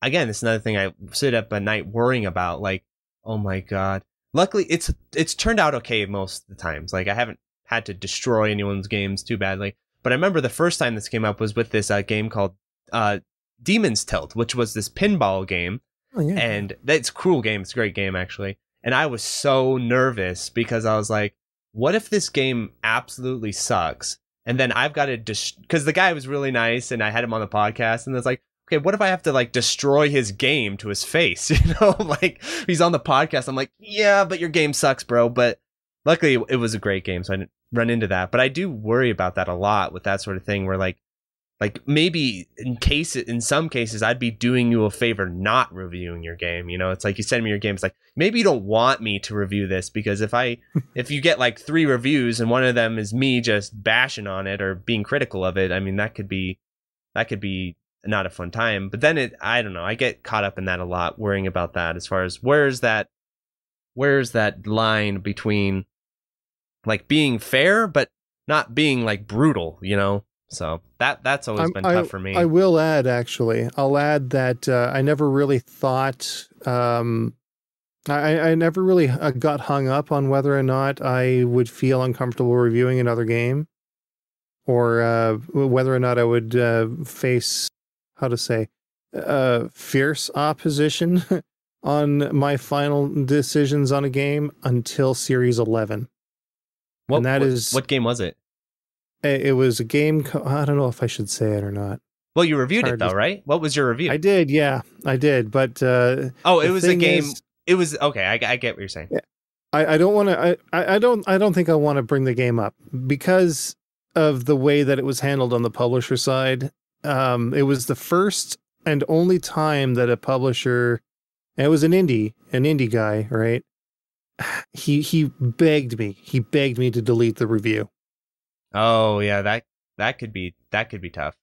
again. It's another thing I sit up at night worrying about. Like, oh my god, luckily it's it's turned out okay most of the times. Like I haven't had to destroy anyone's games too badly. But I remember the first time this came up was with this uh, game called uh, Demon's Tilt, which was this pinball game. Oh, yeah. And that's a cool game. It's a great game actually. And I was so nervous because I was like, what if this game absolutely sucks? And then I've got to because dis- the guy was really nice and I had him on the podcast and it's like, okay, what if I have to like destroy his game to his face? You know, like he's on the podcast. I'm like, yeah, but your game sucks, bro. But luckily it was a great game, so I didn't run into that. But I do worry about that a lot with that sort of thing, where like, like maybe in case in some cases I'd be doing you a favor not reviewing your game. You know, it's like you send me your game. It's like maybe you don't want me to review this because if I if you get like three reviews and one of them is me just bashing on it or being critical of it, I mean that could be that could be not a fun time. But then it, I don't know, I get caught up in that a lot, worrying about that as far as where's that, where's that line between like being fair, but not being like brutal, you know? So that that's always I'm, been tough for me. I will add, actually, I'll add that uh, I never really thought, um, I, I never really uh, got hung up on whether or not I would feel uncomfortable reviewing another game or uh, whether or not I would uh, face how to say uh, fierce opposition on my final decisions on a game until series 11 what, and that what, is what game was it? It was a game co- i don't know if i should say it or not. Well you reviewed it though to... right? What was your review? I did yeah i did but uh, oh it was a game is, it was okay I, I, get what you're saying. Yeah, I, I don't want to I, I don't i don't think i want to bring the game up because of the way that it was handled on the publisher side um, it was the first and only time that a publisher, and it was an indie, an indie guy, right? He he begged me, he begged me to delete the review. Oh yeah, that that could be that could be tough.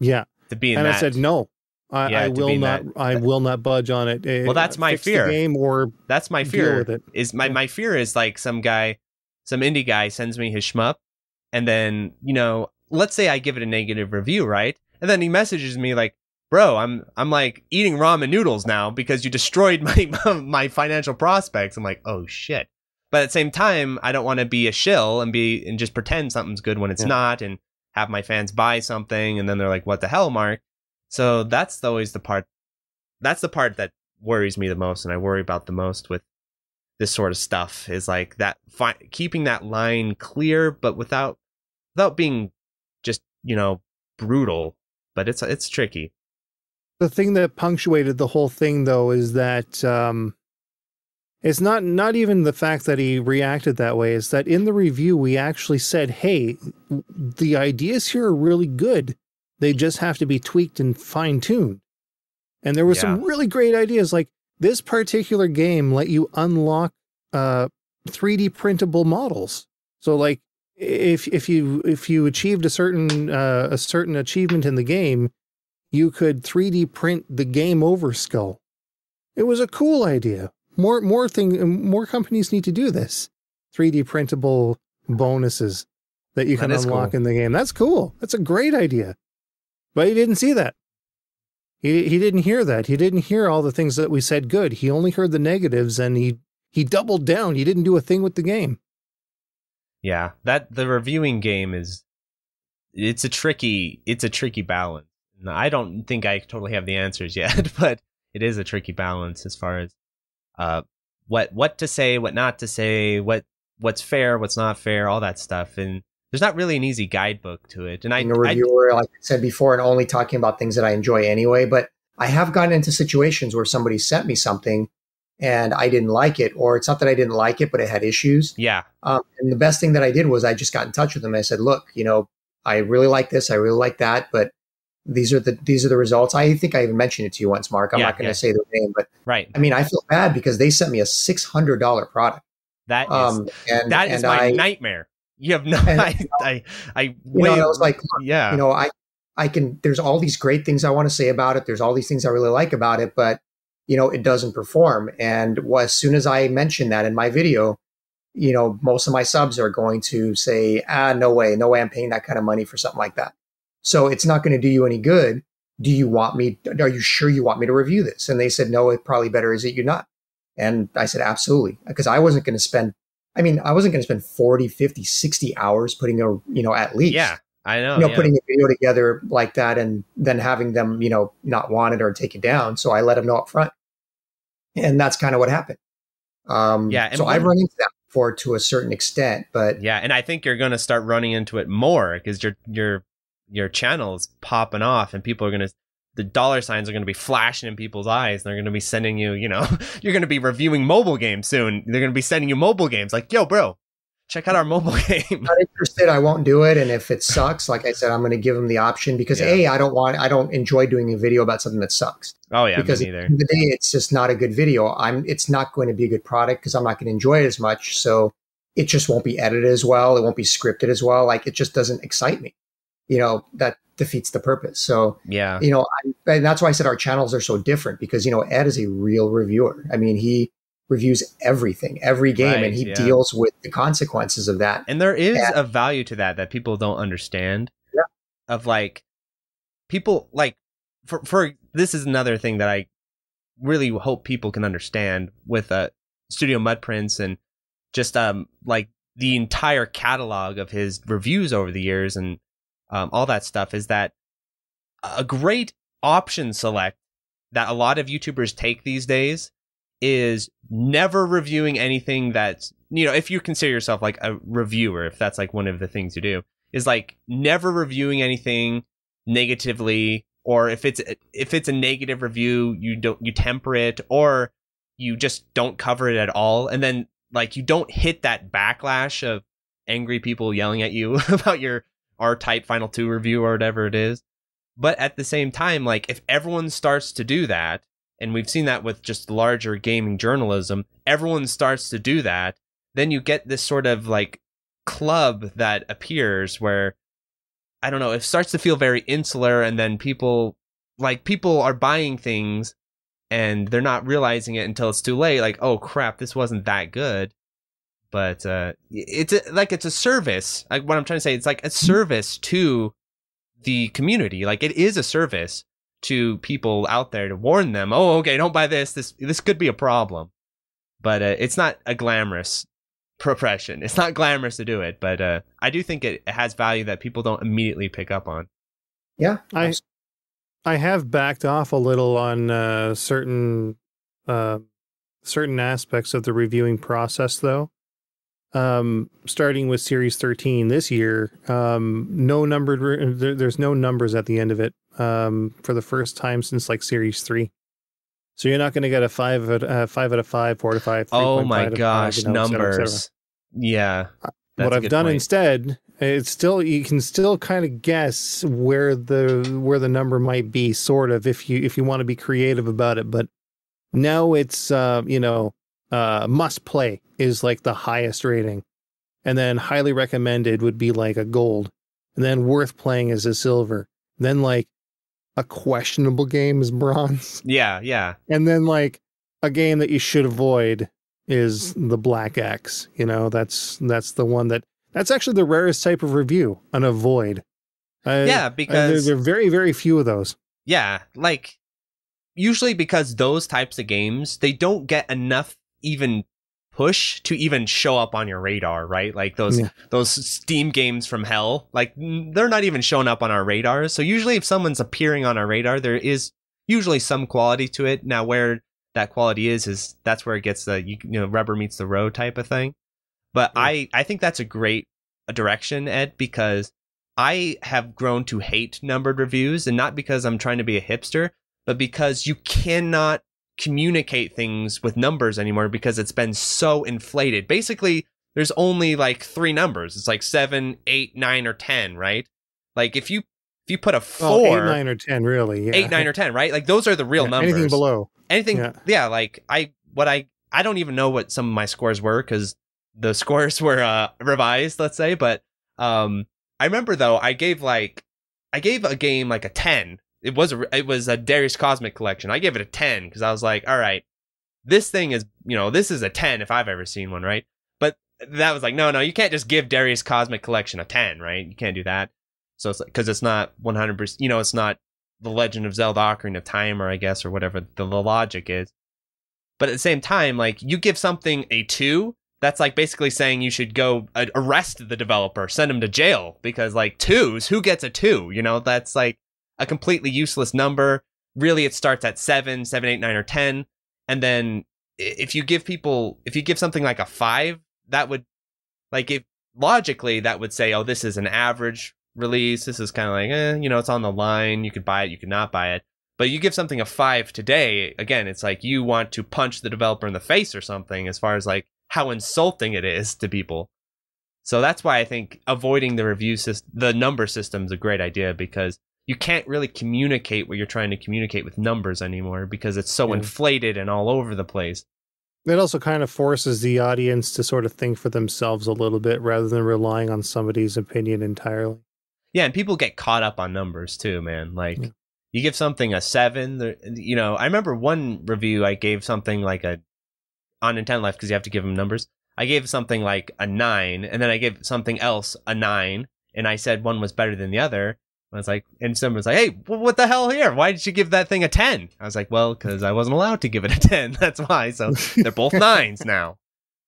Yeah, to be in and that. I said no. I, yeah, I will not. That. I will not budge on it. Well, that's my fear. game or that's my fear. With it. Is my my fear is like some guy, some indie guy sends me his shmup, and then you know let's say I give it a negative review, right? And then he messages me like, "Bro, I'm I'm like eating ramen noodles now because you destroyed my my financial prospects." I'm like, "Oh shit." But at the same time, I don't want to be a shill and be and just pretend something's good when it's yeah. not and have my fans buy something and then they're like, "What the hell, Mark?" So that's always the part that's the part that worries me the most and I worry about the most with this sort of stuff is like that fi- keeping that line clear but without without being you know brutal, but it's it's tricky. The thing that punctuated the whole thing, though, is that um, it's not not even the fact that he reacted that way. Is that in the review we actually said, "Hey, the ideas here are really good. They just have to be tweaked and fine tuned." And there were yeah. some really great ideas, like this particular game let you unlock uh, 3D printable models. So, like if if you if you achieved a certain uh, a certain achievement in the game, you could 3D print the game over skull. It was a cool idea. More more thing more companies need to do this. 3D printable bonuses that you can that unlock cool. in the game. That's cool. That's a great idea. But he didn't see that. He he didn't hear that. He didn't hear all the things that we said good. He only heard the negatives and he he doubled down. He didn't do a thing with the game yeah that the reviewing game is it's a tricky it's a tricky balance. I don't think i totally have the answers yet but it is a tricky balance as far as uh what what to say what not to say what what's fair what's not fair all that stuff. And there's not really an easy guidebook to it. And i a reviewer I, like i said before and only talking about things that i enjoy anyway but i have gotten into situations where somebody sent me something and I didn't like it, or it's not that I didn't like it, but it had issues. Yeah. Um, and the best thing that I did was I just got in touch with them. I said, look, you know, I really like this, I really like that, but these are the these are the results. I think I even mentioned it to you once, Mark. I'm Yeah, not going to yeah. say the name, but Right. I mean, I feel bad because they sent me a six hundred dollar product. That is Um, and that is and my I, nightmare. You have no And, I I, I you know, I was like, yeah. you know, I I can. There's all these great things I want to say about it. There's all these things I really like about it, but you know, it doesn't perform. And as soon as I mention that in my video, you know, most of my subs are going to say, ah, no way, no way, I'm paying that kind of money for something like that. So it's not going to do you any good. Do you want me? Are you sure you want me to review this? And they said, no, it probably better is that you not. And I said, absolutely, because I wasn't going to spend. I mean, I wasn't going to spend 40, 50, 60 hours putting a, you know, at least yeah. I know. you know, yeah. putting a video together like that and then having them, you know, not want it or take it down. So I let them know up front. And that's kind of what happened. Um, Yeah, so I've run into that before to a certain extent, but Yeah, and I think you're going to start running into it more because your your your channel's popping off, and people are going to the dollar signs are going to be flashing in people's eyes. And they're going to be sending you, you know, you're going to be reviewing mobile games soon. They're going to be sending you mobile games like, yo, bro, check out our mobile game. not interested. I won't do it. And if it sucks, like I said, I'm going to give them the option because Yeah. A, I don't want, I don't enjoy doing a video about something that sucks. oh yeah, because me at the neither. end of the day, it's just not a good video. I'm, it's not going to be a good product because I'm not going to enjoy it as much. So it just won't be edited as well. It won't be scripted as well. Like it just doesn't excite me. You know, that defeats the purpose. So, Yeah, you know, I, and that's why I said our channels are so different because, you know, Ed is a real reviewer. I mean, he reviews everything, every game, Right, and he yeah. deals with the consequences of that. and there is Yeah. a value to that that people don't understand. Yeah. Of like people like for for this is another thing that I really hope people can understand with uh Studio Mudprints and just um like the entire catalog of his reviews over the years and um, all that stuff is that a great option select that a lot of YouTubers take these days is never reviewing anything that's you know if you consider yourself like a reviewer if that's like one of the things you do is like never reviewing anything negatively or if it's if it's a negative review you don't you temper it or you just don't cover it at all. And then like you don't hit that backlash of angry people yelling at you about your r-type final 2 review or whatever it is. But at the same time like if everyone starts to do that and we've seen that with just larger gaming journalism everyone starts to do that then you get this sort of like club that appears where i don't know it starts to feel very insular and then people like people are buying things and they're not realizing it until it's too late like oh crap this wasn't that good. But uh it's a, like it's a service like what i'm trying to say it's like a service to the community like it is a service to people out there to warn them oh okay don't buy this this this could be a problem but uh, it's not a glamorous profession it's not glamorous to do it but uh i do think it has value that people don't immediately pick up on Yeah. I I have backed off a little on uh, certain uh, certain aspects of the reviewing process, though. Um, starting with Series 13 this year, um, no numbered. Re- there, there's no numbers at the end of it um, for the first time since like Series Three. So you're not going to get a five out uh, five out of five, four to five. oh my of five, gosh you know, et cetera, et cetera numbers yeah That's what I've done point. instead, it's still you can still kind of guess where the where the number might be, sort of, if you if you want to be creative about it. But now it's uh, you know uh, must play is like the highest rating, and then highly recommended would be like a gold, and then worth playing is a silver, then like a questionable game is bronze, yeah yeah and then like a game that you should avoid is the black X. You know, that's that's the one that that's actually the rarest type of review, an avoid. Uh, yeah uh, there, because there are very very few of those. yeah like usually because those types of games they don't get enough even push to even show up on your radar right like those Yeah. those steam games from hell like they're not even showing up on our radars so usually if someone's appearing on our radar there is usually some quality to it now where that quality is is that's where it gets the you, you know rubber meets the road type of thing but Yeah. i i think that's a great direction ed because i have grown to hate numbered reviews and not because i'm trying to be a hipster but because you cannot communicate things with numbers anymore because it's been so inflated basically there's only like three numbers it's like seven eight nine or ten right like if you if you put a four, eight, nine, or ten, really, yeah. eight, nine, or ten, right? Like those are the real Yeah, numbers. Anything below, anything Yeah. yeah. like i what i i don't even know what some of my scores were because the scores were uh revised let's say but um i remember though i gave like i gave a game like a 10 it was a it was a darius cosmic collection i gave it a 10 because i was like all right this thing is you know this is a 10 if i've ever seen one right but that was like no no you can't just give darius cosmic collection a 10 right you can't do that so it's like because it's not 100% you know it's not the Legend of Zelda Ocarina of Time, or I guess, or whatever the, the logic is. But at the same time, like you give something a two, that's like basically saying you should go uh, arrest the developer, send him to jail because like twos, who gets a two? You know, that's like a completely useless number. Really, it starts at seven, seven, eight, nine, or ten, and then if you give people, if you give something like a five, that would like if logically that would say, oh, this is an average release. This is kind of like, eh, you know, it's on the line. You could buy it, you could not buy it. But you give something a five today, again, it's like you want to punch the developer in the face or something as far as like how insulting it is to people. So that's why I think avoiding the review system, the number system is a great idea because you can't really communicate what you're trying to communicate with numbers anymore because it's so Yeah. inflated and all over the place. it also kind of forces the audience to sort of think for themselves a little bit rather than relying on somebody's opinion entirely. Yeah, and people get caught up on numbers too, man. Like Yeah. you give something a seven, you know. I remember one review I gave something like a on Nintendo Life because you have to give them numbers. I gave something like a nine, and then I gave something else a nine, and I said one was better than the other. I was like, and someone was like, "Hey, wh- what the hell here? Why did you give that thing a 10? I was like, "Well, because I wasn't allowed to give it a ten. That's why." So they're both nines now.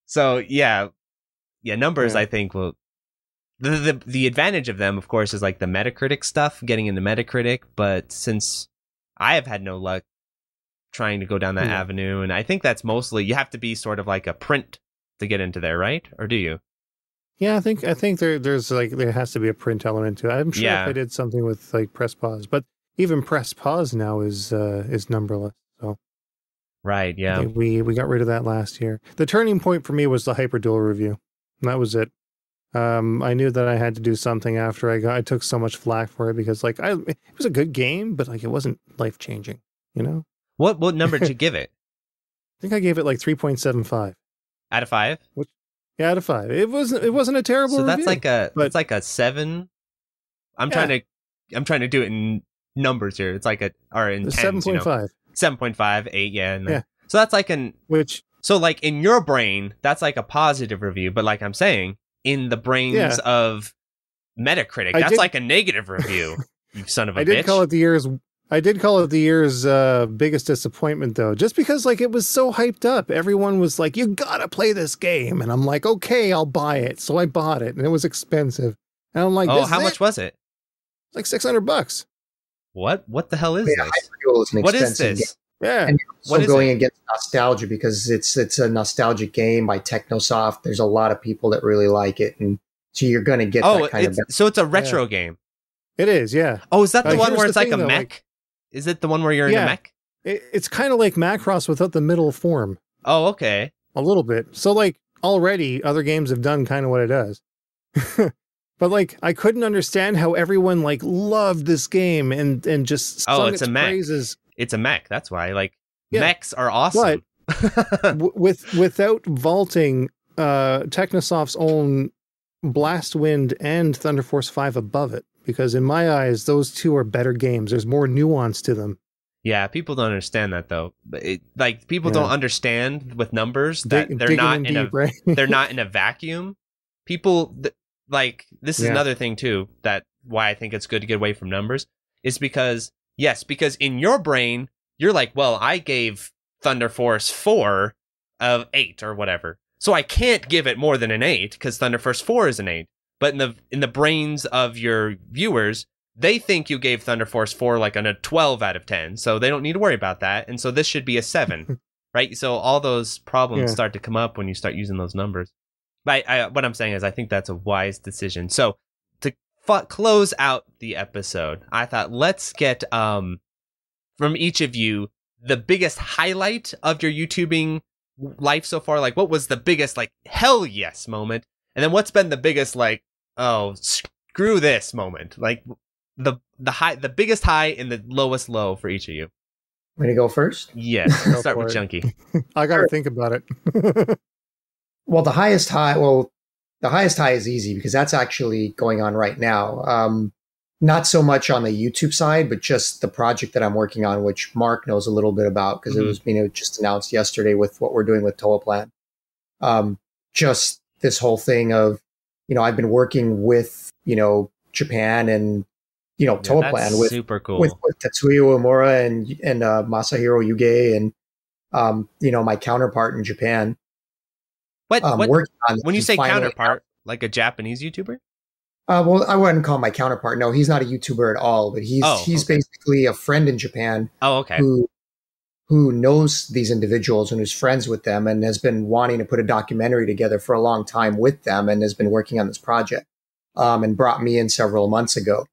So yeah, yeah, numbers Yeah. I think will the, the the advantage of them, of course, is like the Metacritic stuff, getting into Metacritic. But since I have had no luck trying to go down that Yeah. avenue, and I think that's mostly you have to be sort of like a print to get into there, right? Or do you? Yeah, I think I think there there's like there has to be a print element to it. I'm sure Yeah. if I did something with like press pause, but even press pause now is uh is numberless. So Right? Yeah. we we got rid of that last year. The turning point for me was the Hyper Duel review. And that was it. Um, I knew that I had to do something after I got. I took so much flack for it because like I it was a good game, but like it wasn't life changing. You know, What what number did you give it? I think I gave it like three point seven five. Out of five? Yeah, out of five. It wasn't. It wasn't a terrible. So that's review. like a but- it's like a seven. I'm Yeah. trying to I'm trying to do it in numbers here. It's like a or in seven tens, you point know. five, 7.5, 8, yeah. And then- Yeah. So that's like an which so like in your brain, that's like a positive review, but like I'm saying, in the brains Yeah. of Metacritic, I that's did- like a negative review. you son of a I bitch. did call it the year's. I did call it the year's uh, biggest disappointment, though, just because like it was so hyped up. Everyone was like, "You gotta play this game," and I'm like, "Okay, I'll buy it." So I bought it, and it was expensive. And I'm like, oh, this how is much it? was it? It's like six hundred bucks. What? What the hell is Yeah, this? Is What is expensive this? Yeah, And So What is going it? against nostalgia because it's it's a nostalgic game by Technosoft. There's a lot of people that really like it, and so you're going to get Oh, that kind it's, of. so it's a retro game. it is. Yeah, Oh, is that the Uh, one where the it's like thing, a though, mech? like- is it the one where you're in Yeah. a mech? it, it's kind of like Macross without the middle form, Oh, okay. a little bit. So like already, other games have done kind of what it does. But like I couldn't understand how everyone like loved this game and and just Oh, it's its a mech. praises It's a mech. That's why. Like Yeah. mechs are awesome. with without vaulting uh Technosoft's own Blast Wind and Thunder Force 5 above it because in my eyes those two are better games. There's more nuance to them. Yeah, people don't understand that though. It, like people Yeah. don't understand with numbers that Dig- they're not in in a right? they're not in a vacuum. People th- like this is Yeah. another thing too that why I think it's good to get away from numbers is because yes, because in your brain you're like, well, I gave Thunder Force 4 of 8 or whatever. So I can't give it more than an 8 cuz Thunder Force 4 is an 8. But in the in the brains of your viewers, they think you gave Thunder Force 4 like a 12 out of 10. So they don't need to worry about that. And so this should be a 7. right? So all those problems Yeah. start to come up when you start using those numbers. But I, what I'm saying is, I think that's a wise decision. So to f- close out the episode, I thought let's get um from each of you the biggest highlight of your YouTubing life so far. Like, what was the biggest like hell yes moment, and then what's been the biggest like oh screw this moment, like the the high, the biggest high and the lowest low for each of you. I'm gonna go first. Yes, let's start with Junkie. I got to sure. think about it. well, the highest high. Well, the highest high is easy because that's actually going on right now. Um, not so much on the YouTube side, but just the project that I'm working on, which Mark knows a little bit about because mm-hmm. it was you know just announced yesterday with what we're doing with Toaplan. Um, just this whole thing of you know I've been working with you know Japan and you know yeah, Toaplan with super cool with, with Tetsuya Uemura and and uh, Masahiro Yuge and um, you know my counterpart in Japan. What, um, what when you say counterpart, like a Japanese YouTuber? Uh, well, I wouldn't call my counterpart. No, he's not a YouTuber at all, but he's oh, he's okay. basically a friend in Japan. Oh, okay. Who who knows these individuals and who's friends with them and has been wanting to put a documentary together for a long time with them and has been working on this project. Um, and brought me in several months ago.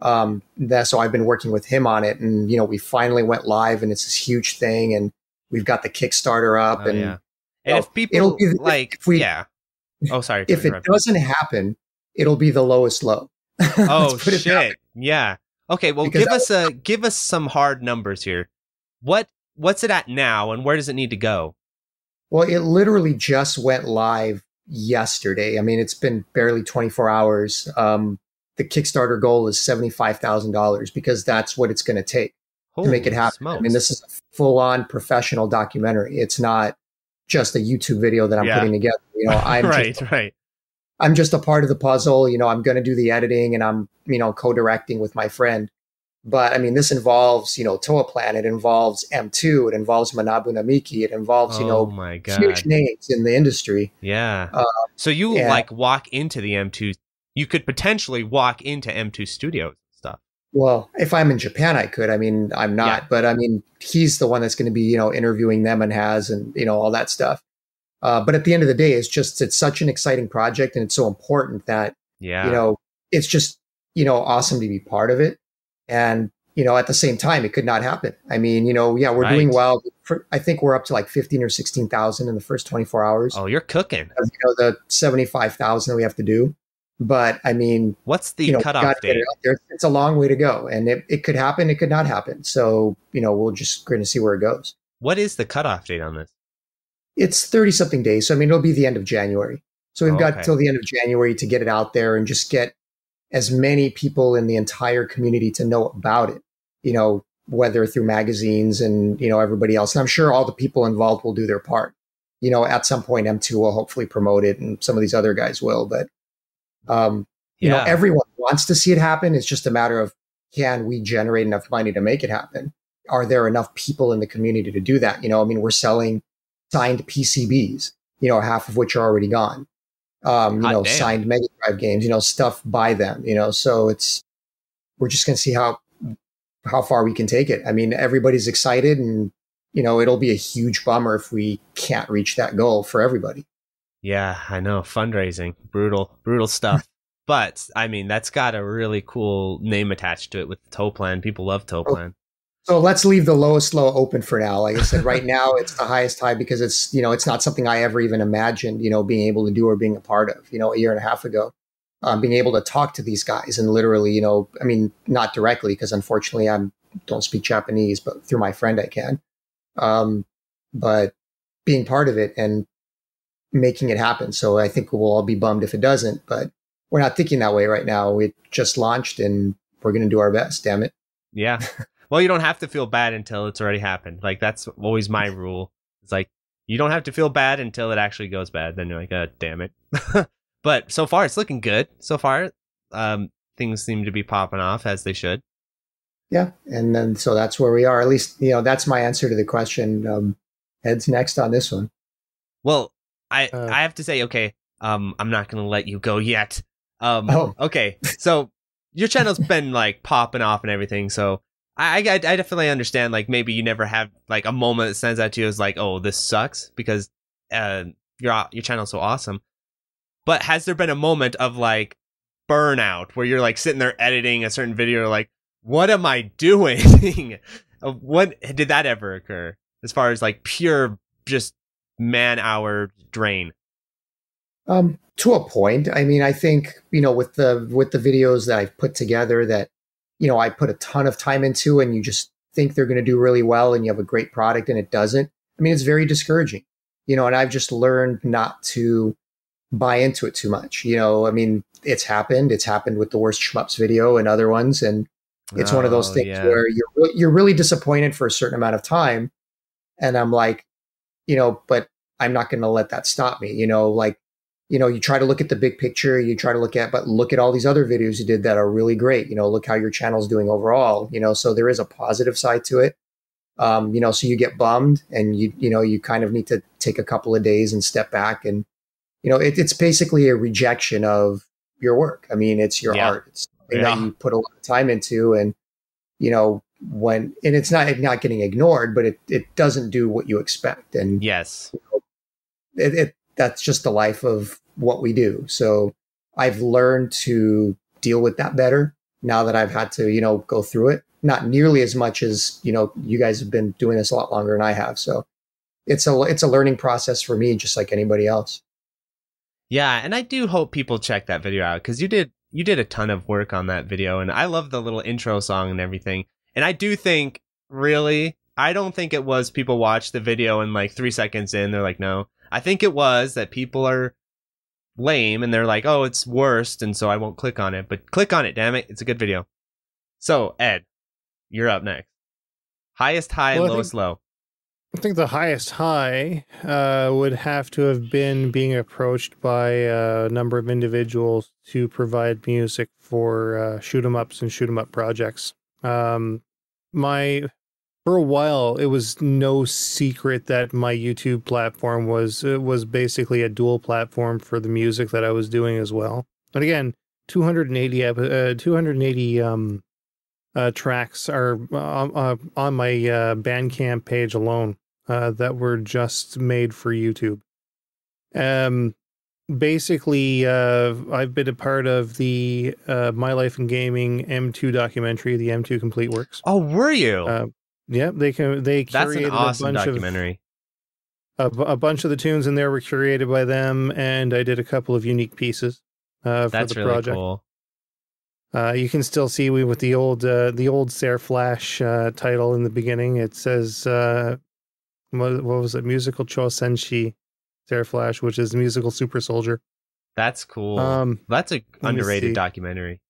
Um, that, so I've been working with him on it, and you know, we finally went live, and it's this huge thing, and we've got the Kickstarter up, oh, and, yeah. and if people be like, if we, yeah. Oh, sorry. If it doesn't happen, it'll be the lowest low. oh shit! Yeah. Okay. Well, because give us a give us some hard numbers here. What what's it at now, and where does it need to go? Well, it literally just went live yesterday. I mean, it's been barely 24 hours. Um, the Kickstarter goal is $75,000 because that's what it's going to take Holy to make it happen. Smokes. I mean, this is a full on professional documentary. It's not just a YouTube video that I'm yeah. putting together. You know, I'm right, just, right. I'm just a part of the puzzle. You know, I'm going to do the editing and I'm, you know, co-directing with my friend. But I mean, this involves, you know, Toaplan. It involves M2. It involves Manabu Namiki. It involves, oh you know, my God. huge names in the industry. Yeah. Uh, so you like walk into the M2. You could potentially walk into M2 Studios stuff. Well, if I'm in Japan, I could. I mean, I'm not, yeah. but I mean, he's the one that's going to be, you know, interviewing them and has, and you know, all that stuff. Uh, but at the end of the day, it's just it's such an exciting project, and it's so important that yeah, you know, it's just you know awesome to be part of it. And you know, at the same time, it could not happen. I mean, you know, yeah, we're right. doing well. For, I think we're up to like fifteen or sixteen thousand in the first twenty four hours. Oh, you're cooking. You know, the seventy five thousand that we have to do. But I mean, what's the you know, cutoff date? It it's a long way to go, and it, it could happen. It could not happen. So you know, we'll just going to see where it goes. What is the cutoff date on this? It's thirty something days. So I mean, it'll be the end of January. So we've oh, got till the end of January to get it out there and just get as many people in the entire community to know about it. You know, whether through magazines and you know everybody else. And I'm sure all the people involved will do their part. You know, at some point, M2 will hopefully promote it, and some of these other guys will. But um, you yeah. know, everyone wants to see it happen. It's just a matter of can we generate enough money to make it happen? Are there enough people in the community to do that? You know, I mean, we're selling signed PCBs, you know, half of which are already gone. Um, you Hot know, damn. signed Mega Drive games, you know, stuff by them, you know. So it's we're just gonna see how how far we can take it. I mean, everybody's excited and you know, it'll be a huge bummer if we can't reach that goal for everybody. Yeah, I know. Fundraising, brutal, brutal stuff. but I mean, that's got a really cool name attached to it with Toaplan. People love Toaplan. So let's leave the lowest low open for now. Like I said, right now it's the highest high because it's you know it's not something I ever even imagined you know being able to do or being a part of. You know, a year and a half ago, um, being able to talk to these guys and literally, you know, I mean, not directly because unfortunately I don't speak Japanese, but through my friend I can. Um, but being part of it and making it happen. So I think we'll all be bummed if it doesn't, but we're not thinking that way right now. We just launched and we're going to do our best. Damn it. Yeah. Well, you don't have to feel bad until it's already happened. Like that's always my rule. It's like you don't have to feel bad until it actually goes bad. Then you're like, oh, damn it. but so far it's looking good. So far, um, things seem to be popping off as they should. Yeah, and then so that's where we are. At least you know that's my answer to the question. Um, heads next on this one. Well, I uh, I have to say, okay, um, I'm not gonna let you go yet. Um, oh. okay, so your channel's been like popping off and everything. So I, I, I definitely understand. Like maybe you never have like a moment that stands out to you as like, oh, this sucks because uh, your your channel's so awesome. But has there been a moment of like burnout where you're like sitting there editing a certain video, like, what am I doing? what did that ever occur? As far as like pure just man hour drain? Um, to a point. I mean, I think you know with the with the videos that I've put together that you know, I put a ton of time into and you just think they're going to do really well and you have a great product and it doesn't. I mean, it's very discouraging, you know, and I've just learned not to buy into it too much. You know, I mean, it's happened. It's happened with the worst shmups video and other ones. And it's oh, one of those oh, things yeah. where you're, you're really disappointed for a certain amount of time. And I'm like, you know, but I'm not going to let that stop me. You know, like, you know, you try to look at the big picture, you try to look at, but look at all these other videos you did that are really great. You know, look how your channel's doing overall, you know, so there is a positive side to it. Um, you know, so you get bummed and you, you know, you kind of need to take a couple of days and step back and, you know, it, it's basically a rejection of your work. I mean, it's your yeah. art. It's something yeah. that you put a lot of time into and, you know, when, and it's not, not getting ignored, but it, it doesn't do what you expect. And yes, you know, it, it, that's just the life of what we do. So I've learned to deal with that better now that I've had to, you know, go through it. Not nearly as much as, you know, you guys have been doing this a lot longer than I have. So it's a it's a learning process for me just like anybody else. Yeah, and I do hope people check that video out cuz you did you did a ton of work on that video and I love the little intro song and everything. And I do think really I don't think it was people watch the video and like 3 seconds in they're like no. I think it was that people are lame and they're like, oh, it's worst, and so I won't click on it. But click on it, damn it. It's a good video. So, Ed, you're up next. Highest high well, lowest think, low. I think the highest high uh, would have to have been being approached by a number of individuals to provide music for uh, shoot 'em ups and shoot 'em up projects. Um, my for a while it was no secret that my youtube platform was uh, was basically a dual platform for the music that i was doing as well. But again 280 uh, 280 um uh, tracks are uh, uh, on my uh, bandcamp page alone uh, that were just made for youtube. Um basically uh i've been a part of the uh my life in gaming m2 documentary the m2 complete works. Oh were you? Uh, Yep, they can. They That's curated an awesome a bunch documentary. Of, a, a, bunch of the tunes in there were curated by them, and I did a couple of unique pieces uh, for That's the really project. Cool. Uh, you can still see we with the old uh, the old Sair Flash uh, title in the beginning. It says uh, what, what, was it? Musical Chosenshi Sair Flash, which is musical super soldier. That's cool. Um, That's a underrated documentary.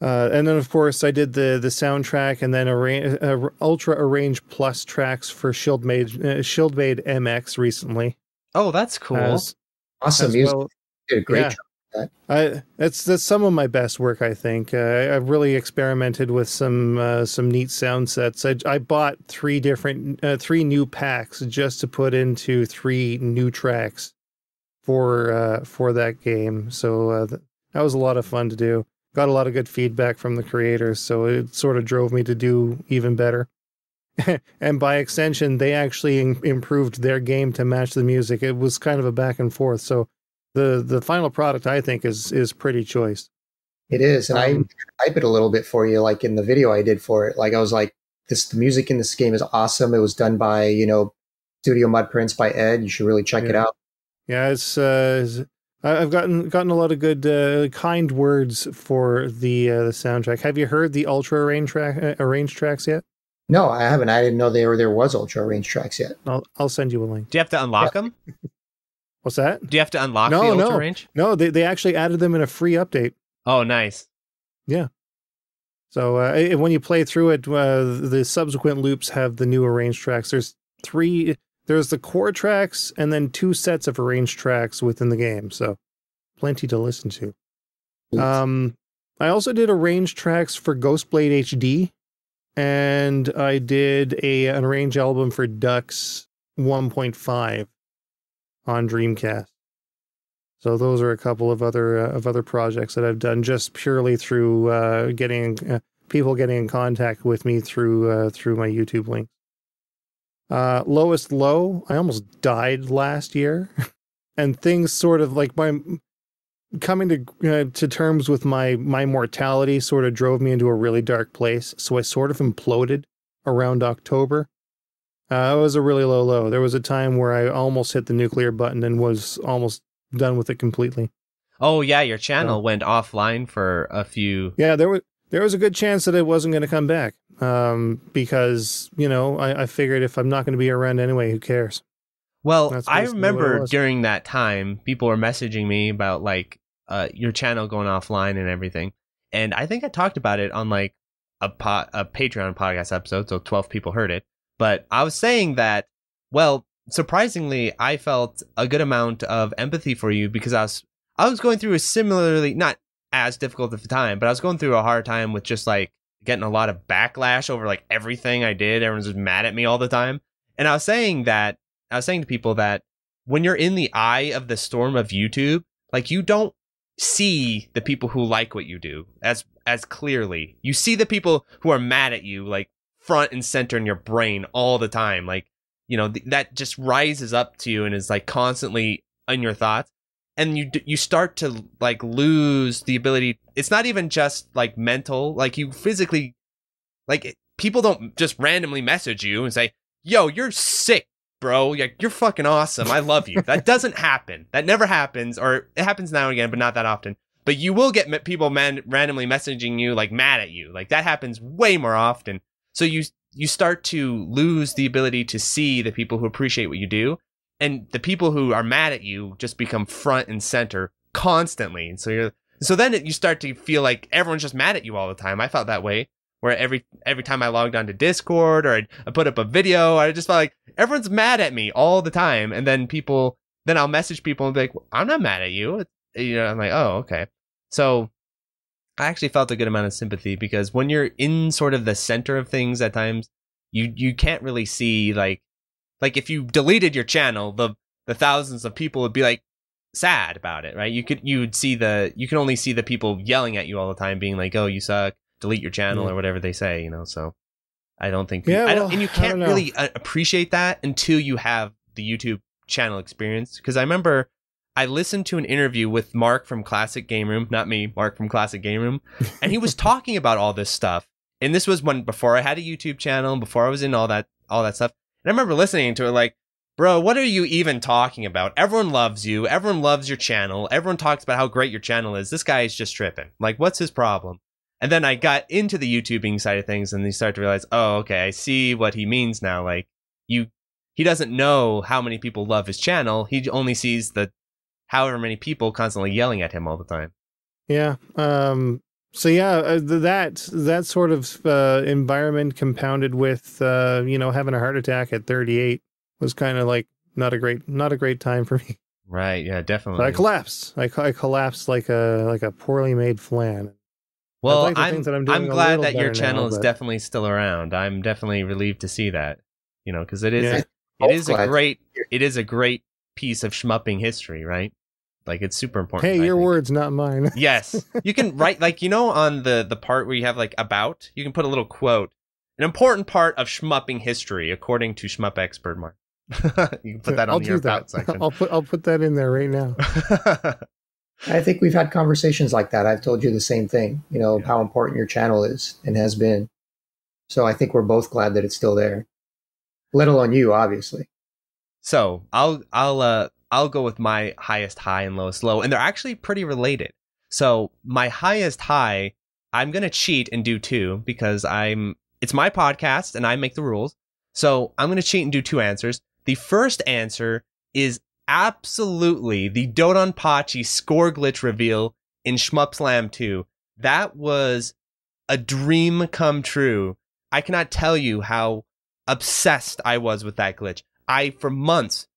Uh, and then, of course, I did the the soundtrack and then arra- uh, ultra arrange plus tracks for Schildmaid uh, Schildmaid MX recently. Oh, that's cool! As, awesome music. Well. did a great yeah. job. That. I, that's that's some of my best work, I think. Uh, I've really experimented with some uh, some neat sound sets. I, I bought three different uh, three new packs just to put into three new tracks for uh, for that game. So uh, that was a lot of fun to do got a lot of good feedback from the creators, so it sort of drove me to do even better. and by extension, they actually in- improved their game to match the music. It was kind of a back and forth. So the the final product, I think, is is pretty choice. It is, and um, I type it a little bit for you, like in the video I did for it. Like I was like, this the music in this game is awesome. It was done by you know Studio Mud Prints by Ed. You should really check yeah. it out. Yeah, it's uh, I've gotten gotten a lot of good uh, kind words for the uh, the soundtrack. Have you heard the ultra arranged track uh, arranged tracks yet? No, I haven't. I didn't know there there was ultra arranged tracks yet. I'll I'll send you a link. Do you have to unlock yeah. them? What's that? Do you have to unlock no, the ultra no. range? No, they they actually added them in a free update. Oh, nice. Yeah. So uh, when you play through it, uh, the subsequent loops have the new arranged tracks. There's three. There's the core tracks and then two sets of arranged tracks within the game. So plenty to listen to. Um, I also did arranged tracks for Ghostblade HD, and I did a an arranged album for Dux 1.5 on Dreamcast. So those are a couple of other uh, of other projects that I've done just purely through uh, getting uh, people getting in contact with me through uh, through my YouTube links. Uh, lowest low, I almost died last year, and things sort of like my coming to uh, to terms with my my mortality sort of drove me into a really dark place. So I sort of imploded around October. Uh, it was a really low low. There was a time where I almost hit the nuclear button and was almost done with it completely. Oh yeah, your channel went offline for a few. Yeah, there was there was a good chance that it wasn't going to come back um, because you know I, I figured if I'm not going to be around anyway, who cares? Well, I remember during that time, people were messaging me about like uh, your channel going offline and everything, and I think I talked about it on like a po- a Patreon podcast episode, so twelve people heard it. But I was saying that, well, surprisingly, I felt a good amount of empathy for you because I was I was going through a similarly not as difficult at the time, but I was going through a hard time with just like getting a lot of backlash over like everything I did. Everyone's just mad at me all the time. And I was saying that I was saying to people that when you're in the eye of the storm of YouTube, like you don't see the people who like what you do as as clearly. You see the people who are mad at you like front and center in your brain all the time. Like, you know, th- that just rises up to you and is like constantly in your thoughts and you you start to like lose the ability it's not even just like mental like you physically like people don't just randomly message you and say yo you're sick bro. Like you're fucking awesome. I love you. That doesn't happen. That never happens or it happens now and again but not that often. But you will get people man- randomly messaging you like mad at you. Like that happens way more often. So you you start to lose the ability to see the people who appreciate what you do and the people who are mad at you just become front and center constantly. And so you're so then you start to feel like everyone's just mad at you all the time. I felt that way where every every time I logged onto Discord or I'd, I put up a video, I just felt like everyone's mad at me all the time. And then people, then I'll message people and be like, "I'm not mad at you." You know, I'm like, "Oh, okay." So I actually felt a good amount of sympathy because when you're in sort of the center of things at times, you you can't really see like like if you deleted your channel, the the thousands of people would be like sad about it, right? You could you would see the you can only see the people yelling at you all the time, being like, "Oh, you suck," delete your channel yeah. or whatever they say, you know. So I don't think yeah, I don't, and you can't really uh, appreciate that until you have the YouTube channel experience. Because I remember I listened to an interview with Mark from Classic Game Room, not me, Mark from Classic Game Room, and he was talking about all this stuff. And this was when before I had a YouTube channel, before I was in all that all that stuff. And I remember listening to it like, bro, what are you even talking about? Everyone loves you. Everyone loves your channel. Everyone talks about how great your channel is. This guy is just tripping. Like, what's his problem? And then I got into the YouTubing side of things and you start to realize, oh, okay, I see what he means now. Like, you, he doesn't know how many people love his channel. He only sees the however many people constantly yelling at him all the time. Yeah. Um, so yeah, uh, that that sort of uh, environment compounded with uh, you know having a heart attack at 38 was kind of like not a great not a great time for me. Right. Yeah. Definitely. But I collapsed. I, I collapsed like a like a poorly made flan. Well, like I'm I'm, I'm glad that your channel now, is but... definitely still around. I'm definitely relieved to see that. You know, because it is yeah. it is a great it is a great piece of shmupping history, right? Like it's super important. Hey, I your think. words, not mine. yes, you can write like you know on the the part where you have like about, you can put a little quote. An important part of shmupping history, according to Shmup Expert Mark. you can put that on I'll your about section. I'll put I'll put that in there right now. I think we've had conversations like that. I've told you the same thing. You know yeah. how important your channel is and has been. So I think we're both glad that it's still there. Let alone you, obviously. So I'll I'll uh I'll go with my highest high and lowest low, and they're actually pretty related. So my highest high, I'm gonna cheat and do two because I'm it's my podcast and I make the rules. So I'm gonna cheat and do two answers. The first answer is absolutely the Dodonpachi score glitch reveal in Shmup Slam 2. That was a dream come true. I cannot tell you how obsessed I was with that glitch. I, for months,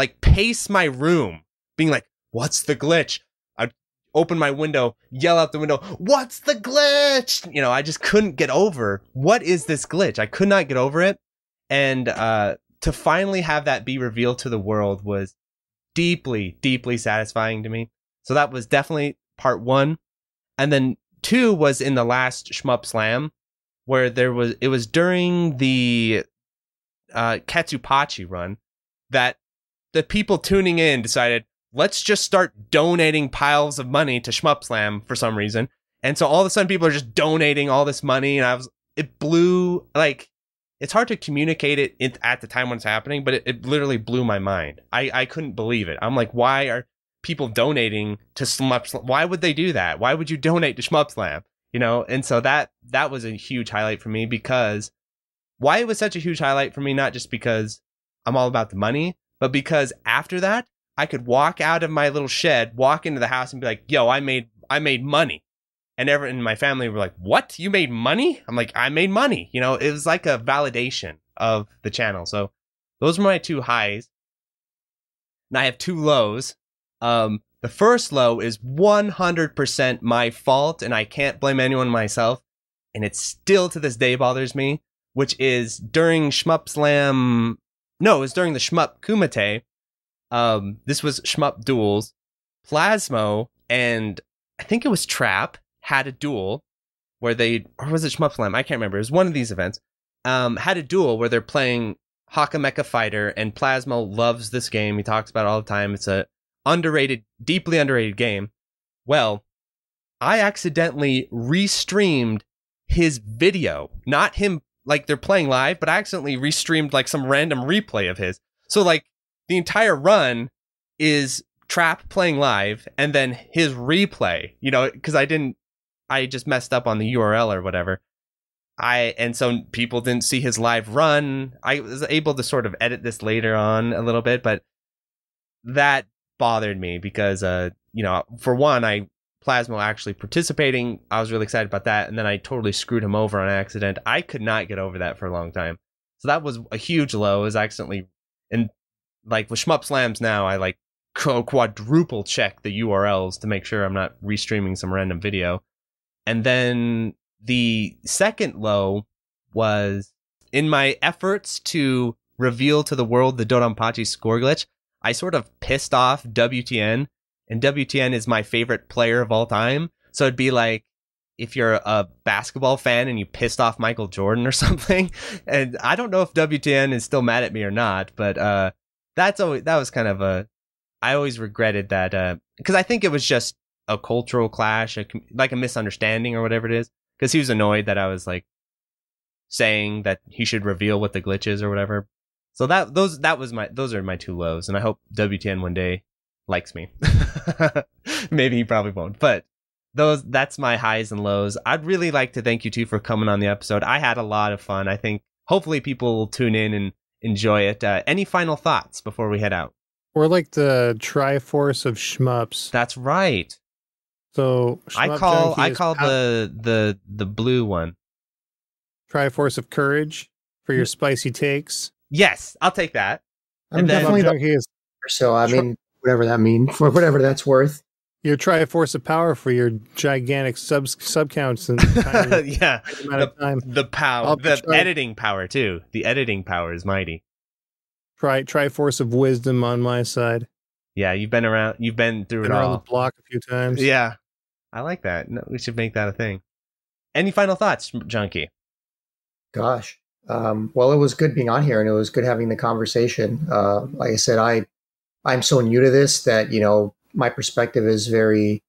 like pace my room, being like, "What's the glitch?" I'd open my window, yell out the window, "What's the glitch?" You know, I just couldn't get over what is this glitch. I could not get over it, and uh, to finally have that be revealed to the world was deeply, deeply satisfying to me. So that was definitely part one, and then two was in the last Shmup Slam, where there was it was during the uh, Katsupachi run that the people tuning in decided, let's just start donating piles of money to Shmup Slam for some reason. And so all of a sudden people are just donating all this money. And I was, it blew, like, it's hard to communicate it at the time when it's happening, but it, it literally blew my mind. I, I couldn't believe it. I'm like, why are people donating to Shmup Slam? Why would they do that? Why would you donate to Shmup Slam? you know, and so that that was a huge highlight for me because why it was such a huge highlight for me, not just because I'm all about the money, but because after that, I could walk out of my little shed, walk into the house and be like, yo, I made I made money. And everyone in my family were like, What? You made money? I'm like, I made money. You know, it was like a validation of the channel. So those were my two highs. And I have two lows. Um, the first low is 100% my fault, and I can't blame anyone myself. And it still to this day bothers me, which is during Shmup Slam. No, it was during the Shmup Kumite. Um, this was Shmup Duels. Plasmo and I think it was Trap had a duel where they, or was it Shmup Slam? I can't remember. It was one of these events. Um, had a duel where they're playing Hacha Mecha Fighter, and Plasmo loves this game. He talks about it all the time. It's a underrated, deeply underrated game. Well, I accidentally restreamed his video, not him like they're playing live, but I accidentally restreamed like some random replay of his. So like the entire run is Trap playing live and then his replay, you know, because I didn't, I just messed up on the URL or whatever. I and so people didn't see his live run. I was able to sort of edit this later on a little bit, but that bothered me because uh you know for one I Plasmo actually participating I was really excited about that and then I totally screwed him over on accident. I could not get over that for a long time. So that was a huge low. Is accidentally and like with Shmup Slams now I like quadruple check the URLs to make sure I'm not restreaming some random video. And then the second low was in my efforts to reveal to the world the Dodonpachi score glitch, I sort of pissed off WTN, and WTN is my favorite player of all time. So it'd be like if you're a basketball fan and you pissed off Michael Jordan or something. And I don't know if WTN is still mad at me or not, but uh, that's always that was kind of a. I always regretted that because uh, I think it was just a cultural clash, a, like a misunderstanding or whatever it is because he was annoyed that I was like saying that he should reveal what the glitch is or whatever. So that those that was my those are my two lows, and I hope WTN one day likes me. Maybe he probably won't, but those that's my highs and lows. I'd really like to thank you two for coming on the episode. I had a lot of fun. I think hopefully people will tune in and enjoy it. Uh, any final thoughts before we head out? We're like the Triforce of shmups. That's right. So I call I call the the the blue one Triforce of Courage for your hmm. spicy takes. Yes, I'll take that. I'm and definitely then, the so I mean whatever that means for whatever that's worth. Your Triforce of Power for your gigantic sub sub counts and yeah, amount the, the power, the try. editing power too. The editing power is mighty. Try Triforce of Wisdom on my side. Yeah, you've been around. You've been through been it all. the block a few times. Yeah, I like that. No, we should make that a thing. Any final thoughts, Junkie? Gosh, um, well, it was good being on here, and it was good having the conversation. Uh, like I said, I I'm so new to this that you know my perspective is very.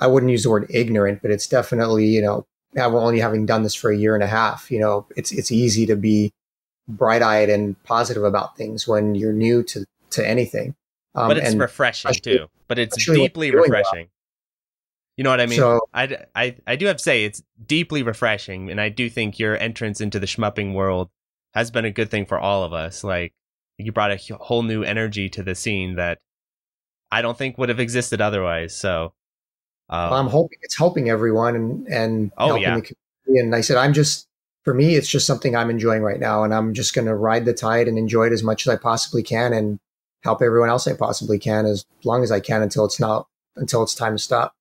I wouldn't use the word ignorant, but it's definitely you know only having done this for a year and a half. You know, it's it's easy to be bright eyed and positive about things when you're new to to anything. Um, but it's refreshing too. But it's deeply refreshing. Well. You know what I mean? So, I, I, I do have to say it's deeply refreshing, and I do think your entrance into the shmupping world has been a good thing for all of us. Like you brought a whole new energy to the scene that I don't think would have existed otherwise. So um, well, I'm hoping it's helping everyone and and oh yeah. And I said I'm just for me it's just something I'm enjoying right now, and I'm just going to ride the tide and enjoy it as much as I possibly can, and help everyone else I possibly can as long as I can until it's not until it's time to stop.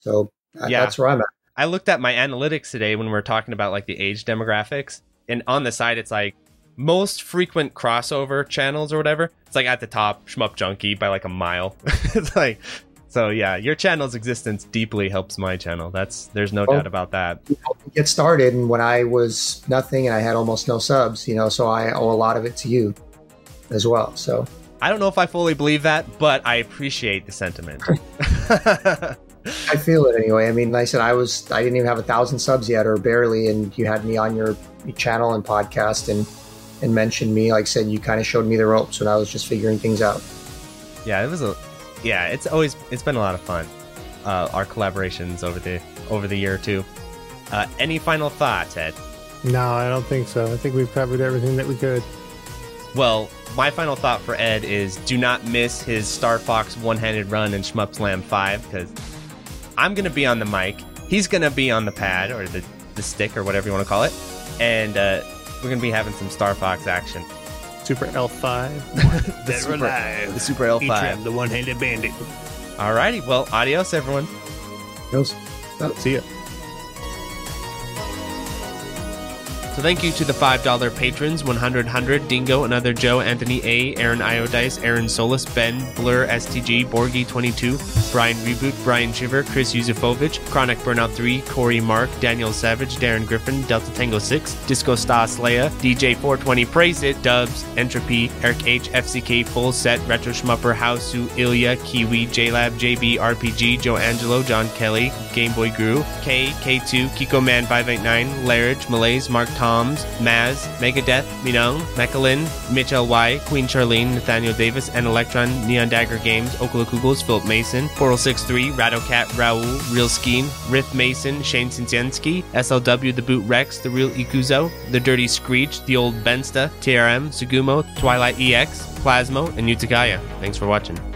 So yeah. that's where I'm at. I looked at my analytics today when we were talking about like the age demographics, and on the side it's like most frequent crossover channels or whatever. It's like at the top, Shmup Junkie by like a mile. it's like so yeah, your channel's existence deeply helps my channel. That's there's no well, doubt oh. about that. Get started, and when I was nothing and I had almost no subs, you know, so I owe a lot of it to you as well. So I don't know if I fully believe that, but I appreciate the sentiment. I feel it anyway. I mean, like I said, I was I didn't even have a thousand subs yet, or barely, and you had me on your channel and podcast and and mentioned me. Like I said, you kind of showed me the ropes when I was just figuring things out. Yeah, it was a yeah. It's always it's been a lot of fun. Uh, our collaborations over the over the year or two. Uh, any final thoughts, Ed? No, I don't think so. I think we've covered everything that we could. Well, my final thought for Ed is do not miss his Star Fox one handed run in Shmup Slam 5 because I'm going to be on the mic. He's going to be on the pad or the, the stick or whatever you want to call it. And uh, we're going to be having some Star Fox action. Super L5. the, super, alive. the Super L5. Etram, the one handed bandit. Alrighty. Well, adios, everyone. Adios. Oh, see ya. So thank you to the $5 patrons 100 100 Dingo, Another Joe, Anthony A, Aaron Iodice, Aaron Solis, Ben, Blur, STG, Borgie22, Brian Reboot, Brian Shiver, Chris Yuzufovich, Chronic Burnout 3, Corey Mark, Daniel Savage, Darren Griffin, Delta Tango 6, Disco Stas Leia, DJ 420 Praise It, Dubs, Entropy, Eric H, FCK Full Set, Retro Schmupper, Hausu, Ilya, Kiwi, JLab, JB, RPG, Joe Angelo, John Kelly, Gameboy Guru, K, K2, Kiko Man 589, Larridge, Malays, Mark Toms, Maz, Megadeth, Minung, Mechalin, Mitch L.Y., Queen Charlene, Nathaniel Davis, and Electron, Neon Dagger Games, Okula Kugels, Philip Mason, Portal 63, Rattlecat, Raul, Real Skeen, Riff Mason, Shane Sinsiensky, SLW, The Boot Rex, The Real Ikuzo, The Dirty Screech, The Old Bensta, TRM, Sugumo, Twilight EX, Plasmo, and Utakaya. Thanks for watching.